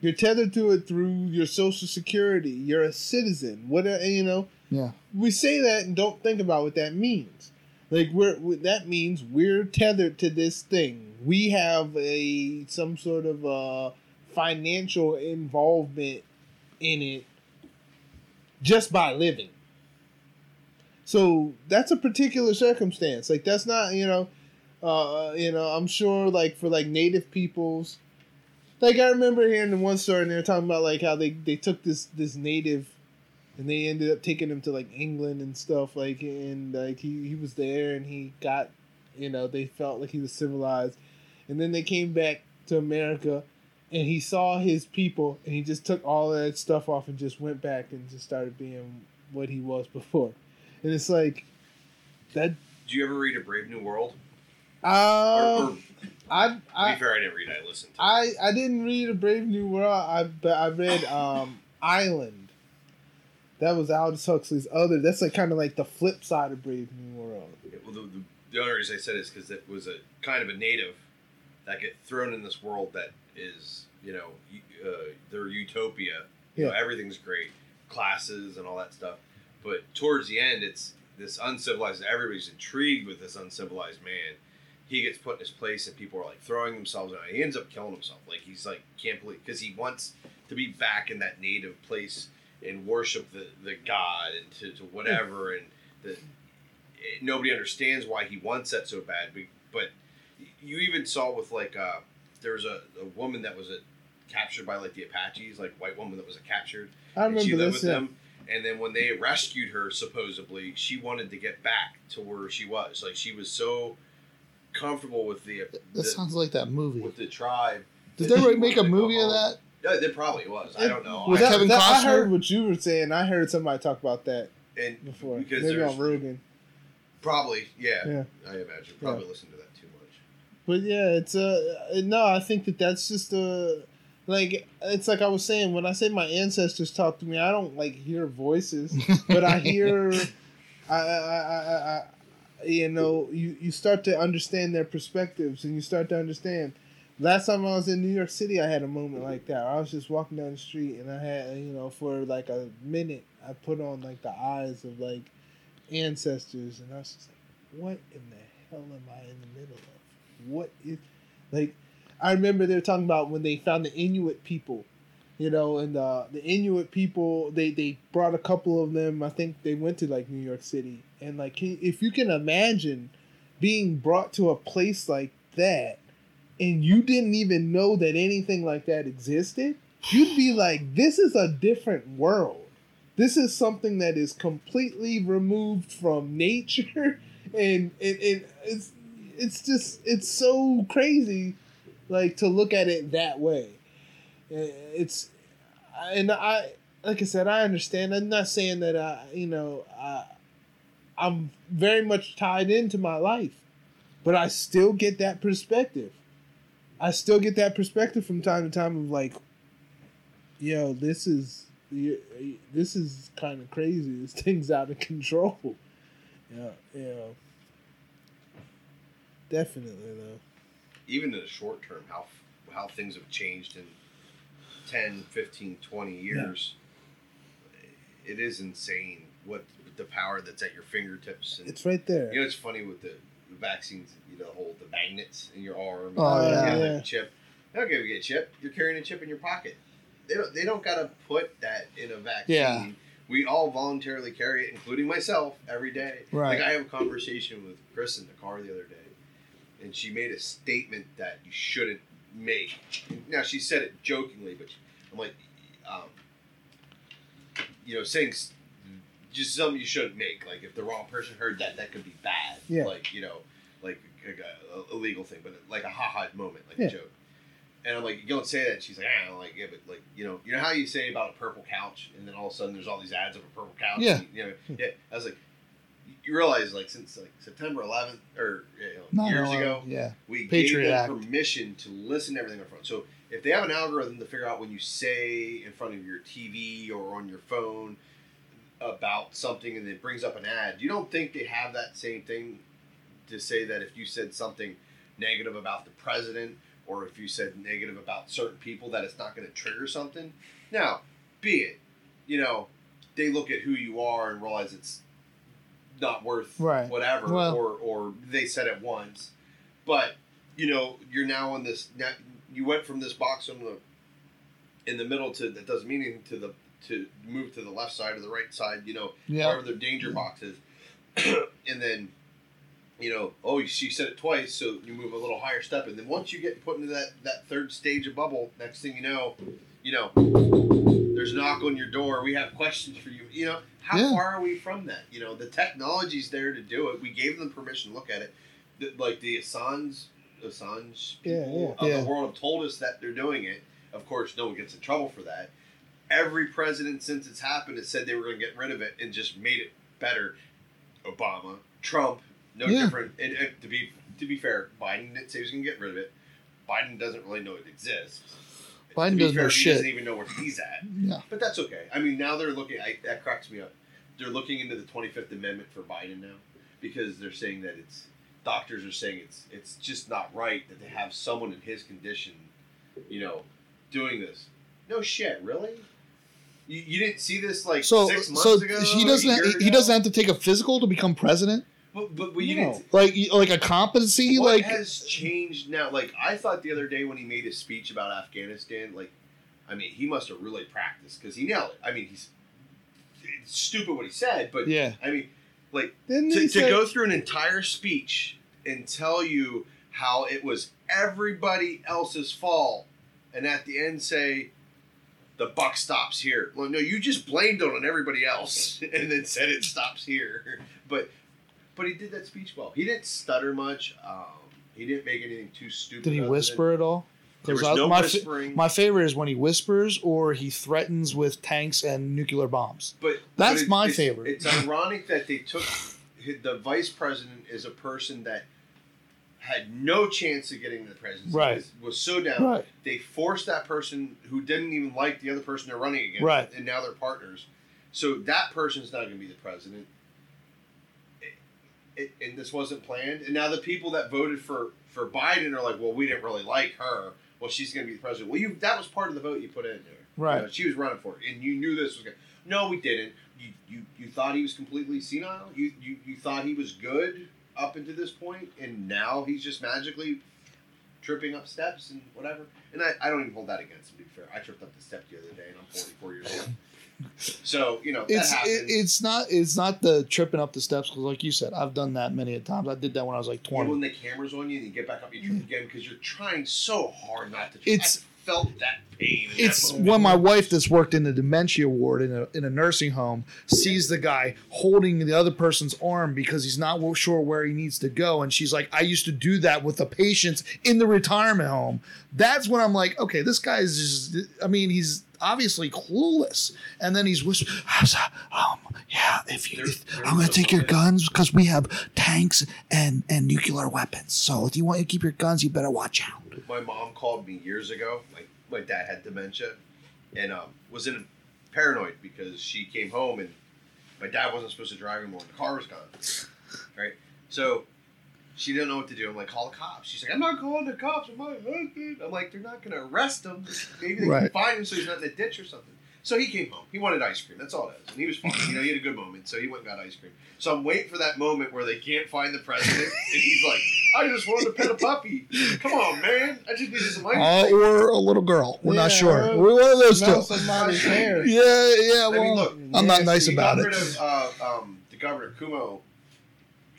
You're tethered to it through your social security. You're a citizen. What uh, you know? Yeah. We say that and don't think about what that means. Like we're we- that means we're tethered to this thing. We have a some sort of uh, financial involvement in it just by living. So that's a particular circumstance. Like that's not you know, uh, you know. I'm sure like for like native peoples, like I remember hearing in one story and they were talking about like how they they took this this native, and they ended up taking him to like England and stuff like and like he he was there and he got, you know, they felt like he was civilized, and then they came back to America. And he saw his people, and he just took all that stuff off and just went back and just started being what he was before. And it's like that. Do you ever read A Brave New World? Uh, or, I to I be fair, I didn't read. I listened to. I I didn't read A Brave New World. I but I read um Island. That was Aldous Huxley's other. That's like kind of like the flip side of Brave New World. Yeah, well, the, the, the only reason I said is because it was a kind of a native that get thrown in this world that is, you know, uh, their utopia. You know, Yeah. everything's great, classes and all that stuff. But towards the end, it's this uncivilized. Everybody's intrigued with this uncivilized man. He gets put in his place, and people are like throwing themselves him. He ends up killing himself. Like he's like can't believe because he wants to be back in that native place and worship the, the god and to, to whatever and the nobody understands why he wants that so bad. But, but you even saw with like uh, there was a, a woman that was a, captured by like the Apaches, like white woman that was a captured. I and she remember lived this. with Yeah. them. And then when they rescued her, supposedly she wanted to get back to where she was. Like she was so comfortable with the, That the sounds like that movie. with the tribe. Did they really make a wanted to go movie of that? Yeah, there probably was. I don't know. Was With that- Kevin that- I Costner? heard what you were saying. I heard somebody talk about that and before. because Maybe on Rogan. probably yeah, Yeah. I imagine probably listen to that too much. But yeah, it's uh no, I think that that's just a like it's like I was saying when I say my ancestors talk to me, I don't like hear voices, but I hear, I, I, I, I, I you know, you you start to understand their perspectives, and you start to understand. Last time I was in New York City, I had a moment like that. I was just walking down the street, and I had you know for like a minute, I put on like the eyes of like ancestors, and I was just like, what in the hell am I in the middle of? What is like? I remember they were talking about when they found the Inuit people, you know, and uh, the Inuit people they they brought a couple of them. I think they went to like New York City, and like can, if you can imagine being brought to a place like that, and you didn't even know that anything like that existed, you'd be like, this is a different world. This is something that is completely removed from nature, and it, it it's it's just it's so crazy like to look at it that way. It's and i like i said i understand. I'm not saying that i you know i i'm very much tied into my life but i still get that perspective. I still get that perspective from time to time of like yo this is this is kind of crazy. This thing's out of control. Yeah yeah. Definitely though. Even in the short term, how how things have changed in 10, 15, 20 years. It is insane what the power that's at your fingertips. And, it's right there you know, it's funny with the, the vaccines, you know, the whole the magnets in your arm. Oh, you yeah. Yeah. chip. They don't give you a chip. You're carrying a chip in your pocket. They don't, they don't got to put that in a vaccine. Yeah. We all voluntarily carry it, including myself, every day. Right. Like I have a conversation with Chris in the car the other day, and she made a statement that you shouldn't make. Now she said it jokingly, but I'm like, um, you know, saying s- just something you shouldn't make. Like if the wrong person heard that, that could be bad. Yeah. Like you know, like a, a, a illegal thing, but like a ha-ha moment, like Yeah. a joke. And I'm like, you don't say that. And she's like, ah, I'm like, yeah, but like, you know, you know how you say about a purple couch, and then all of a sudden there's all these ads of a purple couch. Yeah. and, you know, yeah. I was like, you realize like since like September 11th or you know, years ago, Yeah. we Patriot gave them Act. permission to listen to everything on front. So if they have an algorithm to figure out when you say in front of your TV or on your phone about something and it brings up an ad, you don't think they have that same thing to say that if you said something negative about the president or if you said negative about certain people that it's not going to trigger something? Now, be it, you know, they look at who you are and realize it's not worth Right. whatever Well- or or they said it once but you know you're now in this now you went from this box on the in the middle to that doesn't mean anything to the to move to the left side or the right side you know Yeah. wherever their danger box is. And then you know oh she said it twice so you move a little higher step. And then once you get put into that that third stage of bubble next thing you know you know there's a knock on your door. We have questions for you. You know how Yeah. far are we from that? You know the technology's there to do it. We gave them permission to look at it. The, like the Assange Assange people yeah. of Yeah. the world have told us that they're doing it. Of course no one gets in trouble for that every president since it's happened has said they were going to get rid of it and just made it better Obama Trump no Yeah. different and, and to be to be fair Biden didn't say he was going to get rid of it Biden doesn't really know it exists Biden doesn't know fair, he doesn't even know where he's at Yeah. but that's okay. I mean, now they're looking. I, that cracks me up. They're looking into the Twenty Fifth Amendment for Biden now because they're saying that it's doctors are saying it's it's just not right that they have someone in his condition, you know, doing this. No shit, really. You, you didn't see this like So, six months so ago. he doesn't. year He doesn't have to take a physical to become president. But, but, you No. didn't. Like, like a competency. what like, has changed now? Like I thought the other day when he made his speech about Afghanistan, like, I mean, he must have really practiced because he nailed it. I mean, he's it's stupid what he said, but yeah, I mean, like Didn't to, to say, go through an entire speech and tell you how it was everybody else's fault, and at the end say the buck stops here. Well, no, you just blamed it on everybody else and then said it stops here. But but he did that speech well. He didn't stutter much. Um, he didn't make anything too stupid. did he whisper at all? There was I- no my, fa- whispering. my favorite is when he whispers or he threatens with tanks and nuclear bombs. But That's but my it's, favorite. It's ironic that they took the vice president is a person that had no chance of getting the presidency. Right. Was, so down. Right. They forced that person who didn't even like the other person they're running against, Right. and now they're partners. So that person's not going to be the president. It, it, and this wasn't planned. And now the people that voted for for Biden are like, well, we didn't really like her. Well, she's going to be the president. Well, you that was part of the vote you put in there. Right. You know, she was running for it, and you knew this was going. to No, we didn't. You, you you thought he was completely senile. You, you you thought he was good up until this point, and now he's just magically tripping up steps and whatever. And I, I don't even hold that against him. To be fair, I tripped up the step the other day, and I'm 44 years old. So you know It's that it, it's not it's not the tripping up the steps because like you said I've done that many a times. I did that when I was like Yeah, when the camera's on you and you get back up, you trip mm-hmm. again because you're trying so hard not to. Trip. It's- felt that pain. in that It's moment. when my wife that's worked in the dementia ward in a, in a nursing home sees the guy holding the other person's arm because he's not sure where he needs to go. And she's like, I used to do that with the patients in the retirement home. That's when I'm like, okay, this guy is just, I mean, he's obviously clueless. And then he's whispering, um, yeah, if you, There's- if- there's I'm going to take your guns because we have tanks and, and nuclear weapons. So if you want to keep your guns, you better watch out. my mom called me years ago. Like my dad had dementia, and um, was in paranoid because she came home and my dad wasn't supposed to drive anymore. The car was gone. Right. So she didn't know what to do. I'm like, call the cops. She's like, I'm not calling the cops. I'm my husband. I'm like, they're not going to arrest him. Maybe they can find him so he's not in a ditch or something. So he came home. He wanted ice cream. That's all it is. And he was fine. You know, he had a good moment. So he went and got ice cream. So I'm waiting for that moment where they can't find the president. and he's like, I just wanted to pet a puppy. Come on, man. I just needed some ice Uh, cream. or a little girl. We're not sure. We're one of those two. hair. Yeah, yeah. I mean, look, I'm not nice about it. of uh, um, the governor Cuomo.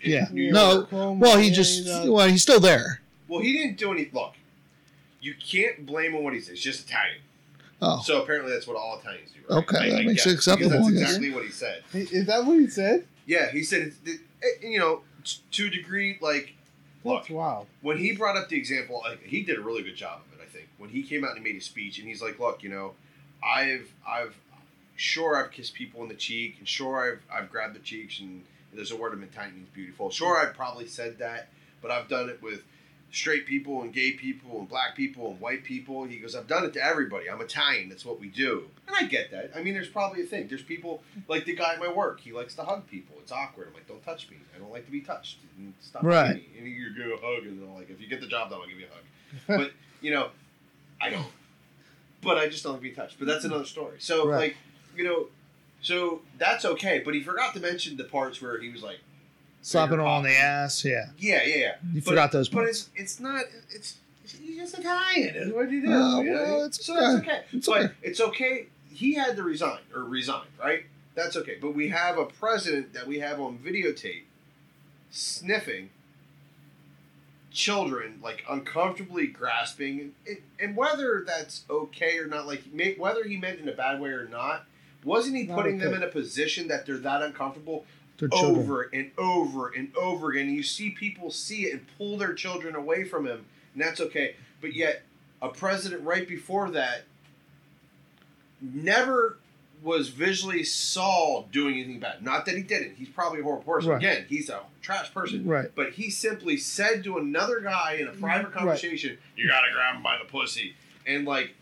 In Yeah. New No, York. Cuomo, Well, he just uh, well, he's still there. Well, he didn't do any. Look, you can't blame him what he says. It's just Italian. Oh, So apparently that's what all Italians do. Right? Okay, that makes it acceptable, that's guess. exactly what he said. Is that what he said? Yeah, he said it's it, it- you know t- to a degree like That's look wild. when he brought up the example like he did a really good job of it. I think when he came out and he made his speech and he's like, look, you know, I've I've sure I've kissed people in the cheek and sure I've I've grabbed the cheeks and there's a word in Italian means beautiful. Sure, I've probably said that, but I've done it with straight people and gay people and black people and white people. He goes, I've done it to everybody. I'm Italian. That's what we do. And I get that. I mean, there's probably a thing. There's people like the guy at my work. He likes to hug people. It's awkward. I'm like, don't touch me. I don't like to be touched. And stop Right. me. And you're gonna hug, and I'm like, if you get the job done, I'll give you a hug. but you know, I don't. But I just don't like to be touched. But that's another story. So Right. like, you know, so that's okay. But he forgot to mention the parts where he was like, slapping your on the ass. Yeah, yeah, yeah, yeah. you But- forgot those But parts. it's it's not it's he's just Italian. What do you do? Oh, You know? well, it's so okay. it's okay. It's but okay. it's okay. He had to resign or resign, right? That's okay. But we have a president that we have on videotape sniffing children like uncomfortably grasping and, and whether that's okay or not like whether he meant in a bad way or not wasn't he putting them in a position that they're that uncomfortable over and over and over again. You see people see it and pull their children away from him, and that's okay. But yet, a president right before that never was visually saw doing anything bad. Not that he didn't. He's probably a horrible person. Right. Again, he's a trash person. Right. But he simply said to another guy in a private Right. conversation, "You gotta grab him by the pussy," and like,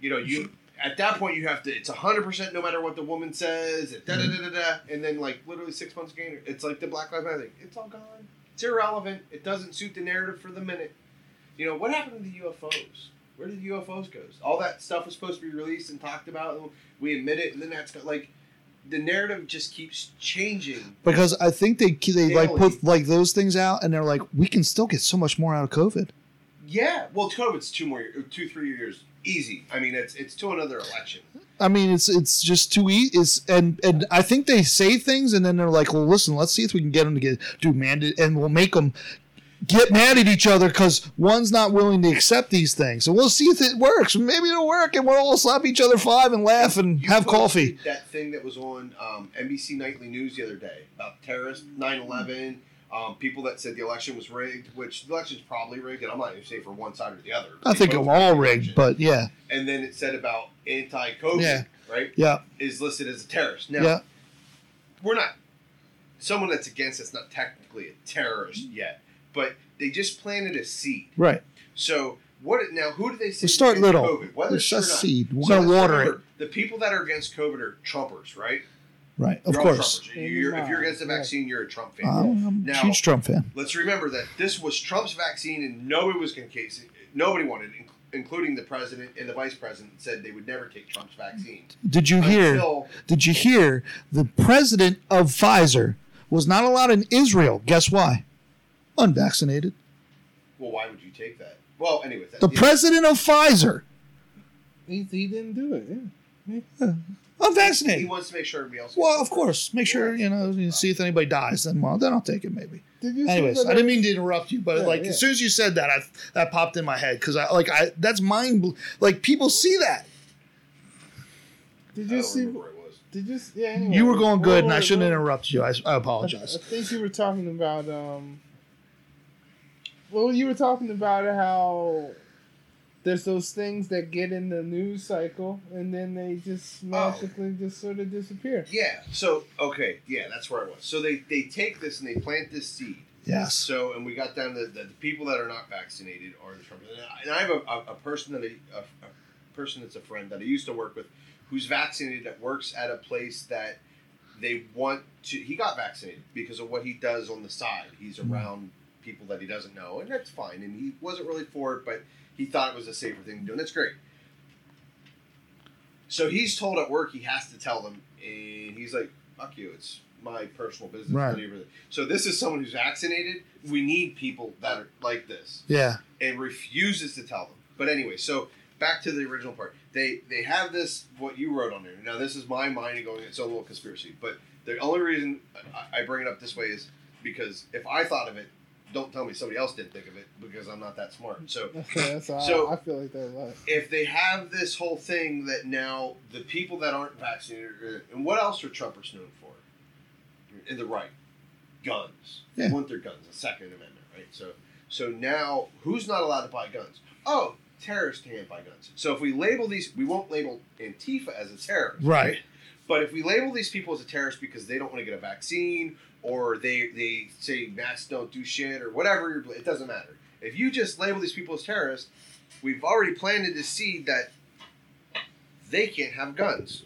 you know, you at that point you have to. It's hundred percent no matter what the woman says. Da da mm-hmm. da da da. And then like literally six months later, it's like the Black Lives Matter thing. It's all gone. It's irrelevant. It doesn't suit the narrative for the minute. You know what happened to the UFOs? Where did the UFOs go? All that stuff was supposed to be released and talked about. And we admit it, and then that's got, like the narrative just keeps changing. Because I think they they like put like those things out, and they're like, we can still get so much more out of COVID. Yeah, well, COVID's two more, two three years easy. I mean, it's it's to another election. I mean, it's it's just too easy. It's and and I think they say things, and then they're like, well, listen, let's see if we can get them to get do man, and we'll make them get mad at each other because one's not willing to accept these things. So we'll see if it works. Maybe it'll work, and we'll all slap each other five and laugh and You have coffee. That thing that was on um, NBC Nightly News the other day about terrorists, 9-11, um, people that said the election was rigged, which the election's probably rigged, and I'm not even saying for one side or the other. I They think both they're all rigged, but yeah, and then it said about anti-COVID, Yeah. right? yeah, Is listed as a terrorist. Now, yeah. we're not someone that's against it's not technically a terrorist yet, but they just planted a seed. Right. So what? Now, who do they say We start little. COVID? Whether It's it's true or just seed. We're So gonna water it. The people that are against COVID are Trumpers, right? Right. Of You're all course. You're- if you're against the vaccine, you're a Trump fan. I'm, I'm a huge Trump fan. Let's remember that this was Trump's vaccine, and nobody was going to case it. Nobody wanted, it, including the president and the vice president, said they would never take Trump's vaccine. Did you hear? Did you hear? The president of Pfizer was not allowed in Israel. Guess why? Unvaccinated. well, why would you take that? Well, anyway, that, The yeah. president of Pfizer, He, he didn't do it. Yeah. Yeah. He wants to make sure everybody else. Well, of course. Make sure you know. You see if anybody dies. Then, well, then I'll take it. Maybe. Did you Anyways, I didn't mean to interrupt you, but Yeah, like yeah. as soon as you said that, I that popped in my head because I like I that's mind. bl- Like people see that. Did I you don't see? remember where it was. Did you? Yeah. Anyway, You were going What- good, and I shouldn't what- interrupt you. I, I I, apologize. I think you were talking about. um Well, you were talking about how there's those things that get in the news cycle, and then they just magically just sort of disappear. Yeah. So okay, yeah, that's where I was. So they they take this and they plant this seed. Yes. So, and we got down to the, the people that are not vaccinated are the Trumpers. And I, and I have a, a, a person that I, a, a person that's a friend that I used to work with, who's vaccinated that works at a place that they want to. He got vaccinated because of what he does on the side. He's Mhm. around people that he doesn't know, and that's fine. And he wasn't really for it, but he thought it was a safer thing to do, and that's great. So he's told at work he has to tell them, and he's like, "Fuck you! It's my personal business." Right. So this is someone who's vaccinated. We need people that are like this Yeah. and refuses to tell them. But anyway, so back to the original part. They they have this what you wrote on there. Now this is my mind going its own little conspiracy. But the only reason I, I bring it up this way is because if I thought of it, don't tell me somebody else didn't think of it because I'm not that smart. So That's So- I, I feel like they're like. if they have this whole thing that now the people that aren't vaccinated, uh, and what else are Trumpers known for? In the right, guns. They Yeah. want their guns. The Second Amendment, right? So, so now who's not allowed to buy guns? Oh, terrorists can't buy guns. So if we label these, we won't label Antifa as a terrorist, Right. But if we label these people as a terrorist because they don't want to get a vaccine or they they say masks don't do shit or whatever, it doesn't matter. If you just label these people as terrorists, we've already planted the seed that they can't have guns.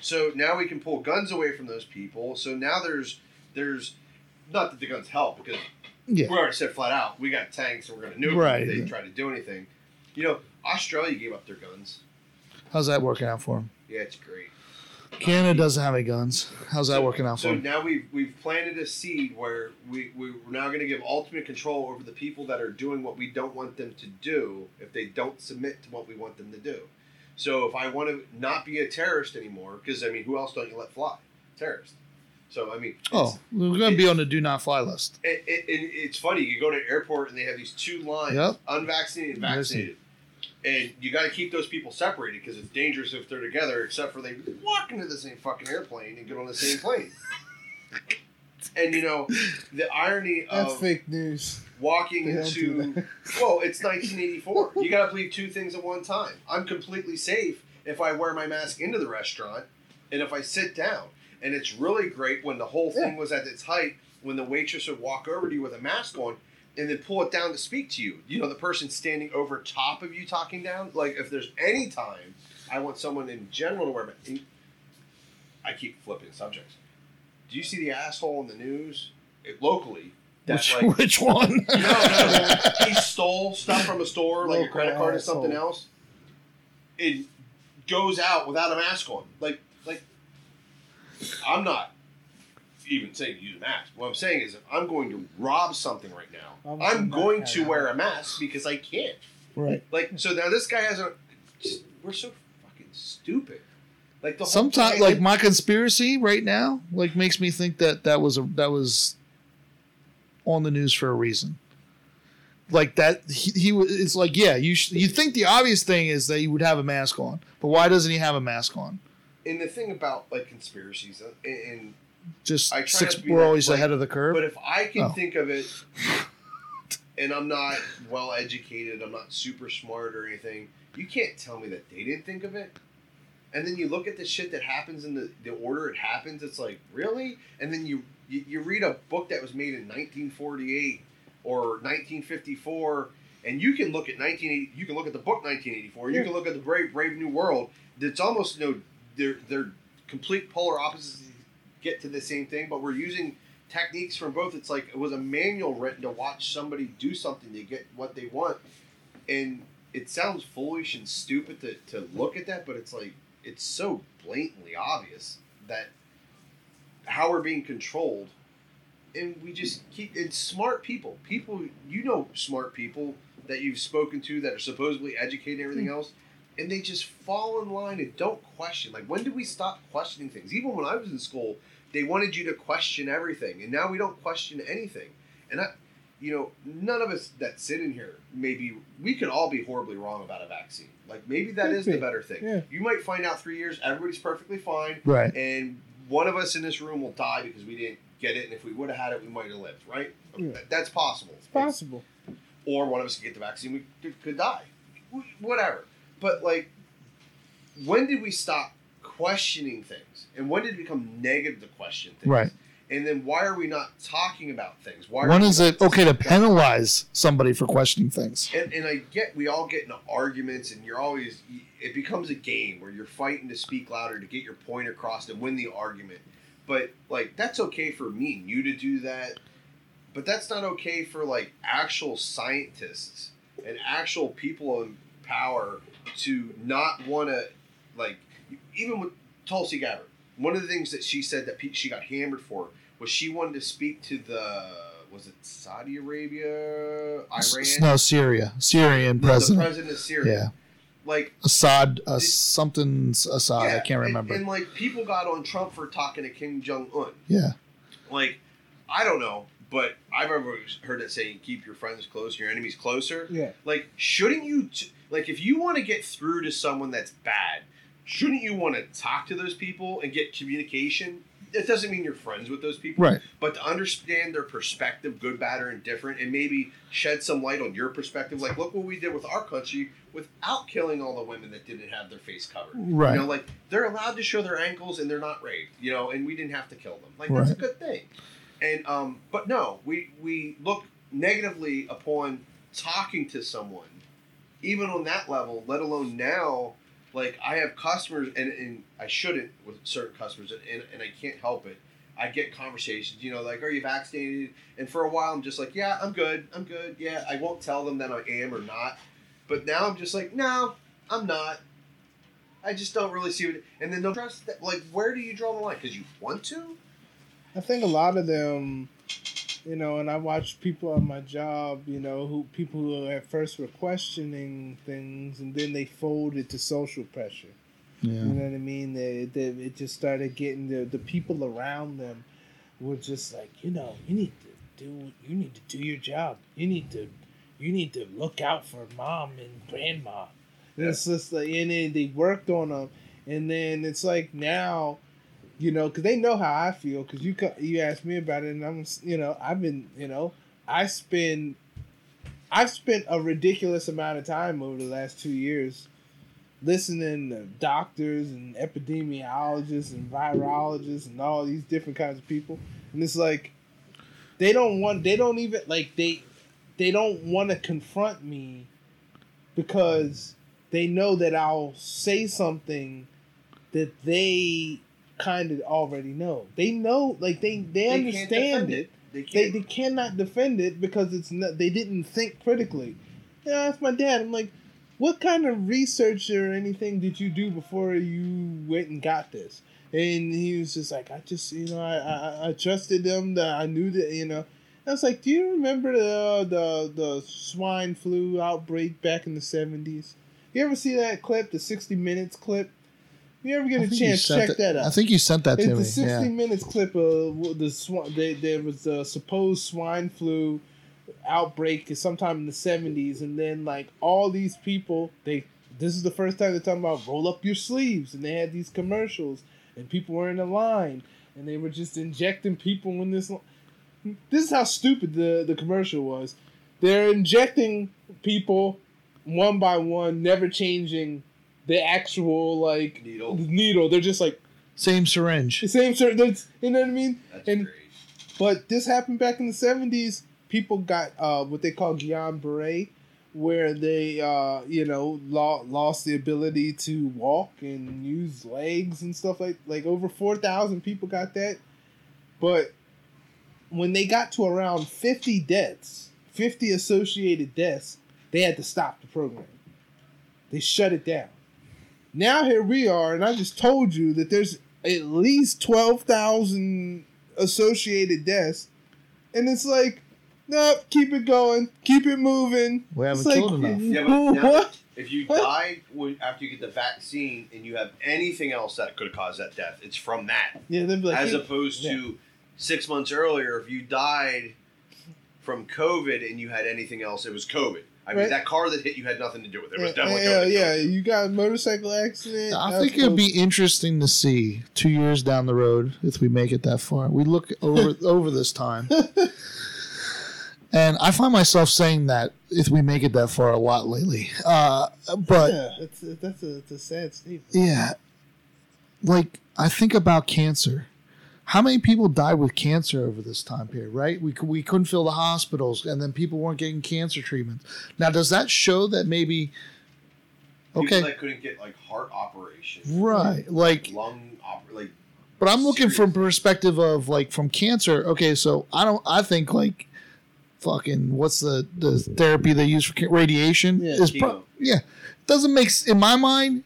So now we can pull guns away from those people. So now there's there's not that the guns help because Yeah. we already said flat out we got tanks and we're going to nuke Right. them if they try to do anything. You know, Australia gave up their guns. How's that working out for them? Yeah, it's great. Canada doesn't have any guns. How's that So- working out for So now we've we've planted a seed where we we're now going to give ultimate control over the people that are doing what we don't want them to do if they don't submit to what we want them to do. So if I want to not be a terrorist anymore, because I mean, who else don't you let fly? Terrorist. So I mean, Oh, we're going to be on the do not fly list. it, it, it, it's funny. You go to an airport and they have these two lines: Yep. unvaccinated and vaccinated. And you got to keep those people separated because it's dangerous if they're together. Except for they walk into the same fucking airplane and get on the same plane. and you know the irony That's of fake news. walking They into that. well, it's 1984. You got to believe two things at one time. I'm completely safe if I wear my mask into the restaurant and if I sit down. And it's really great when the whole thing was at its height when the waitress would walk over to you with a mask on and then pull it down to speak to you. You know, the person standing over top of you talking down. Like, if there's any time I want someone in general to wear and I keep flipping subjects. Do you see the asshole in the news it, locally? Which, like, which one? no, no. he stole stuff from a store, like a credit card or something else. It goes out without a mask on. Like, like I'm not even saying to use a mask. What I'm saying is, if I'm going to rob something right now, I'm I'm, going gonna wear a a mask because I can't. right. Like, so now this guy has a. We're so fucking stupid. Like the whole Sometimes, like my conspiracy right now, like makes me think that that was a that was on the news for a reason. Like that, he, he was. It's like, yeah, you sh- you think the obvious thing is that he would have a mask on, but why doesn't he have a mask on? and the thing about like conspiracies uh, and, and Just six. We're always like- ahead of the curve. But if I can Oh. think of it, and I'm not well educated, I'm not super smart or anything, you can't tell me that they didn't think of it. And then you look at the shit that happens in the, the order it happens, it's like, really? And then you, you, you read a book that was made in 1948 or 1954, and you can look at 1980, you can look at the book 1984, you can look at the Brave, Brave New World. It's almost, you know, they're, they're complete polar opposites get to the same thing, but we're using techniques from both. It's like it was a manual written to watch somebody do something to get what they want. And it sounds foolish and stupid to, to look at that, but it's like it's so blatantly obvious that how we're being controlled. And we just keep it's smart people. People you know smart people that you've spoken to that are supposedly educated and everything mm. else. And they just fall in line and don't question. Like when did we stop questioning things? Even when I was in school, they wanted you to question everything, and now we don't question anything. And I, you know, none of us that sit in here, maybe we could all be horribly wrong about a vaccine. Like maybe that Could is the better thing. Yeah. You might find out three years, everybody's perfectly fine, right. and one of us in this room will die because we didn't get it, and if we would have had it, we might have lived. Right? Yeah. That- That's possible. It's possible. Or one of us could get the vaccine, we could, could die. Whatever. But like, when did we stop questioning things, and when did it become negative to question things? Right. And then why are we not talking about things? Why? When is it okay to penalize somebody for questioning things? And, and I get we all get into arguments, and you're always it becomes a game where you're fighting to speak louder to get your point across and win the argument. But like that's okay for me and you to do that, but that's not okay for like actual scientists and actual people in power to not want to like even with Tulsi Gabbard. One of the things that she said that she got hammered for was she wanted to speak to the was it Saudi Arabia, Iran, No, Syria, Syrian the president. president of Syria. Yeah, Like Assad, uh, It- something's Assad. I can't remember. And, like people got on Trump for talking to Kim Jong Un. yeah, Like I don't know, but I've always heard that saying, "Keep your friends close, your enemies closer." Yeah. Like, shouldn't you? T- like, if you want to get through to someone that's bad, shouldn't you want to talk to those people and get communication? It doesn't mean you're friends with those people, Right. But to understand their perspective, good, bad, or indifferent, and maybe shed some light on your perspective. Like, look what we did with our country without killing all the women that didn't have their face covered. Right. You know, like they're allowed to show their ankles and they're not raped. You know, and we didn't have to kill them. Like that's a good thing. And um, but no, we we look negatively upon talking to someone, even on that level. Let alone now, like I have customers, and, and I shouldn't with certain customers, and, and I can't help it. I get conversations, you know, like, "Are you vaccinated?" And for a while, I'm just like, "Yeah, I'm good. I'm good. Yeah." I won't tell them that I am or not. But now I'm just like, "No, I'm not." I just don't really see it. And then they'll trust that. Like, where do you draw the line? Because you want to? I think a lot of them, you know, and I watch people on my job, you know, who people who at first were questioning things and then they folded to social pressure. Yeah. You know what I mean? They, they, it just started getting the the people around them were just like, you know, you need to do you need to do your job. You need to you need to look out for mom and grandma. And It's just like and then they worked on them, and then it's like now, you know, because they know how I feel. Because you you asked me about it, and I'm you know I've been you know I spend I've spent a ridiculous amount of time over the last two years listening to doctors and epidemiologists and virologists and all these different kinds of people and it's like they don't want they don't even like they they don't want to confront me because they know that I'll say something that they kind of already know. They know like they they, They understand it it. They they, they cannot defend it because it's not they didn't think critically. And I asked my dad. I'm like, what kind of research or anything did you do before you went and got this? And he was just like, I just you know I I, I trusted them that I knew that you know. I was like, do you remember the the the swine flu outbreak back in the seventies? You ever see that clip, the sixty minutes clip? You ever get I a chance, check it- that out. I think you sent that to me. It's the 60 Yeah. minutes clip of the swan. They, there was a supposed swine flu outbreak is sometime in the 70s, and then like all these people, they this is the first time they're talking about roll up your sleeves, and they had these commercials, and people were in a line, and they were just injecting people in this. This is how stupid the the commercial was. They're injecting people one by one, never changing the actual like Needle. needle. They're just like Same syringe. same syringe. You know what I mean. That's and- great. But this happened back in the seventies. People got uh, what they call Guillain-Barré, where they uh, you know lo- lost the ability to walk and use legs and stuff like like over four thousand people got that. But when they got to around fifty deaths, fifty associated deaths, they had to stop the program. They shut it down. Now here we are, and I just told you that there's at least twelve thousand associated deaths, and it's like, nope, keep it going, keep it moving. We haven't It's like, killed enough. Yeah, but now- If you What? die when, after you get the vaccine and you have anything else that could have caused that death, it's from that. Yeah, they'd be like, As "Hey, opposed yeah. to six months earlier, if you died from COVID and you had anything else, it was COVID. I mean, Right. that car that hit you had nothing to do with it. It was yeah, definitely yeah, COVID. yeah, you got a motorcycle accident. I think it'd be interesting to see two years down the road if we make it that far. We look over over this time, and I find myself saying that if we make it that far a lot lately. Uh, but yeah, it's, that's a, it's a sad statement. yeah, like I think about cancer. How many people died with cancer over this time period? Right, we we couldn't fill the hospitals, and then people weren't getting cancer treatments. Now, does that show that maybe? People Okay, that couldn't get like heart operations, right, like lung op- like But I'm looking from perspective of like from cancer. Okay, so I don't. I think like fucking what's the the therapy they use for radiation Yeah, is pro- yeah doesn't make in my mind.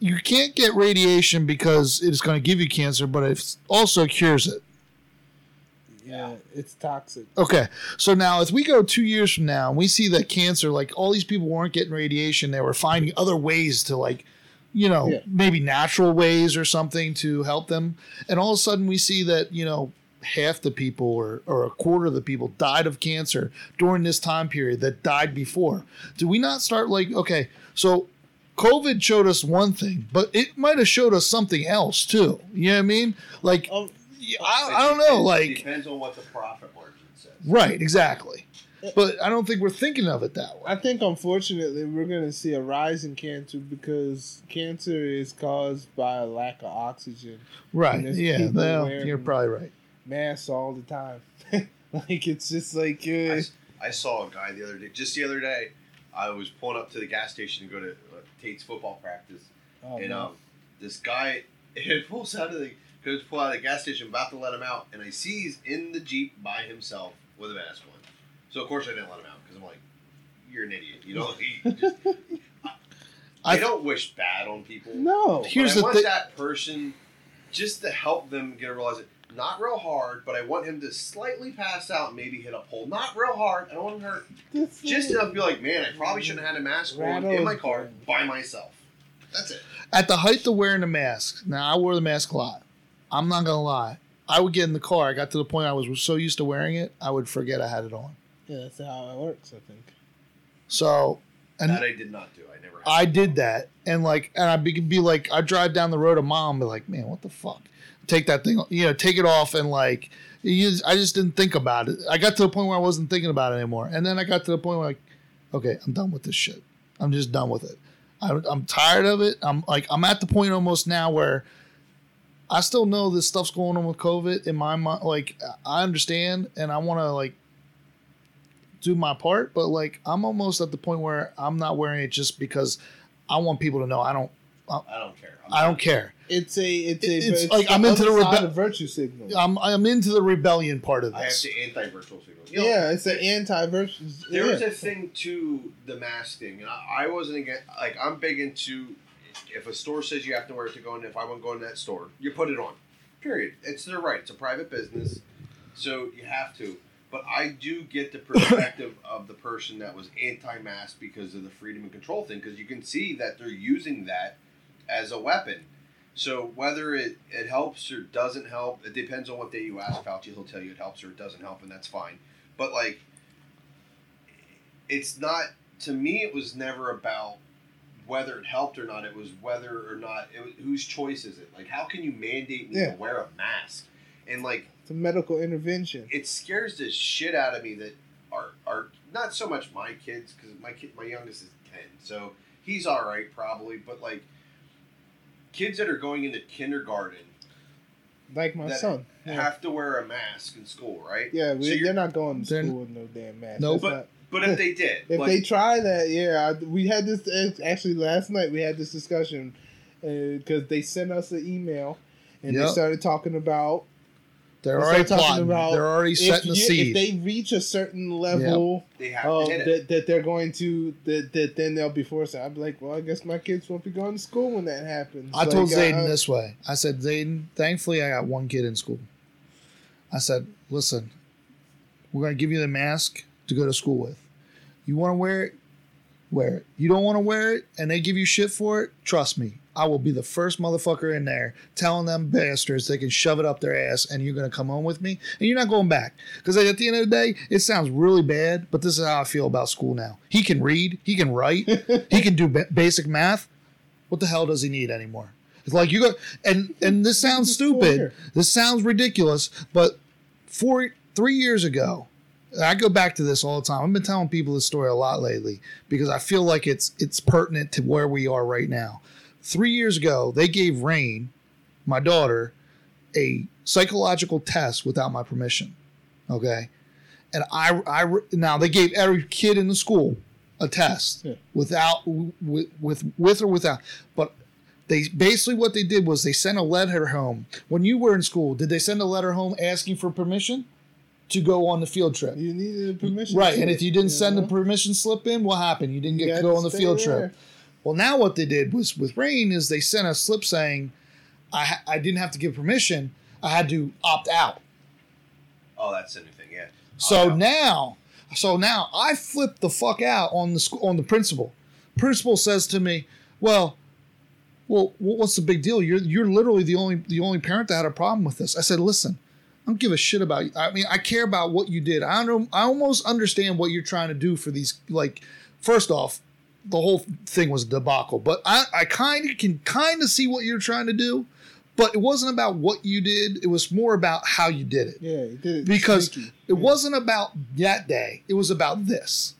You can't get radiation because it's going to give you cancer, but it also cures it. Yeah, it's toxic. Okay, so now if we go two years from now and we see that cancer, like all these people weren't getting radiation, they were finding other ways to like, you know, Yeah. maybe natural ways or something to help them, and all of a sudden we see that you know half the people or, or a quarter of the people died of cancer during this time period that died before. Do we not start like, okay, so COVID showed us one thing, but it might have showed us something else too. You know what I mean? Like, Um, I, I don't know. It Like, depends on what the profit margin says. right, exactly. But I don't think we're thinking of it that way. I think unfortunately we're gonna see a rise in cancer because cancer is caused by a lack of oxygen. Right. Yeah. Well, you're probably right. Masks all the time. like it's just like I, uh, s- I saw a guy the other day, just the other day. I was pulling up to the gas station to go to Tate's football practice, oh, and um, this guy it pulls out of the goes pull out of the gas station, about to let him out, and I see he's in the jeep by himself with a mask on. So of course I didn't let him out because I'm like, you're an idiot. You know, you just, I, I- don't wish bad on people. no. Here's I the want thi- that person just to help them get a realize it. Not real hard, but I want him to slightly pass out maybe hit a pole. Not real hard. I don't want him to hurt. This Just enough to be like, man, I probably shouldn't have had a mask on in my car by myself. That's it. At the height of wearing a mask, now I wore the mask a lot. I'm not gonna lie. I would get in the car. I got to the point I was so used to wearing it, I would forget I had it on. Yeah, that's how it works. I think. So, and that I did not do. I never. Had I did that, and like, and I'd be, be like, I drive down the road a mom, and be like, man, what the fuck? Take that thing, you know, take it off, and like, I just didn't think about it. I got to the point where I wasn't thinking about it anymore, and then I got to the point where like, okay, I'm done with this shit. I'm just done with it. I, I'm tired of it. I'm like, I'm at the point almost now where I still know this stuff's going on with COVID in my mind. Like, I understand, and I want to like do my part, but like I'm almost at the point where I'm not wearing it just because I want people to know I don't I don't care. I'm I don't care. It's a it's a It's it's, like I'm into the rebe- virtue signal. I'm I'm into the rebellion part of I have this. to anti-virtual signal. You know, yeah, it's an anti-virtue. There yeah. was a thing to the mask thing, and I, I wasn't against. Like I'm big into if a store says you have to wear it to go in. If I want to go in that store, you put it on. Period. It's their right. It's a private business, so you have to. But I do get the perspective of the person that was anti-mask because of the freedom and control thing, because you can see that they're using that as a weapon. So whether it, it helps or doesn't help, it depends on what day you ask Fauci. He'll tell you it helps or it doesn't help, and that's fine. But like, it's not to me. It was never about whether it helped or not. It was whether or not it was, whose choice is it. Like, how can you mandate me Yeah. to wear a mask? And like, It's a medical intervention. it scares the shit out of me that are are not so much my kids because my kid my youngest is ten, so he's all right probably. But like, kids that are going into kindergarten Like my that son. Yeah, have to wear a mask in school, right? yeah So we, you're- they're not going to school with no damn mask. No, That's not- But if they did, If like, they try that, yeah, I, we had this uh, actually last night. We had this discussion because they sent us an email and they started talking about They're already start talking plotting. about They're already if, setting the seed. if they reach a certain level they have of to hit it. that, that they're going to that, that then they'll be forced. I'm like, well, I guess my kids won't be going to school when that happens. I told Zayden uh, this way. I said, Zayden, thankfully I got one kid in school. I said, listen, we're going to give you the mask to go to school with. You want to wear it? Wear it. You don't want to wear it and they give you shit for it? Trust me. I will be the first motherfucker in there telling them bastards they can shove it up their ass and you're going to come home with me and you're not going back. Because at the end of the day, it sounds really bad, but this is how I feel about school now. He can read, he can write, he can do ba- basic math. What the hell does he need anymore? It's like you go and and this sounds stupid. This sounds ridiculous, but four three years ago, I go back to this all the time. I've been telling people this story a lot lately because I feel like it's it's pertinent to where we are right now. Three years ago, they gave Rain, my daughter, a psychological test without my permission. Okay, and I I now they gave every kid in the school a test Yeah. without with, with with or without, but they basically what they did was they sent a letter home. When you were in school, did they send a letter home asking for permission to go on the field trip? You needed permission, Right, and if you didn't send know? the permission slip in, what happened? You didn't You get to got go on the field there. trip. Well, now what they did was with Rain is they sent a slip saying I ha- I didn't have to give permission. I had to opt out. oh, that's the new thing. Yeah. So Oh, now, so now I flipped the fuck out on the school on the principal. Principal says to me, "Well, well, what's the big deal? You're you're literally the only the only parent that had a problem with this." I said, "Listen, I don't give a shit about you. I mean, I care about what you did. I don't. Know I almost understand what you're trying to do for these. Like, first off, the whole thing was a debacle, but I, I kind of can kind of see what you're trying to do. But it wasn't about what you did. It was more about how you did it. Yeah, he did it Because sneaky. It wasn't about that day. It was about this.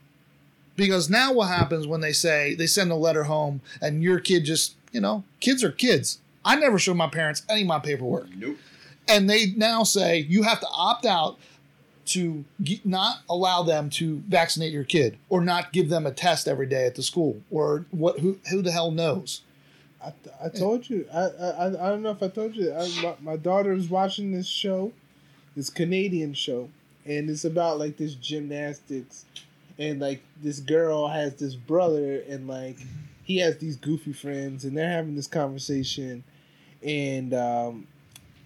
Because now what happens when they say they send a letter home and your kid just, you know, kids are kids. I never showed my parents any of my paperwork. Nope. And they now say you have to opt out to not allow them to vaccinate your kid or not give them a test every day at the school or what who, who the hell knows. I, I told you. I, I I don't know if I told you. I, my, my daughter is watching this show, this Canadian show, and it's about like this gymnastics, and like this girl has this brother, and like he has these goofy friends, and they're having this conversation, and um,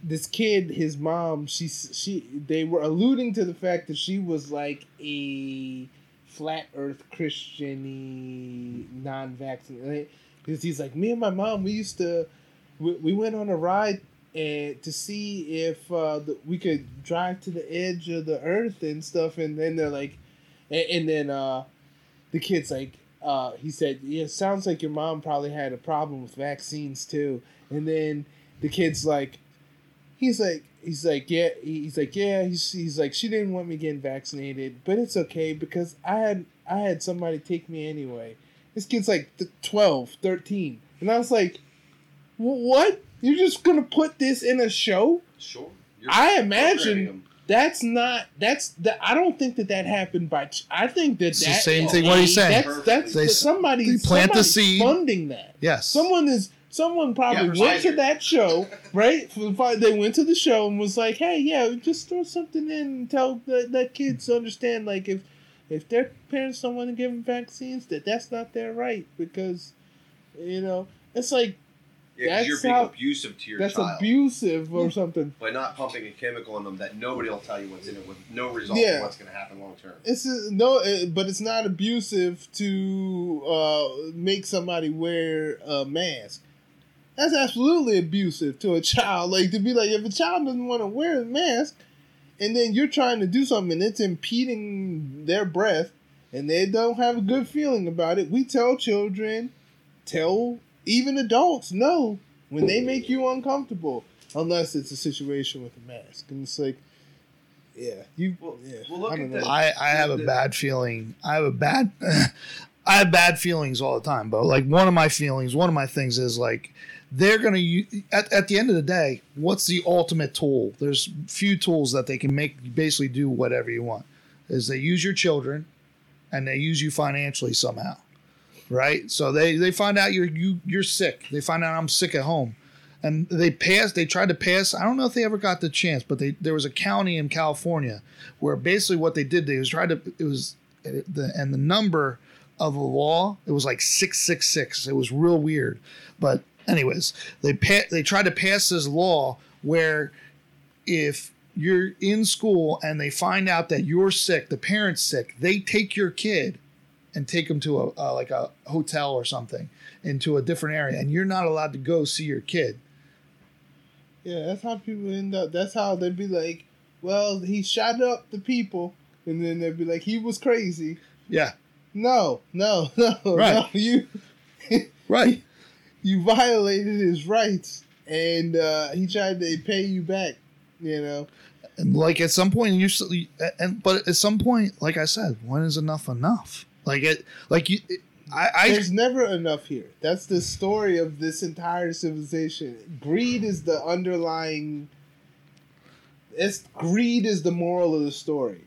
this kid, his mom, she she they were alluding to the fact that she was like a flat Earth Christian non-vaccinated because he's like me and my mom we used to we, we went on a ride and to see if uh, the, we could drive to the edge of the earth and stuff and then they're like and, and then uh, the kid's like uh, he said yeah sounds like your mom probably had a problem with vaccines too and then the kid's like he's like he's like yeah he's like yeah he's, he's like she didn't want me getting vaccinated but it's okay because i had i had somebody take me anyway this kid's like th- 12 13 and i was like what you're just gonna put this in a show Sure. You're I imagine that's not that's that i don't think that that happened by ch- i think that It's the that same thing what he's a- saying. that's that's They s- somebody they plant the somebody's seed. funding that Yes. Someone is someone probably Yeah, went to that show, right? They went to the show and was like, "Hey, yeah, just throw something in and tell the, that kids to understand like if if their parents don't want to give them vaccines, that that's not their right because you know it's like Yeah, 'cause you're that's being how- abusive to your that's child abusive or something." by not pumping a chemical in them that nobody will tell you what's in it with no result Yeah. of what's going to happen long term. It's uh, no, uh, but it's not abusive to uh, make somebody wear a mask. That's absolutely abusive to a child. Like to be like, if a child doesn't want to wear a mask, and then you're trying to do something and it's impeding their breath, and they don't have a good feeling about it. We tell children, tell even adults, no, when they make you uncomfortable, unless it's a situation with a mask, and it's like. Yeah, you. Well- yeah, well, look I don't at know. the- I, I have a bad feeling. I have a bad I have bad feelings all the time, but like one of my feelings, one of my things is like they're gonna use at, at the end of the day, what's the ultimate tool? There's few tools that they can make basically do whatever you want. Is they use your children and they use you financially somehow. Right? So they, they find out you're you you're sick. They find out I'm sick at home. And they passed. They tried to pass. I don't know if they ever got the chance, but they there was a county in California where basically what they did they was tried to it was the and the number of the law it was like six six six. It was real weird, but anyways they pa- they tried to pass this law where if you're in school and they find out that you're sick, the parent's sick, they take your kid and take them to a, a like a hotel or something into a different area, and you're not allowed to go see your kid. Yeah, that's how people end up. That's how they'd be like, well, he shot up the people, and then they'd be like, he was crazy. Yeah, No, no, no, Right. no. You right. You violated his rights, and uh, he tried to pay you back. You know, and like at some point you and but at some point like i said when is enough enough like it like you it, i i there's never enough here. That's the story of this entire civilization. Greed is the underlying. It's greed is the moral of the story.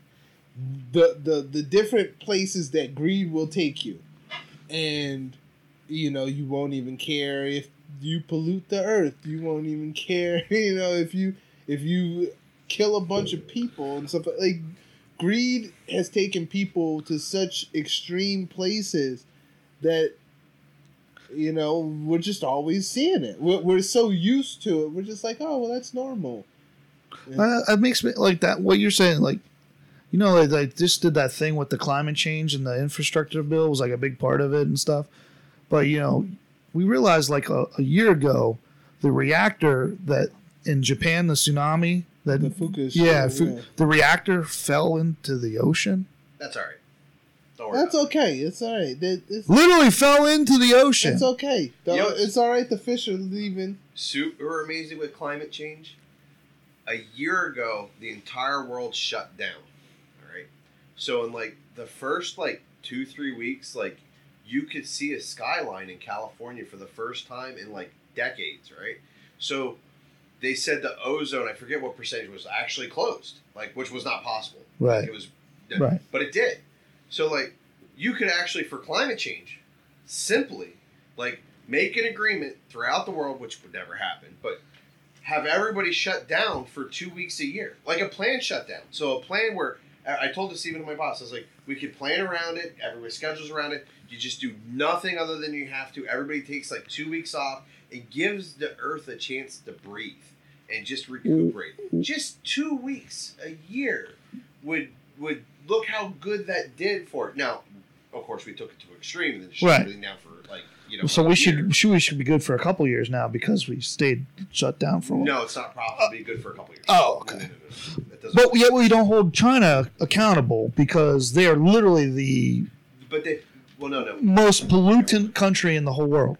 The the the different places that greed will take you, and you know you won't even care if you pollute the earth. You won't even care. You know if you if you kill a bunch of people and stuff like greed has taken people to such extreme places that you know we're just always seeing it we're, we're so used to it we're just like oh well that's normal Uh, it makes me like that. What you're saying, like, you know, they, they just did that thing with the climate change and the infrastructure bill was like a big part of it and stuff. But you know, we realized like a, a year ago, the reactor that in Japan, the tsunami That The Fukushima, yeah, Fu- yeah. the reactor fell into the ocean. That's all right. That's about okay. It's all right. That- It's, Literally fell into the ocean. it's okay. The- Yo. It's all right. The fish are leaving. Super amazing with climate change. A year ago, the entire world shut down. All right. So in like the first like two three weeks, like you could see a skyline in California for the first time in like decades. Right. So they said the ozone, I forget what percentage was actually closed, like which was not possible. Right. It was, Right. But it did. So like, you could actually for climate change, simply like make an agreement throughout the world, which would never happen, but have everybody shut down for two weeks a year, like a planned shutdown. So a plan where I told this even to my boss, I was like, we could plan around it, everybody schedules around it. You just do nothing other than you have to. Everybody takes like two weeks off. It gives the earth a chance to breathe and just recuperate. Mm. Just two weeks a year would would look how good that did for it. Now, of course, we took it to extreme and then shut Right. everything down for like you know. so we should should we should be good for a couple years now because we stayed shut down for a while. No, it's not profitable. Be good for a couple years. Oh, okay. No, no, no, But yet we don't hold China accountable because they are literally the But they, well, no, no. most pollutant country in the whole world.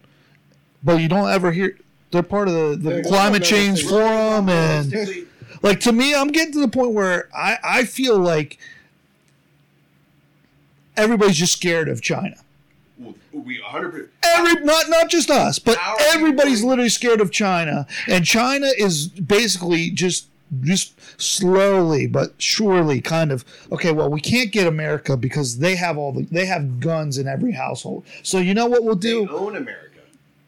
But you don't ever hear they're part of the, the climate change forum and like to me I'm getting to the point where I, I feel like everybody's just scared of China. We 100. percent Every not not just us, but everybody's going- literally scared of China, and China is basically just just slowly but surely kind of okay. Well, we can't get America because they have all the they have guns in every household. So you know what we'll do They own America.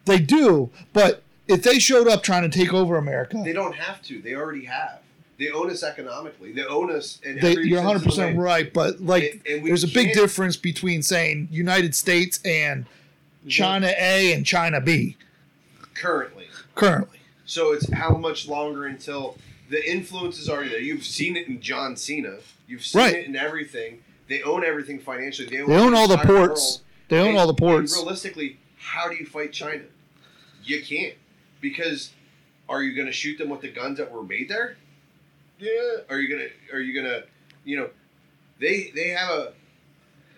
They do, but if they showed up trying to take over America, They don't have to. They already have. They own us economically. They own us they, you're 100 percent right. But like, And- and there's a big difference between saying United States and China A and China B currently. currently. So it's how much longer until the influence is already there. You've seen it in John Cena. You've seen Right. it in everything. They own everything financially. They own, They own all the ports. world. They own And- all the ports. realistically, how do you fight China? You can't because are you going to shoot them with the guns that were made there? Yeah. Are you gonna? Are you gonna? You know, they they have a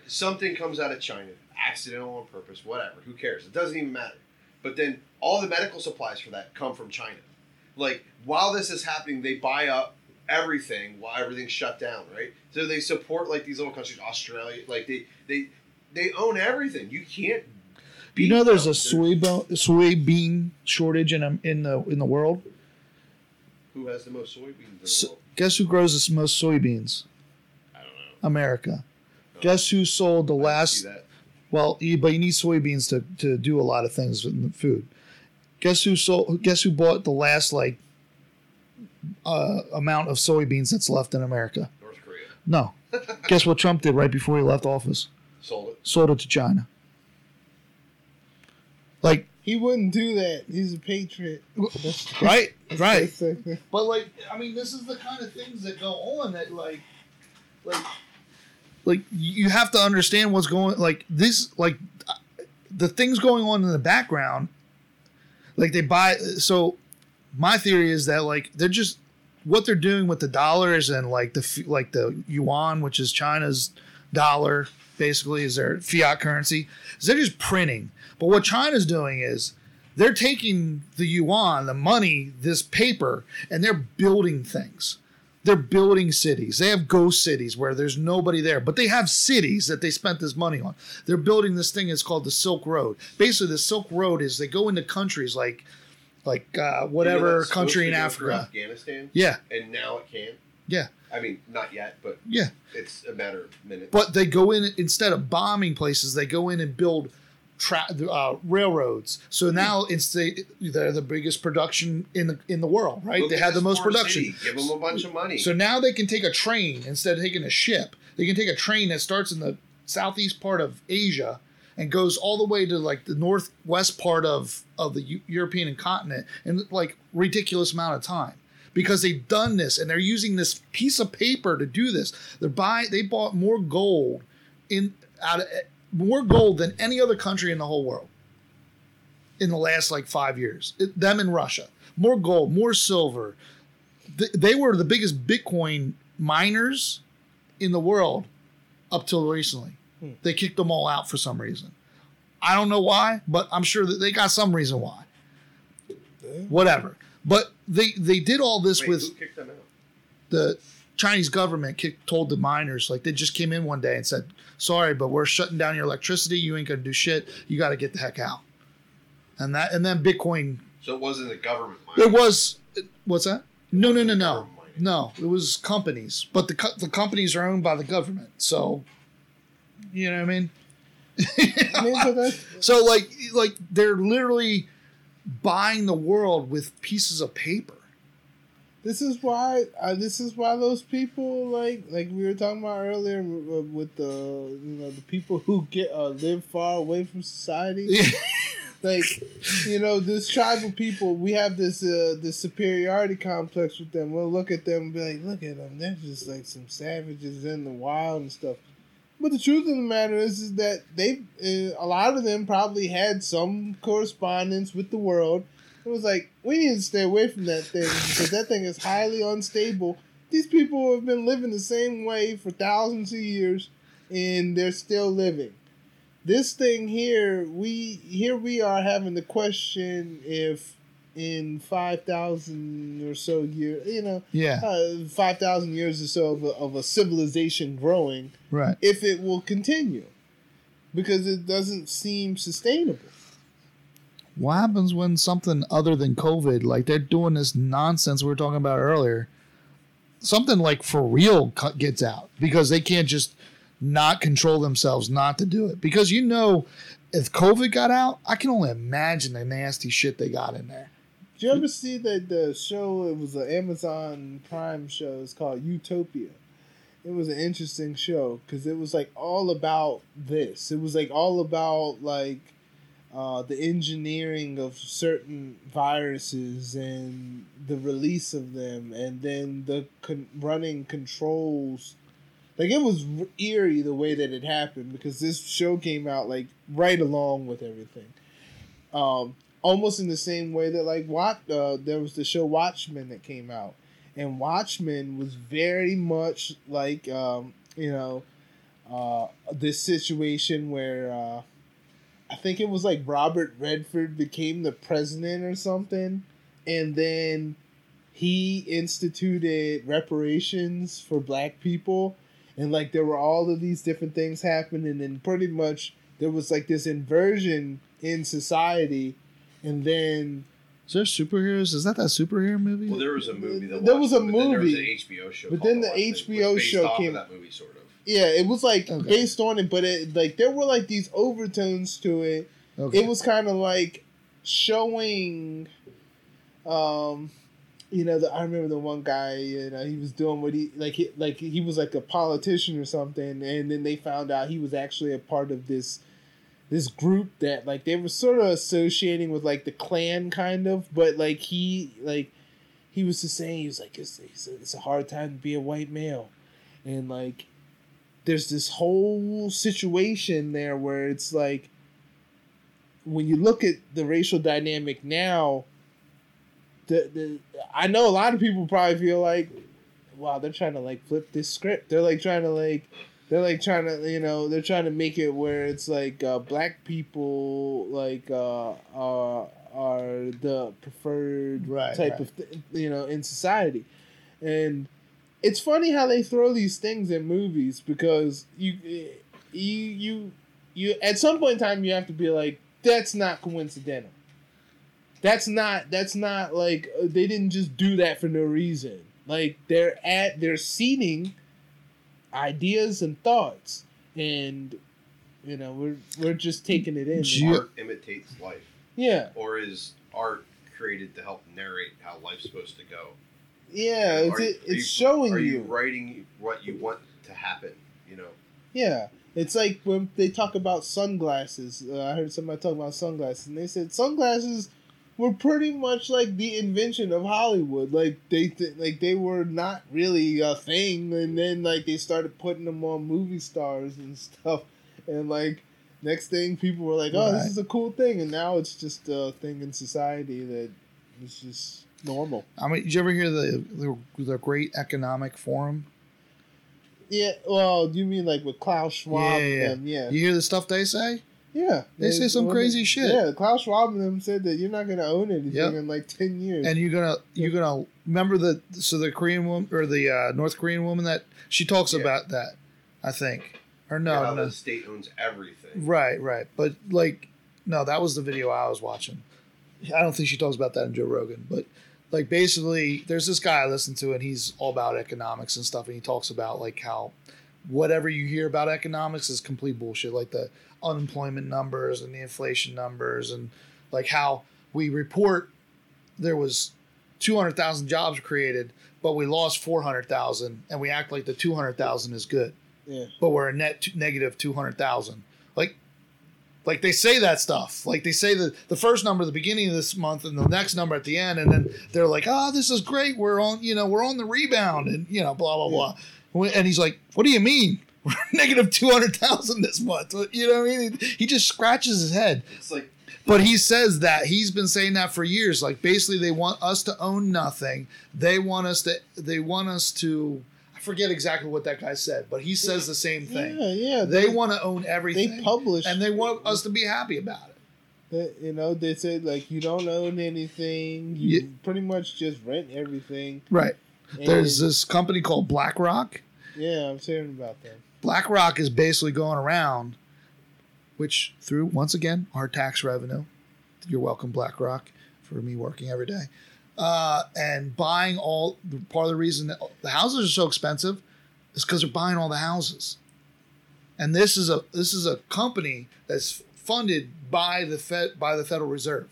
something comes out of China, accidental on purpose, whatever. Who cares? It doesn't even matter. But then all the medical supplies for that come from China. Like while this is happening, they buy up everything while everything's shut down, right? So they support like these little countries, Australia, like they they they own everything. You can't. You know, there's a soybean soybean shortage in um, in the in the world. Who has the most soybeans in the So, guess who grows the most soybeans? I don't know. America. No. Guess who sold the I last? Well, you, but you need soybeans to, to do a lot of things in the food. Guess who sold? Guess who bought the last like uh, amount of soybeans that's left in America? North Korea No. guess what Trump did right before he left office? sold it. Sold it to China. Like He wouldn't do that. He's a patriot. Right, right. But like, I mean, this is the kind of things that go on that like, like, like you have to understand what's going. Like this, like the things going on in the background. Like they buy. So my theory is that like they're just what they're doing with the dollars and like the like the yuan, which is China's dollar, basically is their fiat currency. Is they're just printing. But what China's doing is they're taking the yuan, the money, this paper, and they're building things. They're building cities. They have ghost cities where there's nobody there, but they have cities that they spent this money on. They're building this thing. It's called the Silk Road. Basically, the Silk Road is they go into countries like, like uh, You know whatever country in supposed to go through Africa. Afghanistan, Yeah, and now it can. Yeah. I mean, not yet, but yeah. it's a matter of minutes. But they go in instead of bombing places, they go in and build tra- uh, railroads. So now it's the, they're the biggest production in the in the world, right? Look they have the most production. city. Give them a bunch of money. So now they can take a train instead of taking a ship. They can take a train that starts in the southeast part of Asia and goes all the way to like the northwest part of of the Eu- European continent in like ridiculous amount of time because they've done this and they're using this piece of paper to do this. They're buy they bought more gold in out of more gold than any other country in the whole world in the last like five years. It, them in Russia, more gold, more silver, th- they were the biggest Bitcoin miners in the world up till recently. Hmm. They kicked them all out for some reason. I don't know why, but I'm sure that they got some reason why. Whatever. But they they did all this Wait, with who kicked them out? the Chinese government kicked, told the miners like they just came in one day and said, "Sorry, but we're shutting down your electricity. You ain't gonna do shit. You got to get the heck out." And that and then Bitcoin. So it wasn't the government. There mining. was what's that? No, no, no, no, no. It was companies, but the co- the companies are owned by the government. So, you know what I mean? I mean, but that's, So like like they're literally buying the world with pieces of paper. This is why uh, this is why those people like like we were talking about earlier with the you know the people who get uh, live far away from society. like you know this tribal people we have this uh this superiority complex with them. We'll look at them and be like look at them they're just like some savages in the wild and stuff. But the truth of the matter is is that they uh, a lot of them probably had some correspondence with the world it was like we need to stay away from that thing because that thing is highly unstable these people have been living the same way for thousands of years and they're still living this thing here, we here we are having the question if in five thousand or so years, you know, Yeah, uh, five thousand years or so of a, of a civilization growing, right. if it will continue, because it doesn't seem sustainable. What happens when something other than COVID, like they're doing this nonsense we were talking about earlier, something like for real gets out because they can't just not control themselves not to do it. Because you know, if COVID got out, I can only imagine the nasty shit they got in there. Did you ever see that the show? It was an Amazon Prime show. It's called Utopia. It was an interesting show because it was like all about this. It was like all about like uh, the engineering of certain viruses and the release of them, and then the con- running controls. Like it was eerie the way that it happened because this show came out like right along with everything. Um, almost in the same way that like what uh, there was the show Watchmen that came out, and Watchmen was very much like um, you know uh, this situation where uh, I think it was like Robert Redford became the president or something, and then he instituted reparations for black people and like there were all of these different things happening and then pretty much there was like this inversion in society and then Is there superheroes? Is that that superhero movie? Well, there was a movie. That There was a Watchmen, but then There was an movie. HBO show. But then the Watchmen, HBO which based show off of came- that movie, sort of. Yeah it was like Okay. based on it but it like there were like these overtones to it okay. it was kind of like showing um you know the, i remember the one guy you know he was doing what he like he like he was like a politician or something and then they found out he was actually a part of this this group that like they were sort of associating with like the Klan kind of but like he like he was just saying he was like it's, it's, a, it's a hard time to be a white male and like there's this whole situation there where it's like when you look at the racial dynamic now, the the I know a lot of people probably feel like, wow, they're trying to like flip this script. They're like trying to like they're like trying to you know they're trying to make it where it's like uh, black people like uh, are are the preferred Right, type right. of th- you know in society, and it's funny how they throw these things in movies because you you you you at some point in time you have to be like that's not coincidental. That's not that's not like uh, they didn't just do that for no reason. Like they're at they're seeding ideas and thoughts and you know we're we're just taking it in. Gee- Art imitates life, Yeah. or is art created to help narrate how life's supposed to go? Yeah, it's Are- it, are you- showing Are you. you writing what you want to happen? You know, Yeah, it's like when they talk about sunglasses. Uh, I heard somebody talk about sunglasses, and they said sunglasses were pretty much like the invention of Hollywood. Like they th- like they were not really a thing, and then like they started putting them on movie stars and stuff, and like next thing people were like, "Oh, Right. this is a cool thing," and now it's just a thing in society that is just normal. I mean, did you ever hear the the, the Great Economic Forum? Yeah, well, you mean like with Klaus Schwab Yeah, and yeah. them? Yeah, You hear the stuff they say? yeah. They say some well, crazy shit. Yeah, Klaus Schwab and them said that you're not going to own anything Yep. in like ten years. And you're gonna you're gonna remember the so the Korean woman or the uh, North Korean woman that she talks Yeah. about that, I think, or no, how no, the state owns everything. right, right, but like no, that was the video I was watching. I don't think she talks about that in Joe Rogan, but like basically, there's this guy I listen to, and he's all about economics and stuff, and he talks about like how whatever you hear about economics is complete bullshit, like the unemployment numbers and the inflation numbers, and like how we report there was 200,000 jobs created, but we lost 400,000, and we act like the 200,000 is good, yeah, but we're a net t- negative 200,000. Like, they say that stuff. Like they say the the first number at the beginning of this month and the next number at the end, and then they're like, "Oh, this is great. We're on, you know, we're on the rebound," and you know, blah blah blah. And he's like, "What do you mean? We're negative two hundred thousand this month?" You know what I mean? He just scratches his head. It's like But he says that he's been saying that for years. Like basically, they want us to own nothing. They want us to. They want us to. Forget exactly what that guy said, but he says the same thing. yeah, yeah. They want to own everything. they publish and they want us to be happy about it. They- you know, they said like you don't own anything. You Yeah. pretty much just rent everything. Right. And- There's this company called BlackRock. yeah, I'm saying about that. BlackRock is basically going around, which through once again our tax revenue. You're welcome, BlackRock, for me working every day, uh, and buying all. Part of the reason that the houses are so expensive is because they're buying all the houses. And this is a this is a company that's funded by the Fed by the Federal Reserve.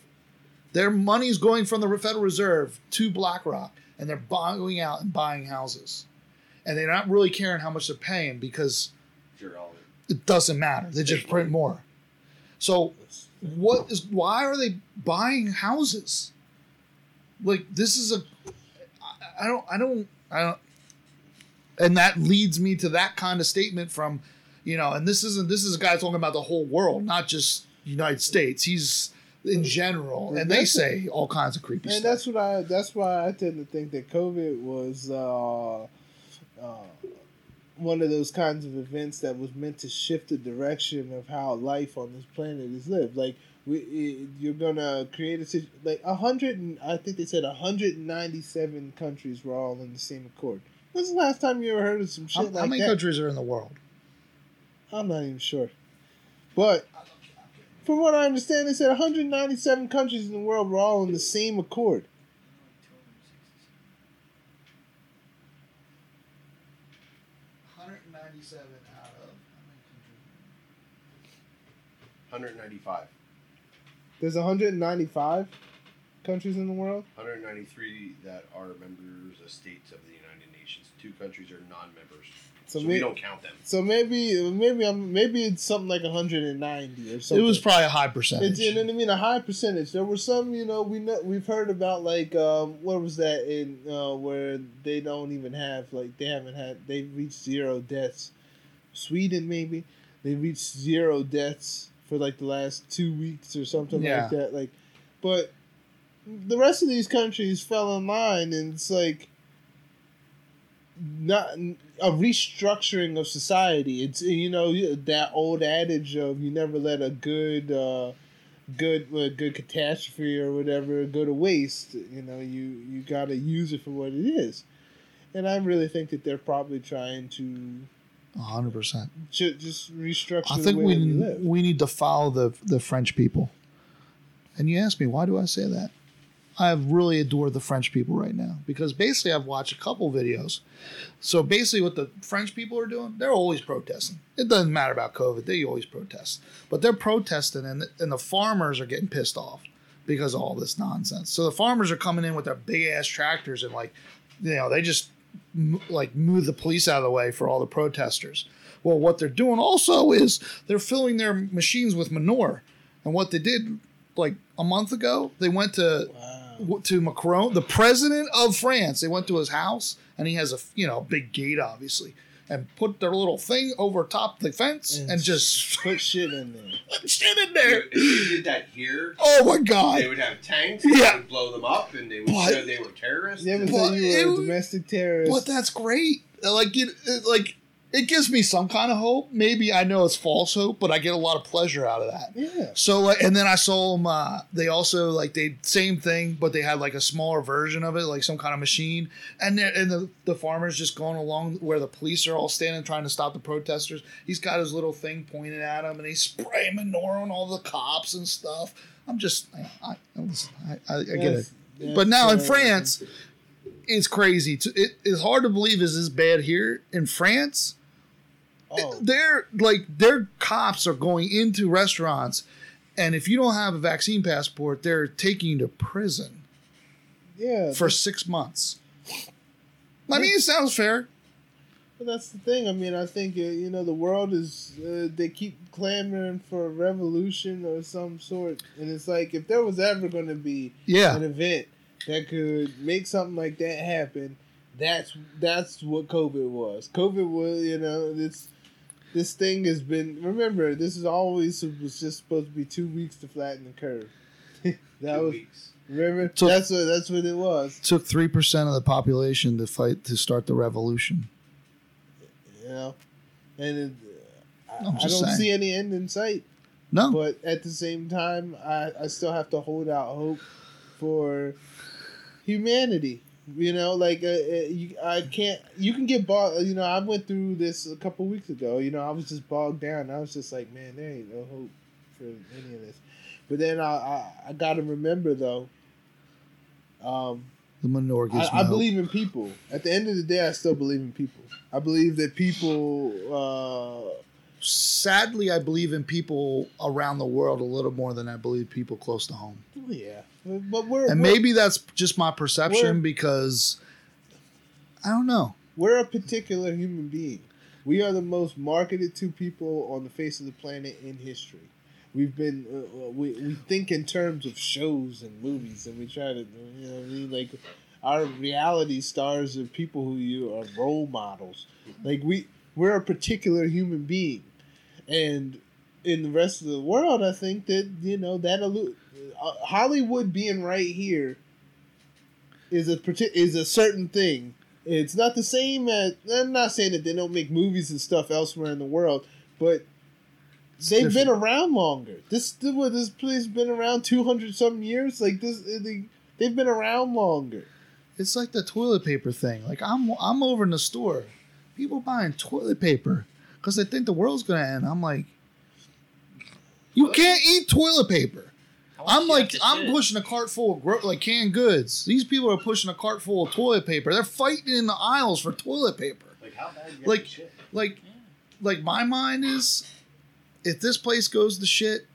Their money is going from the Federal Reserve to BlackRock, and they're going out and buying houses, and they're not really caring how much they're paying because it doesn't matter. They just print more. So what is why are they buying houses? Like this is a I- don't I don't I don't and that leads me to that kind of statement from you know and this isn't this is a guy talking about the whole world not just United States he's in general and they say all kinds of creepy stuff. And stuff that's what I. That's why I tend to think that COVID was uh, uh, one of those kinds of events that was meant to shift the direction of how life on this planet is lived. Like we, you're gonna create a situ- like a hundred and I think they said hundred and ninety seven countries were all in the same accord. When's the last time you ever heard of some shit how, like how many that? countries are in the world I'm not even sure, but. From what I understand, they said 197 countries in the world were all in the same accord. 197 out of 195. There's 195 countries in the world. 193 that are members of states of the United Nations. Two countries are non-members, So, so, may- we don't count them. so maybe maybe I'm maybe it's something like 190 or something. it was probably a high percentage It's, you know what I mean? A high percentage. There were some, you know, we know we've heard about like um, what was that in uh, where they don't even have like they haven't had they reached zero deaths. Sweden maybe they reached zero deaths for like the last two weeks or something Yeah. like that. Like, but the rest of these countries fell in line, and it's like not a restructuring of society. It's you know that old adage of you never let a good uh, good uh, good catastrophe or whatever go to waste. You know you you got to use it for what it is. And I really think that they're probably trying to 100% just restructure I the think way we that we need to follow the the French people. And you ask me why do I say that? I have really adored the French people right now because basically I've watched a couple videos. So basically, what the French people are doing, they're always protesting. It doesn't matter about COVID; they always protest. But they're protesting, and and the farmers are getting pissed off because of all this nonsense. So the farmers are coming in with their big ass tractors and like, you know, they just m- like move the police out of the way for all the protesters. Well, what they're doing also is they're filling their machines with manure. And what they did like a month ago, they went to Wow. to Macron, the president of France. They went to his house, and he has a you know big gate, obviously. And put their little thing over top the fence And and, just Put shit in there. put shit in there. If you did that here, Oh my god, they would have tanks. Yeah. They would blow them up, and they would But- show they were terrorists. You ever But say you were a domestic terrorist? But that's great. Like it, it, like it gives me some kind of hope. Maybe I know it's false hope, but I get a lot of pleasure out of that. yeah. So like, and then I saw them. Uh, they also like they same thing, but they had like a smaller version of it, like some kind of machine. And and the the farmer's just going along where the police are all standing trying to stop the protesters. He's got his little thing pointed at him, and he's spraying manure on all the cops and stuff. I'm just, I, I, I, I, I get it. That's- But now in France, it's crazy. It's hard to believe is this bad here in France. Oh, They're like their cops are going into restaurants, and if you don't have a vaccine passport, they're taking you to prison yeah. for six months. I mean, it sounds fair. But that's the thing. I mean, I think uh, you know the world is. Uh, they keep clamoring for a revolution or some sort, and it's like if there was ever going to be Yeah, an event that could make something like that happen, that's that's what COVID was. COVID was, you know, this this thing has been. Remember, this is always was just supposed to be two weeks to flatten the curve. that Two was weeks. remember. So- that's what that's what it was. took three percent of the population to fight to start the revolution. You know, and it, I, I'm I don't saying. see any end in sight. No, But at the same time, I, I still have to hold out hope for humanity. You know, like uh, uh, you, I can't. You can get bogged. You know, I went through this a couple weeks ago. You know, I was just bogged down. I was just like, man, there ain't no hope for any of this. But then I, I, I got to remember though. Um, the manure I, I believe in people. At the end of the day, I still believe in people. I believe that people. Uh, Sadly, I believe in people around the world a little more than I believe people close to home. yeah, but we're And we're- maybe that's just my perception because I don't know. We're a particular human being. We are the most marketed to people on the face of the planet in history. We've been uh, uh, we we think in terms of shows and movies, and we try to you know what I mean like our reality stars are people who you are role models. Like we we're a particular human being, and in the rest of the world, I think that you know that allu- uh, Hollywood being right here is a is a certain thing. It's not the same as I'm not saying that they don't make movies and stuff elsewhere in the world, but they've been around longer. This what this place been around two hundred some years. Like this, they, they've been around longer. It's like the toilet paper thing. Like I'm I'm over in the store, people buying toilet paper because they think the world's gonna end. I'm like, you can't eat toilet paper. I'm like I'm shit? pushing a cart full of gro- like canned goods. These people are pushing a cart full of toilet paper. They're fighting in the aisles for toilet paper. Like how bad? You Like-? Like Yeah. like my mind is, if this place goes to shit,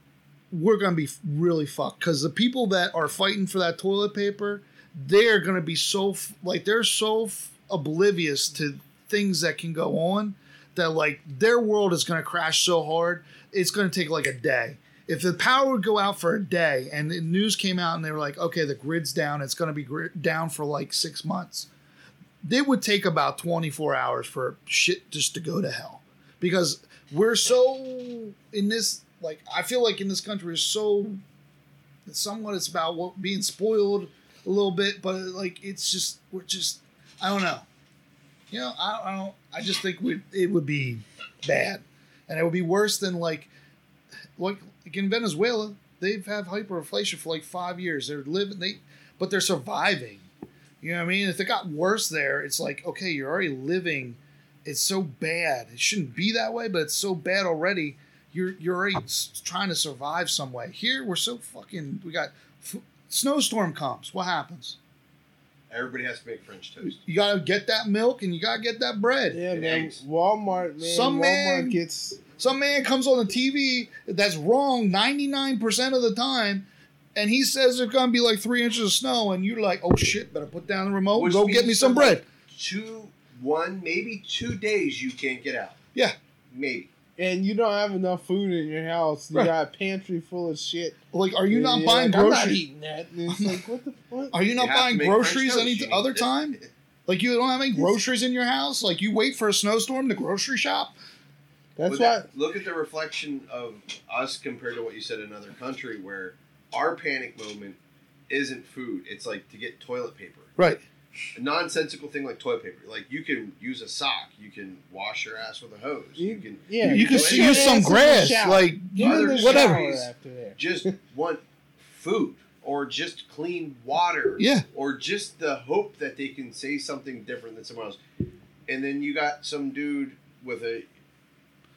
we're gonna be really fucked because the people that are fighting for that toilet paper, they're gonna be so f- like they're so f- oblivious to things that can go on that like their world is gonna crash so hard it's gonna take like a day. If the power would go out for a day and the news came out and they were like, okay, the grid's down, it's gonna be gri- down for like six months. It would take about 24 hours for shit just to go to hell because we're so in this like I feel like in this country we're so somewhat it's about what, being spoiled a little bit, but like it's just we're just I don't know. You know, I, I don't. I just think we it would be bad, and it would be worse than like like, like in Venezuela. They've had hyperinflation for like five years. They're living they, but they're surviving. You know what I mean? If it got worse there, it's like okay, you're already living. It's so bad. It shouldn't be that way, but it's so bad already. You're you're already trying to survive some way. Here we're so fucking. We got f- snowstorm comes. What happens? Everybody has to make French toast. You gotta get that milk and you gotta get that bread. Yeah, And man. eggs. Walmart, man. Some Walmart man- gets Some man comes on the TV that's wrong 99% of the time, and he says there's gonna be like three inches of snow, and you're like, oh shit, better put down the remote and Which go get me some bread. like, Two, one, maybe two days you can't get out. Yeah. Maybe. And you don't have enough food in your house. You Right. got a pantry full of shit. Like, are you not Yeah, buying like, I'm not groceries? eating that. And it's like, what the fuck? Are you not You buying groceries any You other need- time? Like you don't have any groceries in your house. Like you wait for a snowstorm to grocery shop. That's But why. that- look at the reflection of us compared to what you said in another country, where our panic moment isn't food; it's like to get toilet paper. Right. A nonsensical thing like toilet paper. Like you can use a sock, you can wash your ass with a hose, you, You- can yeah, you can put see, your use some ass in the grass. Like Get in other the whatever. shower after that. just want food or just clean water. Yeah. Or just the hope that they can say something different than someone else. And then you got some dude with a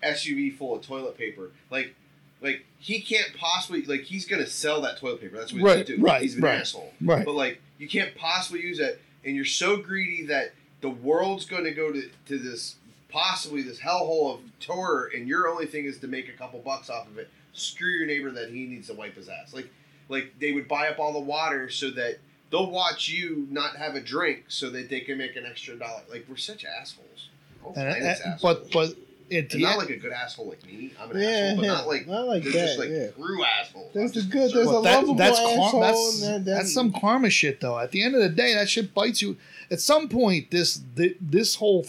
SUV full of toilet paper. Like like he can't possibly like he's gonna sell that toilet paper. That's what Right, he's gonna do. right, He's an right. asshole. right. But like you can't possibly use that and you're so greedy that the world's gonna go to, to this possibly this hellhole of terror and your only thing is to make a couple bucks off of it. Screw your neighbor that he needs to wipe his ass. Like like they would buy up all the water so that they'll watch you not have a drink so that they can make an extra dollar. Like we're such assholes. All And, and- assholes. but but it and not like a good asshole like me. I'm an Yeah, asshole, but not like Not like that, just like yeah. true asshole. There's I'm the just good, there's concerned. a But lovable that's asshole. kar- that's, and that- that's some karma shit though. At the end of the day, that shit bites you. At some point, this this whole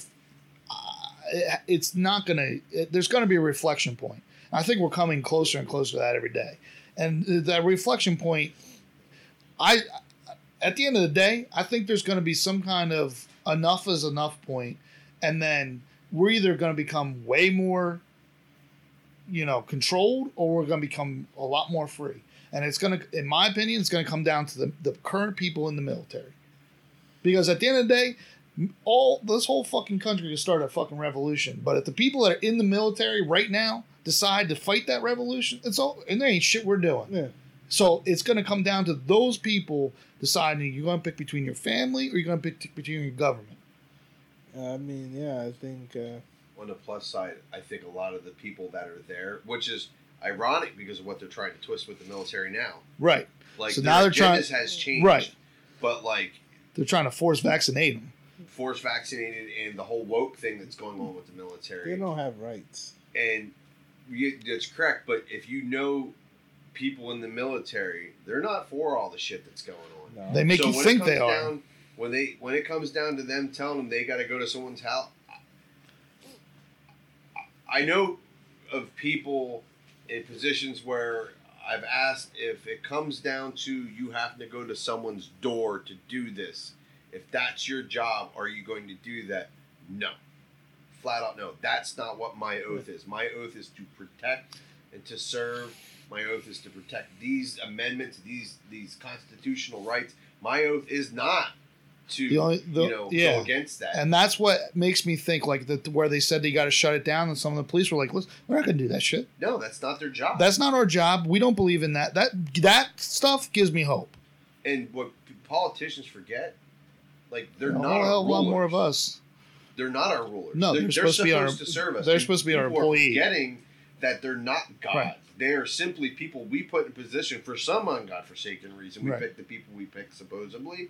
uh, it's not gonna. It, there's gonna be a reflection point. I think we're coming closer and closer to that every day, and that reflection point. I at the end of the day, I think there's going to be some kind of enough is enough point, and then we're either going to become way more, you know, controlled, or we're going to become a lot more free. And it's going to, in my opinion, it's going to come down to the, the current people in the military, because at the end of the day, all this whole fucking country could start a fucking revolution. But if the people that are in the military right now decide to fight that revolution, it's all and there ain't shit we're doing. Yeah. So it's going to come down to those people deciding you're going to pick between your family or you're going to pick between your government. I mean, yeah, I think. Uh, on the plus side, I think a lot of the people that are there, which is ironic because of what they're trying to twist with the military now. Right. Like So their now they're trying- agendas has changed, Right. But like They're trying to force vaccinate them. force vaccinated and the whole woke thing that's going on with the military. they don't have rights. and you, that's correct. But if you know people in the military, they're not for all the shit that's going on. No. They make you think comes they are. down, When they when it comes down to them telling them they got to go to someone's house, I know of people in positions where I've asked if it comes down to you having to go to someone's door to do this. If that's your job, are you going to do that? No. Flat out no. That's not what my oath is. My oath is to protect and to serve. My oath is to protect these amendments, these these constitutional rights. My oath is not to The only- the- you know yeah. go against that. And that's what makes me think like that where they said they got to shut it down and some of the police were like, Listen, we're not going to do that shit. no, that's not their job. That's not our job. We don't believe in that. That that stuff gives me hope. and what politicians forget, like they're a not our hell of a lot more of us. They're not our rulers. No, they're supposed to be our- serve us. they're And supposed to be our employee. Forgetting that they're not God. Right. They are simply people we put in position for some ungodforsaken reason. We Right. pick the people we pick supposedly.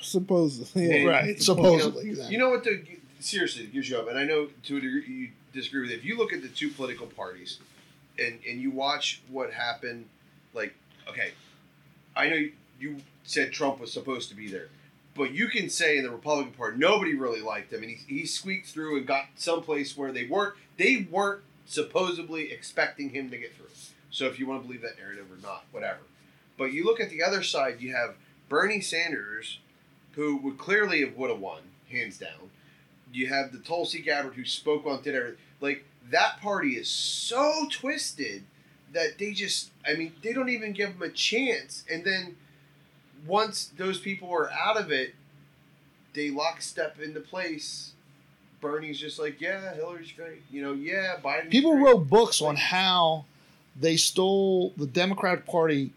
Supposedly, And- yeah. Right. Supposedly. You know, you know what? The, seriously, it gives you up. And I know to a degree you disagree with it. If you look at the two political parties, and and you watch what happened, like okay, I know you said Trump was supposed to be there, but you can say in the Republican Party nobody really liked him, and he he squeaked through and got someplace where they weren't they weren't supposedly expecting him to get through. So if you want to believe that narrative or not, whatever. But you look at the other side, you have Bernie Sanders, who would clearly have would have won, hands down. You have the Tulsi Gabbard who spoke on did everything. Like that party is so twisted that they just I mean, they don't even give them a chance. And then once those people are out of it, they lockstep into place. Bernie's just like, yeah, Hillary's great. You know, yeah, Biden. People wrote books on how they stole the Democratic Party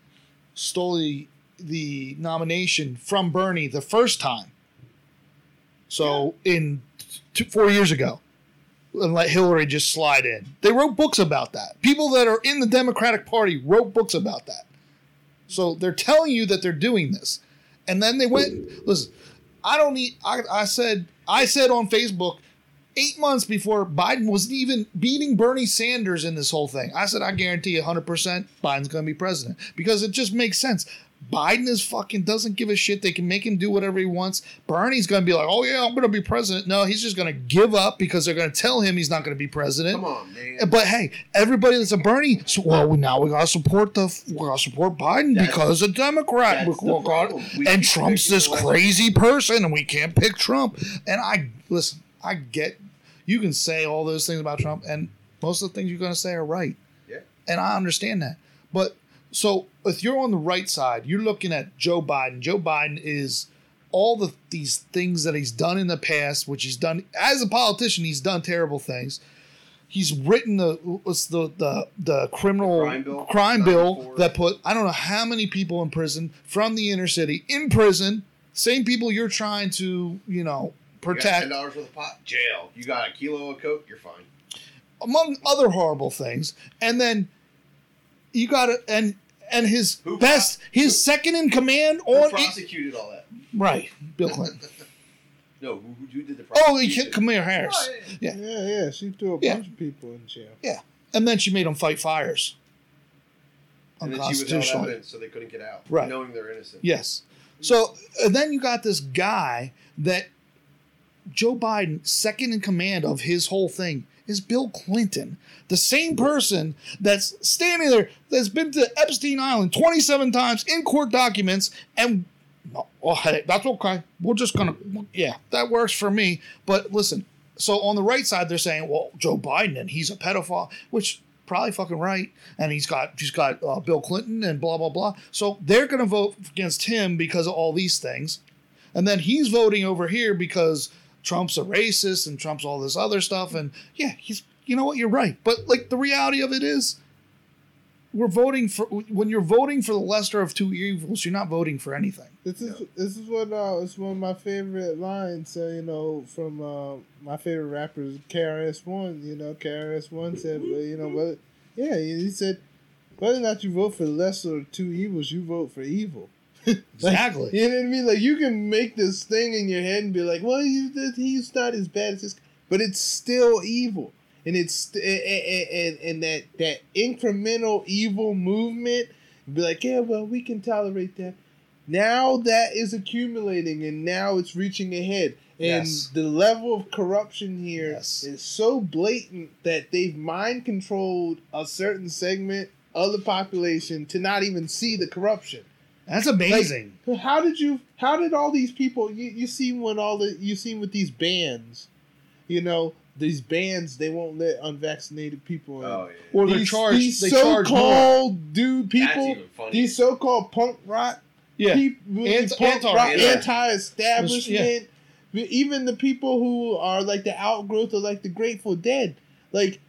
stole the the nomination from Bernie the first time. So in two, four years ago, and let Hillary just slide in. They wrote books about that. People that are in the Democratic Party wrote books about that. So they're telling you that they're doing this, and then they went. Listen, I don't need. I, I said. I said on Facebook eight months before Biden wasn't even beating Bernie Sanders in this whole thing. I said, I guarantee 100% Biden's going to be president because it just makes sense. Biden is fucking doesn't give a shit. They can make him do whatever he wants. Bernie's gonna be like, oh yeah, I'm gonna be president. No, he's just gonna give up because they're gonna tell him he's not gonna be president. Come on, man. But hey, everybody that's a Bernie, so, well, we, now we gotta support the we gotta support Biden That's- because a Democrat. We- we. We and Trump's this crazy person, and we can't pick Trump. And I listen, I get you can say all those things about Trump, and most of the things you're gonna say are right. Yeah. And I understand that. But so if you're on the right side, you're looking at Joe Biden. Joe Biden is all the these things that he's done in the past, which he's done as a politician, he's done terrible things. He's written the what's the the the criminal The crime bill? crime bill that put I don't know how many people in prison from the inner city in prison. Same people you're trying to you know ten protect, dollars worth of pot, jail. You got a kilo of coke, you're fine. among other horrible things. And then you got to and and his Who best, pro- his second in command Who on prosecuted all that? right, Bill Clinton. No, who, who did the oh, he prosecution? killed Kamala oh, Harris, Oh, yeah. Yeah. Yeah, yeah. She threw a Yeah. bunch of people in jail. Yeah. And then she made him fight fires. And then she withheld Unconstitutionally. evidence so they couldn't get out, Right. knowing they're innocent. Yes. So and then you got this guy that Joe Biden, second in command of his whole thing, is Bill Clinton, the same person that's standing there that's been to Epstein Island 27 times in court documents and. Well, hey, that's okay. We're just gonna, yeah, that works for me. But listen, so on the right side, they're saying, well, Joe Biden and he's a pedophile, which probably fucking right. And he's got he's got uh, Bill Clinton and blah blah blah. So they're gonna vote against him because of all these things, and then he's voting over here because Trump's a racist and Trump's all this other stuff. And yeah, he's you know what, you're right. But like the reality of it is, we're voting for when you're voting for the lesser of two evils, you're not voting for anything. This is this is what uh, it's one of my favorite lines. Uh, you know, from uh, my favorite rappers, KRS One. You know, KRS One said, you know, whether yeah, he said, whether or not you vote for the lesser of two evils, you vote for evil. Exactly. You know what I mean? Like you can make this thing in your head and be like, well, he's, he's not as bad as this, but it's still evil, and it's and, and, and that that incremental evil movement. Be like, yeah, well, we can tolerate that. Now that is accumulating, and now it's reaching ahead. And Yes. the level of corruption here is Yes. so blatant that they've mind controlled a certain segment of the population to not even see the corruption. That's amazing. How did you? How did all these people? You you seen when all the you seen with these bands, you know these bands they won't let unvaccinated people in. Oh yeah. or they're these, charged. These they charge more. so-called dude That's people, even these so-called punk rock Yeah. people, Anti- punk anti- rock, yeah. anti-establishment. Even the people who are like the outgrowth of like the Grateful Dead, like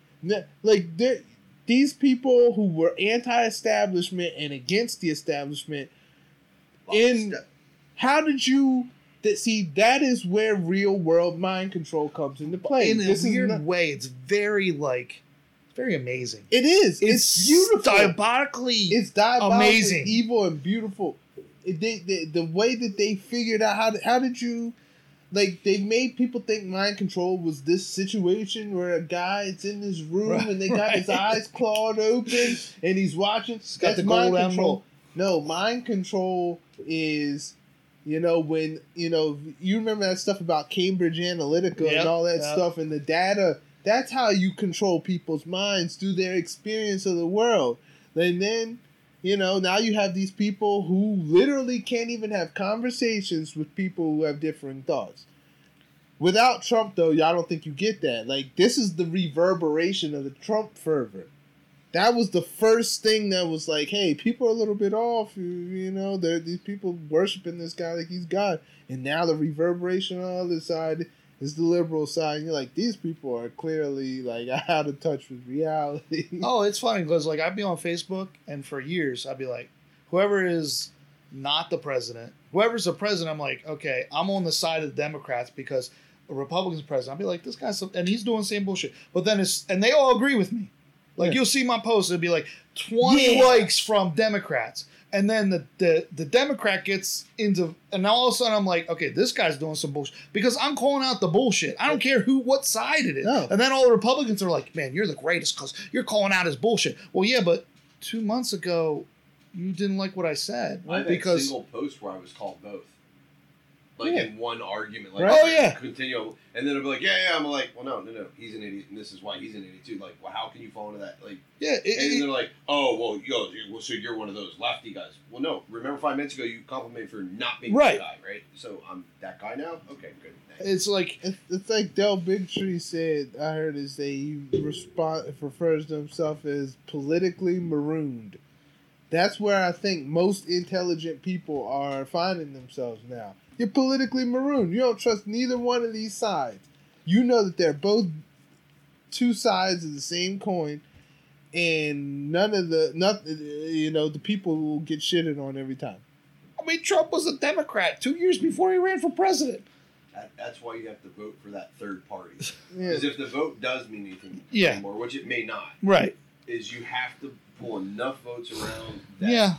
like they're- these people who were anti-establishment and against the establishment in- how did you that see that is where real world mind control comes into play in a This is weird not- way, it's very like very amazing. it is it's, beautiful diabolically. it's diabolically amazing. evil and beautiful it, they, they, the way that they figured out how, did- how did you like they made people think mind control was this situation where a guy is in this room Right, and they got his eyes clawed open and he's watching got that's the mind control emerald. no mind control is you know when you know you remember that stuff about cambridge analytica Yep, and all that yep. stuff and the data? That's how you control people's minds through their experience of the world. And then you know now you have these people who literally can't even have conversations with people who have differing thoughts. Without trump though y'all don't think you get that. Like this is the reverberation of the trump fervor that was the first thing that was like hey people are a little bit off you, you know these people worshiping this guy like he's god and now the reverberation on the other side is the liberal side and you're like these people are clearly like out of touch with reality oh, it's funny because like I'd be on Facebook and for years I'd be like, whoever is not the president, whoever's the president, I'm like, okay, I'm on the side of the Democrats because a Republican's president. I'd be like, this guy's and he's doing the same bullshit. But then it's and they all agree with me. Like Yeah. you'll see my post, it'd be like 20 Yeah. likes from Democrats. And then the, the the Democrat gets into and now all of a sudden I'm like, okay, this guy's doing some bullshit. Because I'm calling out the bullshit. I don't care who what side it is. No. And then all the Republicans are like, man, you're the greatest because you're calling out his bullshit. Well, yeah, but two months ago, you didn't like what I said I've had because single posts where I was called both. Like Yeah. in one argument, like Right. Oh, yeah. continue, and then it'll be like, yeah, yeah. I'm like, well, no, no, no, he's an idiot, and this is why he's an idiot too. Like, well, how can you fall into that? Like, yeah, it, and it- they're like, oh, well, yo, well, so you're one of those lefty guys. Well, no, remember five minutes ago you complimented for not being Right. that guy, right? So I'm that guy now. Okay, good. thanks. it's like It's, like Del Bigtree said. I heard it say he respond refers to himself as politically marooned. That's where I think most intelligent people are finding themselves now. You're politically marooned. You don't trust neither one of these sides. You know that they're both two sides of the same coin, and none of the not you know the people will get shitted on every time. I mean, Trump was a Democrat two years before he ran for president. That, that's why you have to vote for that third party. Yeah. Because if the vote does mean anything Yeah. anymore, which it may not, Right. is you have to pull enough votes around that, Yeah.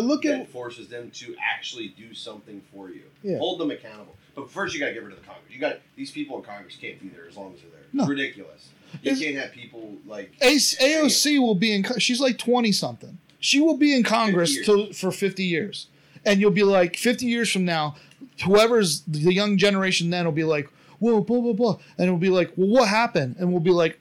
But look at forces them to actually do something for you. Yeah. Hold them accountable. But first, you got to get rid of the Congress. You got these people in Congress can't be there as long as they're there. No. It's ridiculous. You Is- can't have people like A- AOC will be in. She's like twenty something. She will be in Congress 50 till, for fifty years, and you'll be like fifty years from now, whoever's the young generation then will be like, whoa, blah blah blah, and it'll be like, well, what happened? And we'll be like,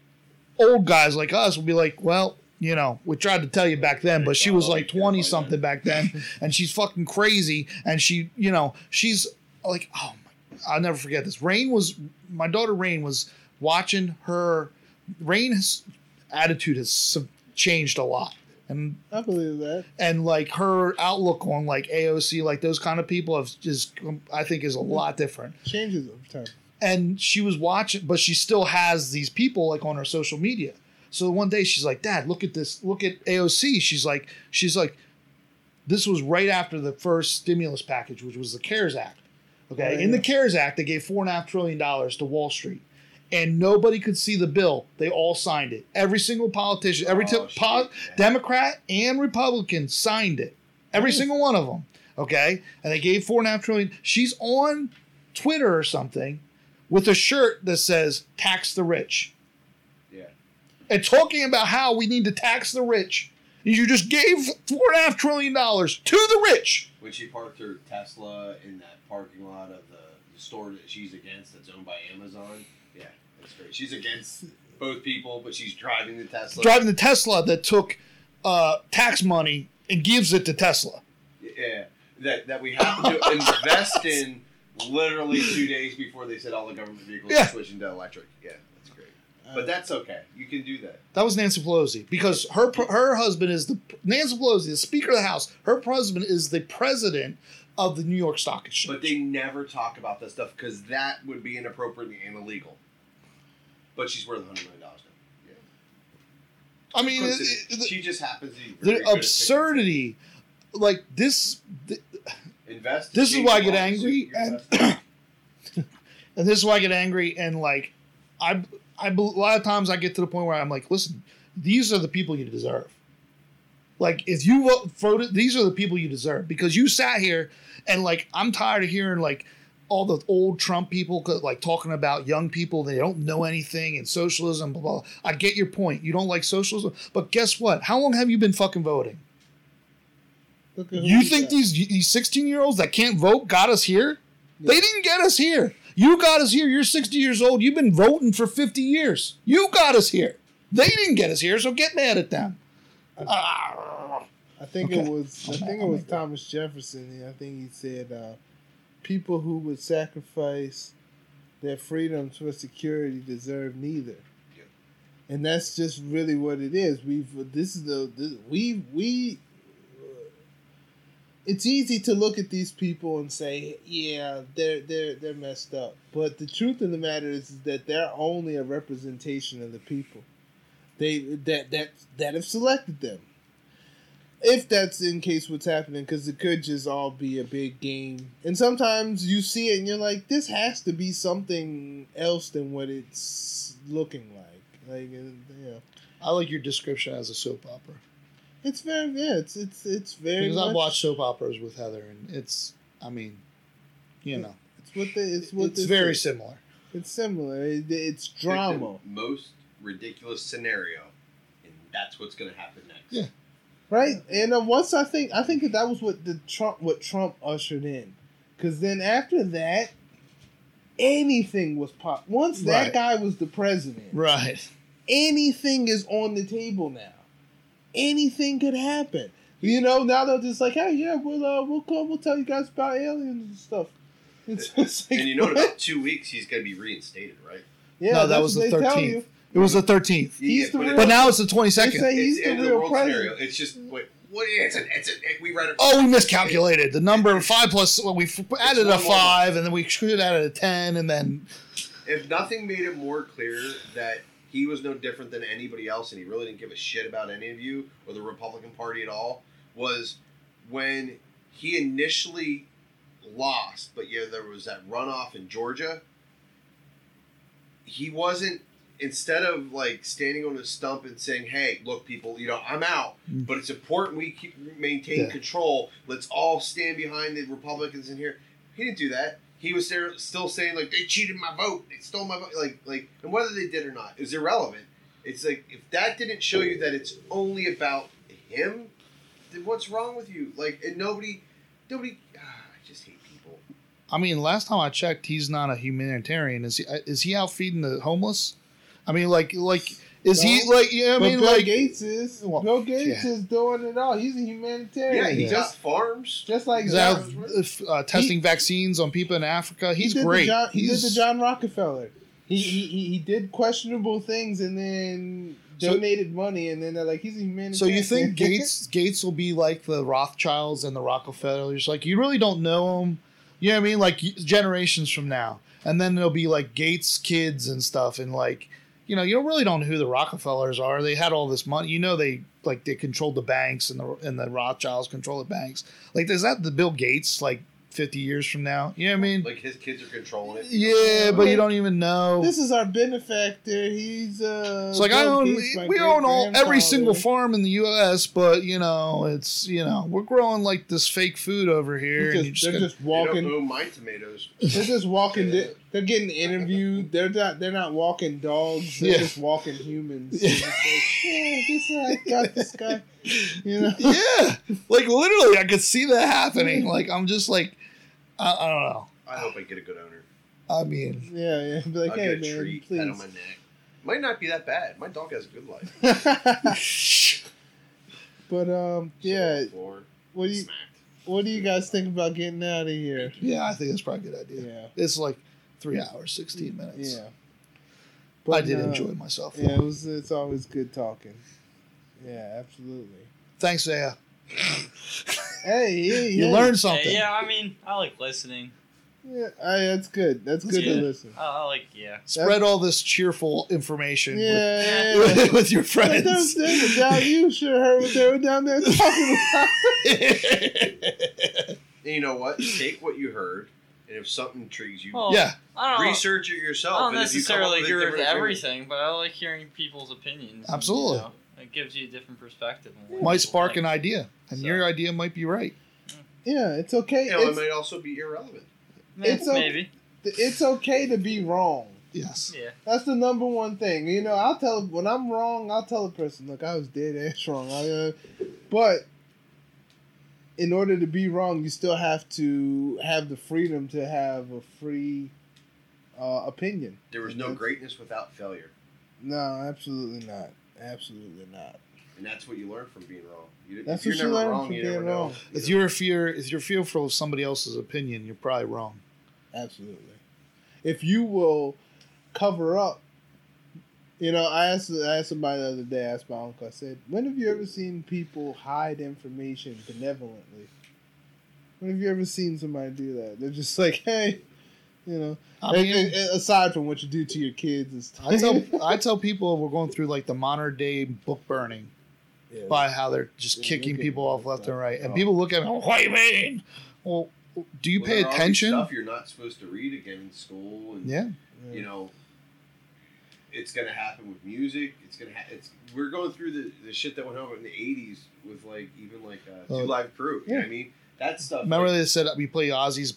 old guys like us will be like, well, you know, we tried to tell you back then, but she was like twenty something back then, and she's fucking crazy, and she, you know, she's like, oh my, I'll never forget this. Rain was my daughter. Rain was watching her. Rain has attitude has changed a lot, and I believe that. and like her outlook on like AOC, like those kind of people, have just I think is a lot different. Changes over time. And she was watching, but she still has these people like on her social media. So one day she's like, "Dad, look at this. Look at AOC." She's like, she's like, this was right after the first stimulus package, which was the CARES Act. Okay, Oh, in the. CARES Act, they gave four and a half trillion dollars to Wall Street, and nobody could see the bill. They all signed it. Every single politician, every Oh, t- po- Democrat and Republican signed it. Every Nice. single one of them. Okay, and they gave four and a half trillion. She's on Twitter or something with a shirt that says "Tax the Rich." And talking about how we need to tax the rich. You just gave four and a half trillion dollars to the rich. When she parked her Tesla in that parking lot of the, the store that she's against, that's owned by Amazon. Yeah, that's great. She's against both people, but she's driving the Tesla. Driving the Tesla that took uh, tax money and gives it to Tesla. Yeah, that that we have to invest in literally two days before they said all the government vehicles Yeah. are switching to electric. Yeah. But that's okay. You can do that. That was Nancy Pelosi because her her husband is the Nancy Pelosi, the Speaker of the House. Her husband is the president of the New York Stock Exchange. But they never talk about that stuff because that would be inappropriate and illegal. But she's worth hundred million dollars now. I mean, it- it she just happens to the absurdity, like this, th- Invest. This is why I get angry, and- and this is why I get angry and like I I a lot of times I get to the point where I'm like, listen, these are the people you deserve. Like if you vote, voted, these are the people you deserve because you sat here and like I'm tired of hearing like all the old Trump people like talking about young people they don't know anything and socialism. Blah, blah. I get your point. You don't like socialism, but guess what? How long have you been fucking voting? Look at who You think these these 16 year olds that can't vote got us here? Yeah. They didn't get us here. You got us here. You're 60 years old. You've been voting for 50 years. You got us here. They didn't get us here, so get mad at them. Ah. I think Okay. it was. I think it was. Thomas Jefferson. and I think he said, uh, "People who would sacrifice their freedoms for security deserve neither." Yeah. And that's just really what it is. We've. This is the. This, we we. It's easy to look at these people and say, "Yeah, they're they're they're messed up." But the truth of the matter is, is that they're only a representation of the people. They that that that have selected them. If that's in case what's happening because it could just all be a big game. And sometimes you see it and you're like this has to be something else than what it's looking like. Like uh, know I like your description as a soap opera it's very yeah it's it's it's very because I've watched soap operas with Heather, and it's, I mean, you know, it's what the it's what it's very is. similar. it's similar it, it's Pick drama the most ridiculous scenario, and that's what's going to happen next. Yeah. right? And uh, once I think I think that that was what the Trump what Trump ushered in, because then after that, anything was pop. Once that Right. guy was the president, Right. anything is on the table now. Anything could happen. You know, now they're just like, hey, yeah, we'll uh, we'll come, we'll tell you guys about aliens and stuff. It's just like, And you know, in about two weeks, he's going to be reinstated, right? yeah, no, that was the what they tell 13th. It was the 13th. He's the but real- But now it's the 22nd. say it's the the real world president. scenario. It's just what what it's a, it's a we read it. Oh, we miscalculated the number of five plus. Well, we f- added a one more. five, and then we should have added a ten, and then if nothing made it more clear that he was no different than anybody else and he really didn't give a shit about any of you or the Republican Party at all, was when he initially lost, but yeah, there was that runoff in Georgia. He wasn't instead of like standing on a stump and saying, "Hey, look, people, you know, I'm out, Mm. but it's important we keep maintain Yeah. control. Let's all stand behind the Republicans in here." He didn't do that. He was there still saying like they cheated my vote, they stole my vote, like like, and whether they did or not is irrelevant. It's like if that didn't show you that it's only about him, then what's wrong with you? Like, and nobody, nobody. ah, I just hate people. I mean, last time I checked, he's not a humanitarian. Is he? Is he out feeding the homeless? I mean, like, like, is he No. like? Yeah, I mean, Bill like, Gates is Well, Bill Gates yeah. is doing it all. He's a humanitarian. Yeah, he Yeah. just farms. just like he's John- out uh, testing vaccines on people in Africa. He's he great. The John, he he's, did the John Rockefeller. He, he he he did questionable things and then So- donated money and then they're like he's a humanitarian. So you think Gates Gates will be like the Rothschilds and the Rockefellers? Like you really don't know them. You know what I mean? Like generations from now, and then there'll be like Gates kids and stuff, and like you know you really don't know who the Rockefellers are. They had all this money. You know they like they controlled the banks and the and the Rothschilds control the banks. Like is that the Bill Gates like fifty years from now? You know what I mean? Like his kids are controlling it. Yeah, but you don't even know. this is our benefactor. He's uh. It's like I own, we own all every single farm in the U.S., but you know, it's you know, we're growing like this fake food over here, and just, just, they're gotta- just You don't walking. own my tomatoes. They're just walking. They're, they're getting interviewed. They're not. They're not walking dogs. They're Yeah. just walking humans. Yeah. It's like, yeah, this I got this guy. You know. yeah, like literally, I could see that happening. Like I'm just like, I, I don't know. I hope I get a good owner. I mean, Yeah, yeah. Be like, I'll hey get a man, treat, pat on my neck. Might not be that bad. My dog has a good life. but um, yeah. the What do you smacked. What do you guys think about getting out of here? yeah, I think that's probably a good idea. Yeah. It's like three hours, sixteen minutes. Yeah. but I did uh, enjoy myself. Yeah, it was. It's always good talking. Yeah, absolutely. Thanks, Aya. Hey, yeah, You yeah. learned something. yeah, I mean, I like listening. Yeah, I, that's good. That's, That's good to listen. I, I like, yeah. Spread all this cheerful information Yeah, with, yeah, yeah. with, your But friends. those things down, you should have heard what they were down there talking about. And you know what? Take what you heard, and if something intrigues you, Well, yeah, research it yourself. I don't and if you come up necessarily agree with different opinion- everything, but I like hearing people's opinions. and, Absolutely. you know, it gives you a different perspective. on might spark think. an idea, and So- your idea might be right. Yeah, it's okay. You know, it might also be irrelevant. Yeah, It's okay. maybe. it's okay to be wrong. Yes. Yeah. That's the number one thing. You know, I'll tell when I'm wrong. I'll tell a person, look, I was dead ass wrong. I, uh, but in order to be wrong, you still have to have the freedom to have a free uh, opinion. There was no greatness without failure, No, absolutely not. Absolutely not. and that's what you learn from being wrong. You, That's if you're what you never learn wrong, from you being never wrong. know. If you're fear, if you're fearful of somebody else's opinion, you're probably wrong. Absolutely. If you will cover up, you know, I asked I asked somebody the other day. I asked my uncle. I said, "When have you ever seen people hide information benevolently? When have you ever seen somebody do that? They're just like, hey, you know." I and- mean, and- aside from what you do to your kids and. I tell I tell people we're going through like the modern day book burning Yeah. by how they're just Yeah, kicking people off left and right, and Oh. people look at me. What do you mean? Well, do you Well, pay there are all these attention? Stuff you're not supposed to read again in school, and Yeah. Yeah. you know, it's gonna happen with music. It's gonna. Ha- it's we're going through the, the shit that went on in the '80s with like even like uh, Oh. Two Live Crew. You know Yeah. what I mean? That stuff. Remember like, they said we play Ozzy's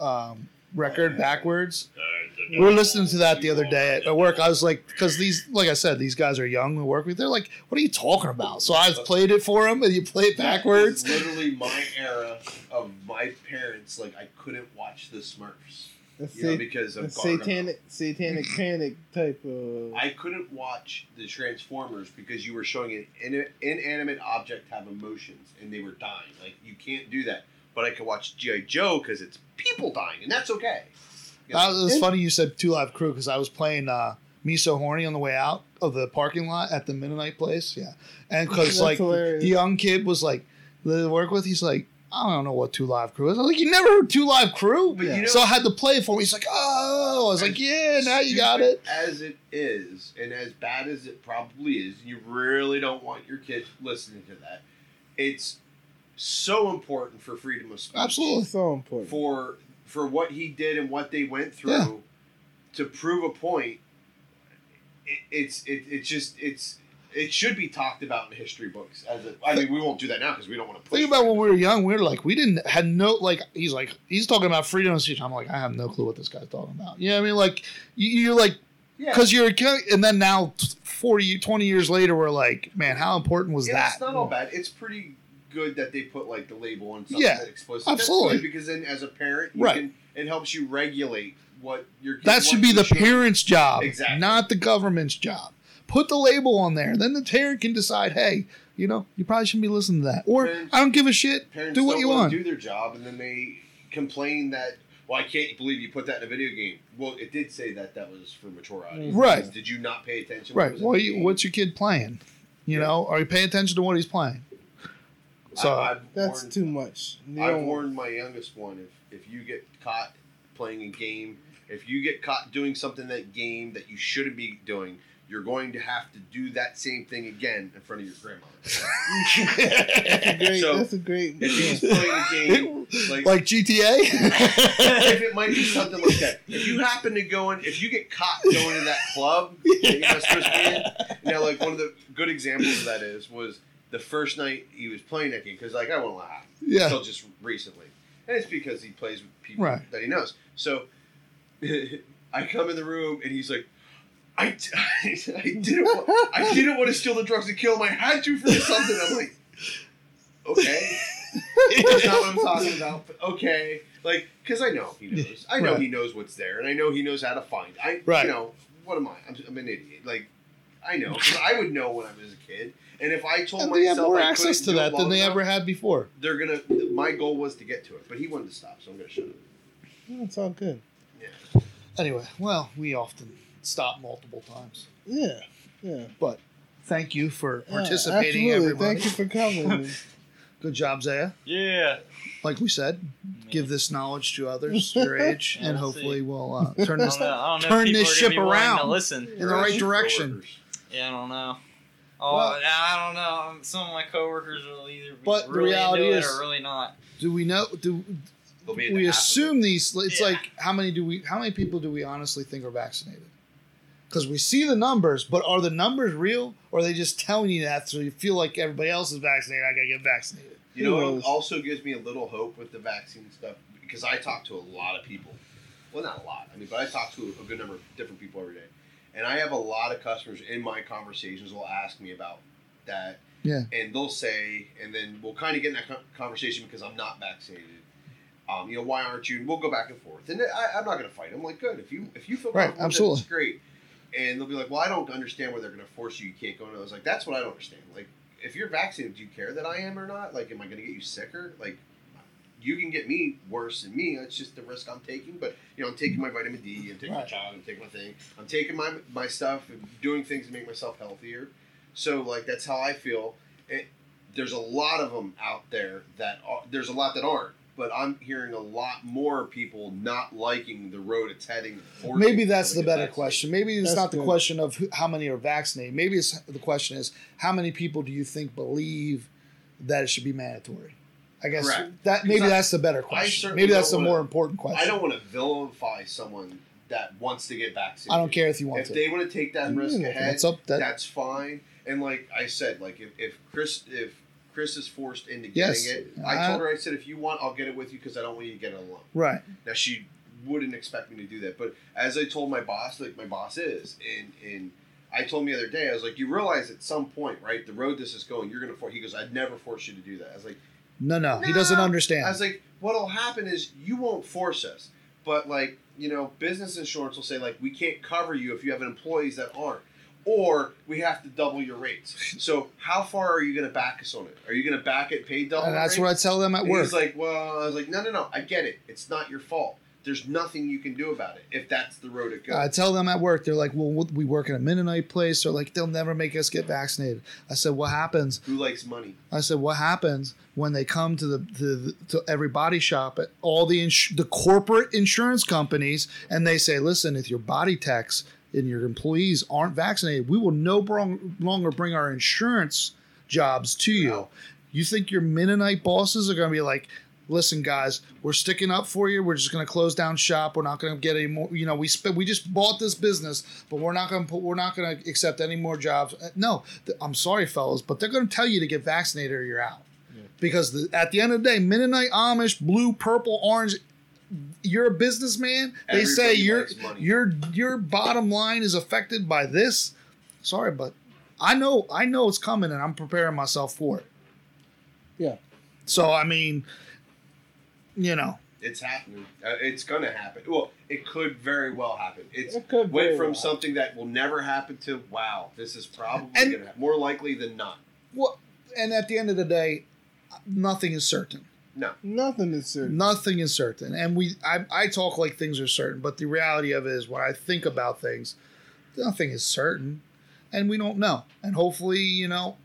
um, record backwards. Uh, we were listening to that the other day at work. I was like, because these, like I said, these guys are young. We work with. They're like, "What are you talking about?" So I played it for them, and you play it backwards. That is literally my era of my parents. Like I couldn't watch the Smurfs, That's you know, because of satanic, satanic panic type of. I couldn't watch the Transformers because you were showing an in- inanimate object have emotions and they were dying. Like you can't do that. But I could watch GI Joe because it's people dying, and that's okay. You know? That was funny you said two live crew because I was playing uh, Me So Horny on the way out of the parking lot at the Mennonite place. Yeah. And because, like, hilarious. the young kid was like, "The work with, he's like, I don't know what two live crew is. I was like, you never heard two live crew? But you know, so I had to play it for him. He's like, oh. I was like, yeah, now you got it. As it is, and as bad as it probably is, you really don't want your kids listening to that. It's so important for freedom of speech. Absolutely. so important. For for what he did and what they went through Yeah. to prove a point. It, it's it, it's just it's it should be talked about in history books. As a, I mean, we won't do that now because we don't want to. Think about when we were young. We were like, we didn't had no like. He's like, he's talking about freedom of speech. I'm like, I have no clue what this guy's talking about. You know what I mean? Like, you, you're like, yeah. because you're and then now 40 20 years later we're like man how important was Yeah, that It's not all bad. It's pretty good that they put like the label on something Yeah, that explicit. absolutely. That's because then, as a parent, you Right. can it helps you regulate what your kid that should be the to share. parents job Exactly. not the government's job put the label on there then the parent can decide hey you know you probably shouldn't be listening to that or Parents- i don't give a shit Parents do what don't you wanna Do their job, and then they complain that. Well, I can't believe you put that in a video game. Well, it did say that that was for mature audience. Mm-hmm. Right. Did you not pay attention? right was well you, what's your kid playing you Yeah. know are you paying attention to what he's playing so I, have That's warned, too much. You I've warned my youngest one if if you get caught playing a game, if you get caught doing something in that game that you shouldn't be doing, you're going to have to do that same thing again in front of your grandmother. That's a great. So, that's a great. If he's yeah. playing a game, like, like gta if it might be something like that. If you happen to go in, if you get caught going to that club that you're not supposed to be in, you know, like one of the good examples of that is was the first night he was playing that game because like I won't laugh yeah until just recently, and it's because he plays with people Right. that he knows. So I come in the room and he's like. I, I didn't want, I didn't want to steal the drugs and kill him. I had to for something. I'm like, okay, that's not what I'm talking about. But okay, like because I know he knows. I know Right. he knows what's there, and I know he knows how to find. I Right. you know what am I? I'm, I'm an idiot. Like I know I would know when I was a kid, and if I told and they have more I access to that than they enough, ever had before They're gonna. My goal was to get to it, but he wanted to stop, so I'm gonna shut up. It's all good. Yeah. anyway well we often stop multiple times Yeah. Yeah. but thank you for participating absolutely. everybody Thank you for coming. good job zaya Yeah. like we said, give this knowledge to others your age, Yeah, and we'll hopefully see. we'll uh, turn this know, I don't know turn this ship gonna be willing around. To listen. in the right direction. coworkers. Yeah, I don't know. Oh, Well- I don't know. Um, Some of my coworkers will either be But the really reality into it is- or really not. Do we know? Do They'll be in we the half of assume these? It's Yeah. like how many do we? How many people do we honestly think are vaccinated? Because we see the numbers, but are the numbers real, or are they just telling you that so you feel like everybody else is vaccinated? I gotta get vaccinated. You know, Who what knows? also gives me a little hope with the vaccine stuff because I talk to a lot of people. Well, not a lot. I mean, but I talk to a good number of different people every day, and I have a lot of customers in my conversations will ask me about that. Yeah. And they'll say, and then we'll kind of get in that conversation because I'm not vaccinated. Um, you know, why aren't you? And we'll go back and forth. And I, I'm not going to fight. I'm like, good. If you if you feel Right, comfortable, absolutely. that's great. And they'll be like, well, I don't understand why they're going to force you. You can't go. And I was like, that's what I don't understand. Like, if you're vaccinated, do you care that I am or not? Like, am I going to get you sicker? Like, you can get me worse than me. It's just the risk I'm taking. But you know, I'm taking my vitamin D. I'm taking my child. I'm taking my thing. I'm taking my my stuff and doing things to make myself healthier. So like that's how I feel. It, there's a lot of them out there that are, there's a lot that aren't. But I'm hearing a lot more people not liking the road it's heading. forcing Maybe that's the better vaccinated. question. Maybe it's That's not the good. question of who, how many are vaccinated. Maybe it's the question is how many people do you think believe that it should be mandatory? I guess Correct. that maybe I- that's the better question. Maybe that's the more important question. I don't want to vilify someone that wants to get vaccinated. I don't care if you want if to. If they want to take that risk Mm, ahead. That's up. That, that's fine. And like I said, like if, if Chris if Chris is forced into getting Yes. it, Uh, I told her I said if you want, I'll get it with you because I don't want you to get it alone. right. Now she wouldn't expect me to do that. But as I told my boss, like my boss is, and and I told him the other day, I was like, you realize at some point, right, the road this is going, you're gonna force. He goes, I'd never force you to do that. I was like, No, no, he doesn't understand. I was like, what'll happen is you won't force us, but like you know, business insurance will say like we can't cover you if you have employees that aren't. Or we have to double your rates. So how far are you going to back us on it? Are you going to back it, pay double? and that's rate? what I tell them at And work. He's like, well, I was like, no, no, no. I get it. It's not your fault. There's nothing you can do about it if that's the road it goes. I tell them at work, they're like, well, we work in a Mennonite place. They're like, they'll never make us get vaccinated. I said, what happens? Who likes money? I said, what happens when they come to the to, the, to every body shop at all the ins- the corporate insurance companies and they say, listen, if your body techs and your employees aren't vaccinated, we will no brong- longer bring our insurance jobs to you. Wow. You think your Mennonite bosses are going to be like, listen, guys, we're sticking up for you. We're just going to close down shop. We're not going to get any more. You know, we spent, we just bought this business, but we're not going to put, we're not going to accept any more jobs. Uh, No, th- I'm sorry, fellas, but they're going to tell you to get vaccinated or you're out. Because the, at the end of the day, Mennonite, Amish, blue, purple, orange, you're a businessman. They say Everybody your your your bottom line is affected by this. Sorry, but I know I know it's coming, and I'm preparing myself for it. Yeah. So I mean, you know, It's happening. Uh, it's going to happen. Well, it could very well happen. It's It could went from well. something that will never happen to wow, this is probably going to happen. More likely than not. well, and at the end of the day, nothing is certain. No. Nothing is certain. Nothing is certain, and we I, I talk like things are certain, but the reality of it is when I think about things, nothing is certain, and we don't know. And hopefully, you know,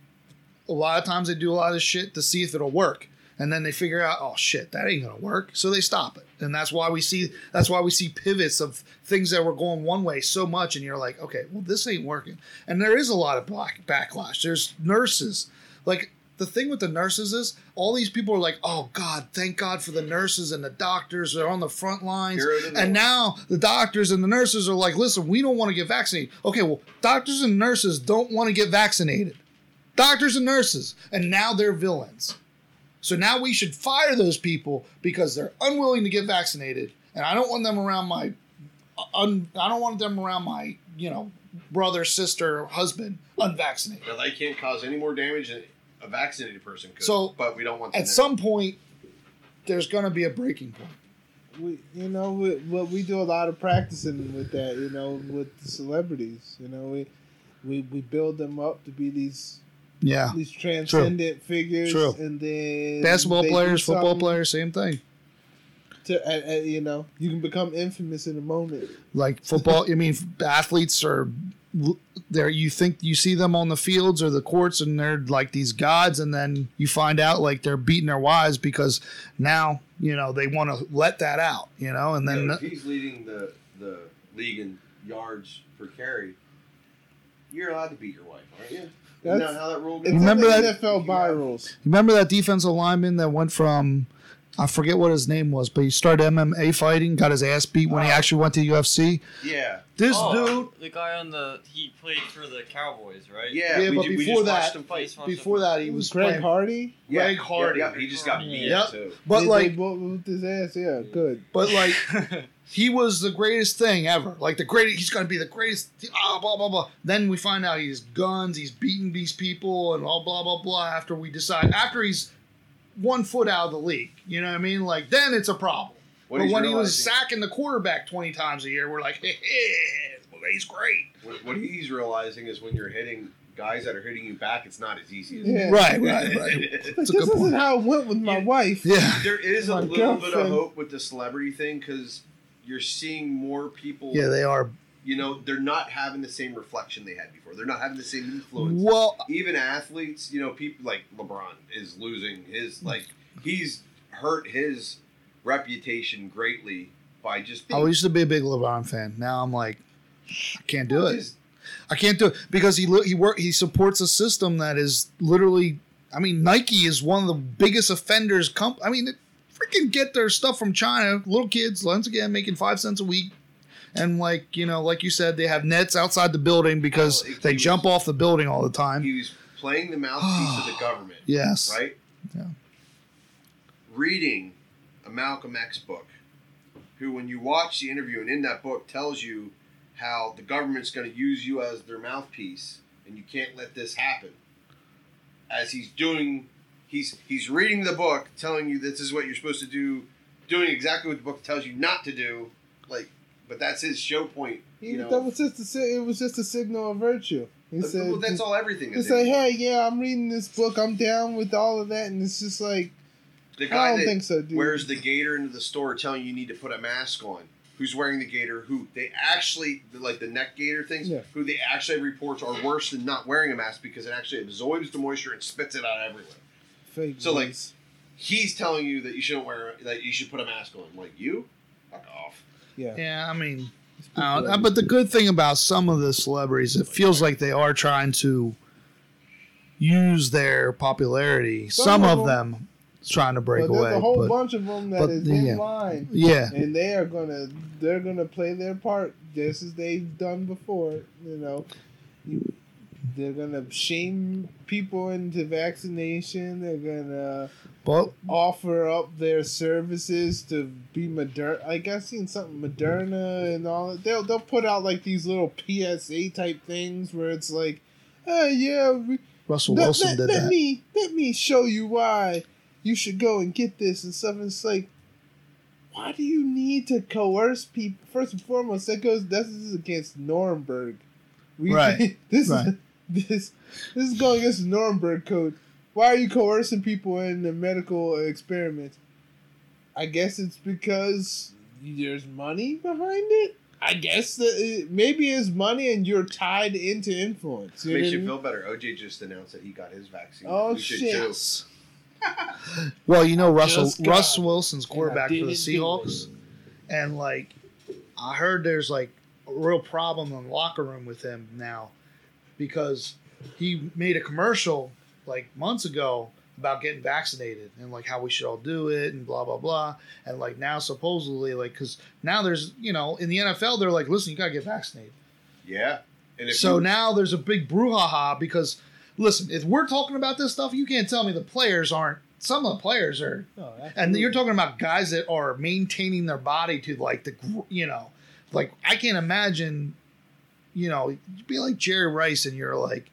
a lot of times they do a lot of shit to see if it'll work, and then they figure out, oh shit, that ain't gonna work, so they stop it, and that's why we see that's why we see pivots of things that were going one way so much, and you're like, okay, well this ain't working, and there is a lot of black backlash. There's nurses like the thing with the nurses is all these people are like, oh God, thank God for the nurses and the doctors. They're on the front lines. The And now the doctors and the nurses are like, listen, we don't want to get vaccinated. Okay, well, doctors and nurses don't want to get vaccinated. Doctors and nurses. And now they're villains. So now we should fire those people because they're unwilling to get vaccinated. And I don't want them around my uh, un, I don't want them around my, you know, brother, sister, husband unvaccinated. Now, they can't cause any more damage than a vaccinated person could. So, but we don't want them At to- some point, there's going to be a breaking point. we you know we, what we do a lot of practicing with that you know with the celebrities you know we we, we build them up to be these Yeah. these transcendent figures True. and then Basketball players, football players, same thing. to, uh, uh, you know you can become infamous in a moment Like football, I mean, athletes are there. You think you see them on the fields or the courts, and they're like these gods, and then you find out like they're beating their wives because now you know they want to let that out, you know, and You then know, if he's leading the the league in yards per carry, you're allowed to beat your wife, aren't you? Isn't That's- that how that rule goes? Remember in that- NFL You by have- rules remember that defensive lineman that went from. I forget what his name was, but he started MMA fighting, got his ass beat when he Oh. actually went to UFC. Yeah, This Oh, dude, the guy on the he played for the Cowboys, right? yeah. Yeah, we, but ju- we before just that- fight. before that, he was Greg playing- Hardy Yeah, Greg Hardy. Yeah, yeah, he just got beat Yep. too. But They- like, they both with his ass yeah good but like, he was the greatest thing ever. Like the greatest, he's gonna be the greatest. Ah, blah blah blah. Then we find out he's guns, he's beating these people, and all blah blah blah. After we decide, after he's one foot out of the league, you know what I mean? Like then it's a problem. What but he's when he was sacking the quarterback twenty times a year, we're like, hey, hey he's great. What, what he's realizing is when you're hitting guys that are hitting you back, it's not as easy as Yeah. Right, right, right. That's this a good isn't point. how it went with my Yeah. wife Yeah, There is a My little bit of hope with the celebrity thing because you're seeing more people. yeah, they are. you know, they're not having the same reflection they had before. They're not having the same influence. Well, Even athletes, you know, people like LeBron is losing his like he's hurt his reputation greatly by just Being, I used to be a big LeBron fan. Now I'm like, I can't do it. his- I can't do it because he he work he supports a system that is literally. I mean, Nike is one of the biggest offenders. Comp- I mean, they freaking get their stuff from China. Little kids, once again, making five cents a week, and like you know, like you said, they have nets outside the building because it- they he jump off the building all the time. He was playing the mouthpiece of the government. Yes, right? Yeah. Reading a Malcolm X book who, when you watch the interview and in that book, tells you how the government's going to use you as their mouthpiece, and you can't let this happen. As he's doing, he's he's reading the book, telling you this is what you're supposed to do, doing exactly what the book tells you not to do. Like, but that's his show point. You know, that was just a, it was just a signal of virtue. He said, well, that's all everything It's like, hey, yeah, I'm reading this book. I'm down with all of that, and it's just like, the I guy don't that think so, dude. wears the gator into the store telling you you need to put a mask on. Who's wearing the gator? Who they actually like the neck gator things? Yeah. Who they actually reports are worse than not wearing a mask because it actually absorbs the moisture and spits it out everywhere. Fake So, like, news. He's telling you that you shouldn't wear that you should put a mask on. Like you, fuck off. yeah. Yeah, I mean, It's I don't- but the good thing about some of the celebrities, it feels like they are trying to use their popularity. Some Some, of of them- them trying to break but there's away. a whole but- bunch of them that but is yeah. in line, yeah, and they are gonna they're gonna play their part just as they've done before. You know, you, they're gonna shame people into vaccination. They're gonna offer up their services to be Moderna. Like I've seen something Moderna and all. that. They'll they'll put out like these little PSA type things where it's like, hey, yeah, we, Russell let, Wilson let- did let that. me let me show you why you should go and get this and stuff. And it's like, why do you need to coerce people? First and foremost, that goes this is against Nuremberg. We, Right, this right. is this this is going against the Nuremberg code. Why are you coercing people in the medical experiment? I guess it's because there's money behind it. I guess that it, maybe it's money and you're tied into influence. You Makes what you feel better. OJ just announced that he got his vaccine. Oh, We shit. well, you know Russell just got Russ Wilson's quarterback for the Seahawks, and like I heard there's like a real problem in the locker room with him now because he made a commercial like months ago about getting vaccinated and like how we should all do it and blah blah blah and like now supposedly like because now there's you know in the NFL they're like listen you gotta get vaccinated Yeah. And if so you, now there's a big brouhaha because listen, if we're talking about this stuff, you can't tell me the players aren't. Some of the players are, Oh, and you're talking about guys that are maintaining their body to like the, you know, like I can't imagine, you know, be like Jerry Rice and you're like,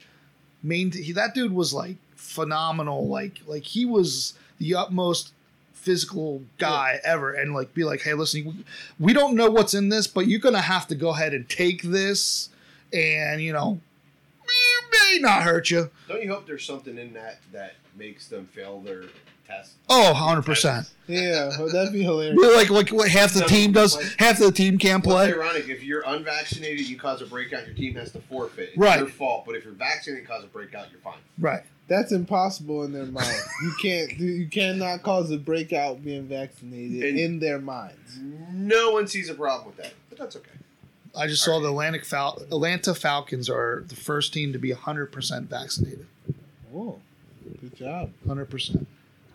main he, that dude was like phenomenal, like like he was the utmost physical guy ever. And like be like hey listen we, we don't know what's in this but you're gonna have to go ahead and take this and you know may not hurt you. Don't you hope there's something in that that makes them fail their test? oh 100% yeah, well, that'd be hilarious. We're like like what half the So, team does like- half the team can't play it's ironic. If you're unvaccinated, you cause a breakout, your team has to forfeit. It's Right. your fault. But if you're vaccinated, and cause a breakout, you're fine. right That's impossible in their mind. You can't. You cannot cause a breakout being vaccinated And- in their minds. No one sees a problem with that, but that's okay. i just saw the atlantic Fal- atlanta falcons are the first team to be 100% vaccinated Oh, good job. 100%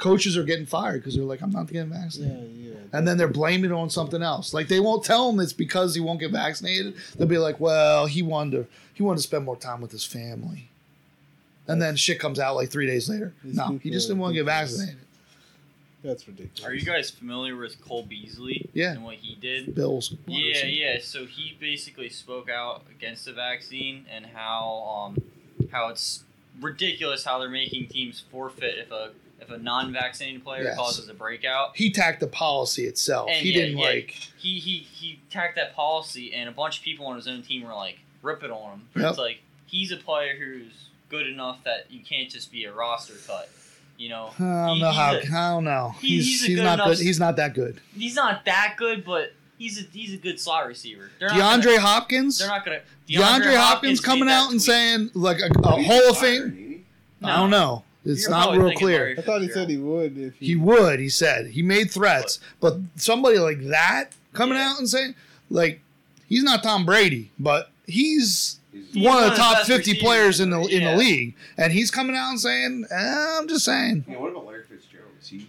coaches are getting fired because they're like i'm not getting vaccinated Yeah, yeah. and then they're blaming it on something else. Like they won't tell him it's because he won't get vaccinated. They'll be like, "Well, he wanted to, he wanted to spend more time with his family," and then shit comes out like three days later. No, he just didn't want to get vaccinated. That's ridiculous. Are you guys familiar with Cole Beasley? Yeah. And what he did? Bills. Yeah, yeah. So he basically spoke out against the vaccine and how um how it's ridiculous how they're making teams forfeit if a if a non-vaccinated player Yes. causes a breakout. He tacked the policy itself. And he yeah, didn't yeah, like. he he he tacked that policy, and a bunch of people on his own team were like ripping on him. Yep. It's like he's a player who's good enough that you can't just be a roster cut. You know, I don't He- know he's how. a- I don't know. he- He's he's he's, good not enough- good. He's not that good. he's not that good, but he's a he's a good slot receiver. They're not DeAndre gonna, Hopkins. they're not gonna. DeAndre, Hopkins, made coming out and tweet. saying like a, a Hall of Fame. ain't? I don't know. It's You're not probably real thinking clear. Larry I thought he Fitzgerald. said he would if he, He would. He said he made threats, but somebody like that coming Yeah. out and saying like he's not Tom Brady, but he's He's- He's one of the top best fifty receivers players in the in the- in yeah. the league, and he's coming out and saying, eh, "I'm just saying." Yeah, what about Larry Fitzgerald? Is he?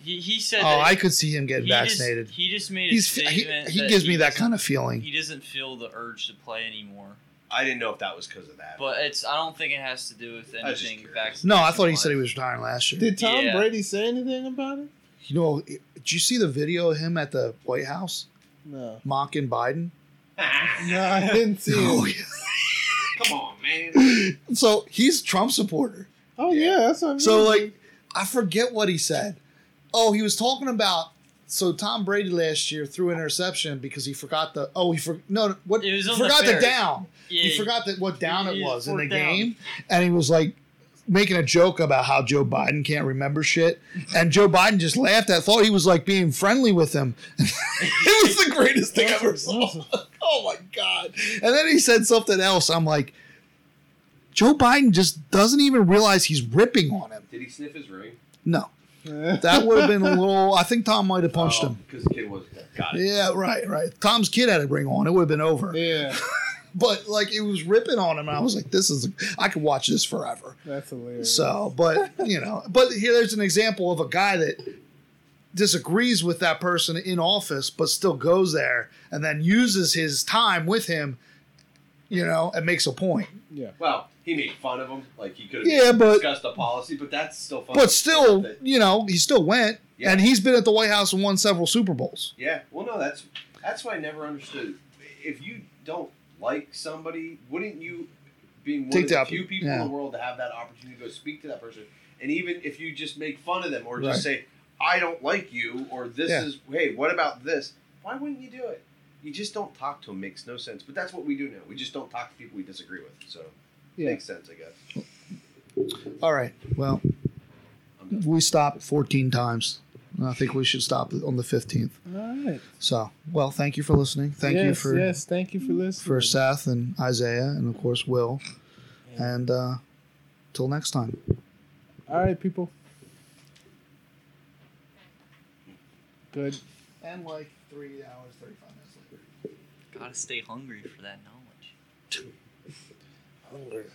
He, he said. Oh, that I could see him getting he just- vaccinated. he just made a He's he, statement. he that gives me that kind of feeling. He doesn't feel the urge to play anymore. I didn't know if that was because of that. But it's. I don't think it has to do with was just anything. curious. Vaccination No, I thought he said he was retiring last year. did. Tom Yeah. Brady say anything about it? You know, did you see the video of him at the White House? No, mocking Biden? no, I didn't see Oh, it. Come on, man. So he's Trump supporter. Oh yeah, that's what I mean. So like, I forget what he said. Oh, he was talking about. So Tom Brady last year threw an interception because he forgot the. Oh, he for no. What It was on forgot the the down. Yeah, he forgot that what down it was in the down. game, and he was like making a joke about how Joe Biden can't remember shit, and Joe Biden just laughed. at thought he was like being friendly with him. it was the greatest thing I ever saw. oh my god! And then he said something else. I'm like, Joe Biden just doesn't even realize he's ripping on him. Did he sniff his ring? No, that would have been a little. I think Tom might have punched oh, him. Because the kid was got it. Yeah, right, right. Tom's kid had a ring on. It would have been over. yeah, But like it was ripping on him, and I was like, "This is I could watch this forever." that's hilarious. So, but you know, but here there's an example of a guy that disagrees with that person in office, but still goes there and then uses his time with him, you know, and makes a point. yeah, Well, he made fun of him. Like he could have Yeah, but- discussed the policy, but that's still fun. But still, That- you know, he still went, Yeah. and he's been at the White House and won several Super Bowls. Yeah. Well, no, that's that's why I never understood. If you don't like somebody, wouldn't you, being one Take of the few people yeah. in the world to have that opportunity to go speak to that person, and even if you just make fun of them or just Right. say, "I don't like you," or "This Yeah. is hey, what about this?" Why wouldn't you do it? You just don't talk to them. Makes no sense. But that's what we do now. We just don't talk to people we disagree with. So yeah. makes sense, I guess. All right. Well, we stopped 14 times. I think we should stop on the 15th. All right. So, well, thank you for listening. Thank yes, you for yes. Thank you for listening. for Seth and Isiah, and of course Will. Yeah. And uh, till next time. All right, people. Good. And like three hours, thirty-five minutes later. Gotta stay hungry for that knowledge. Hunger.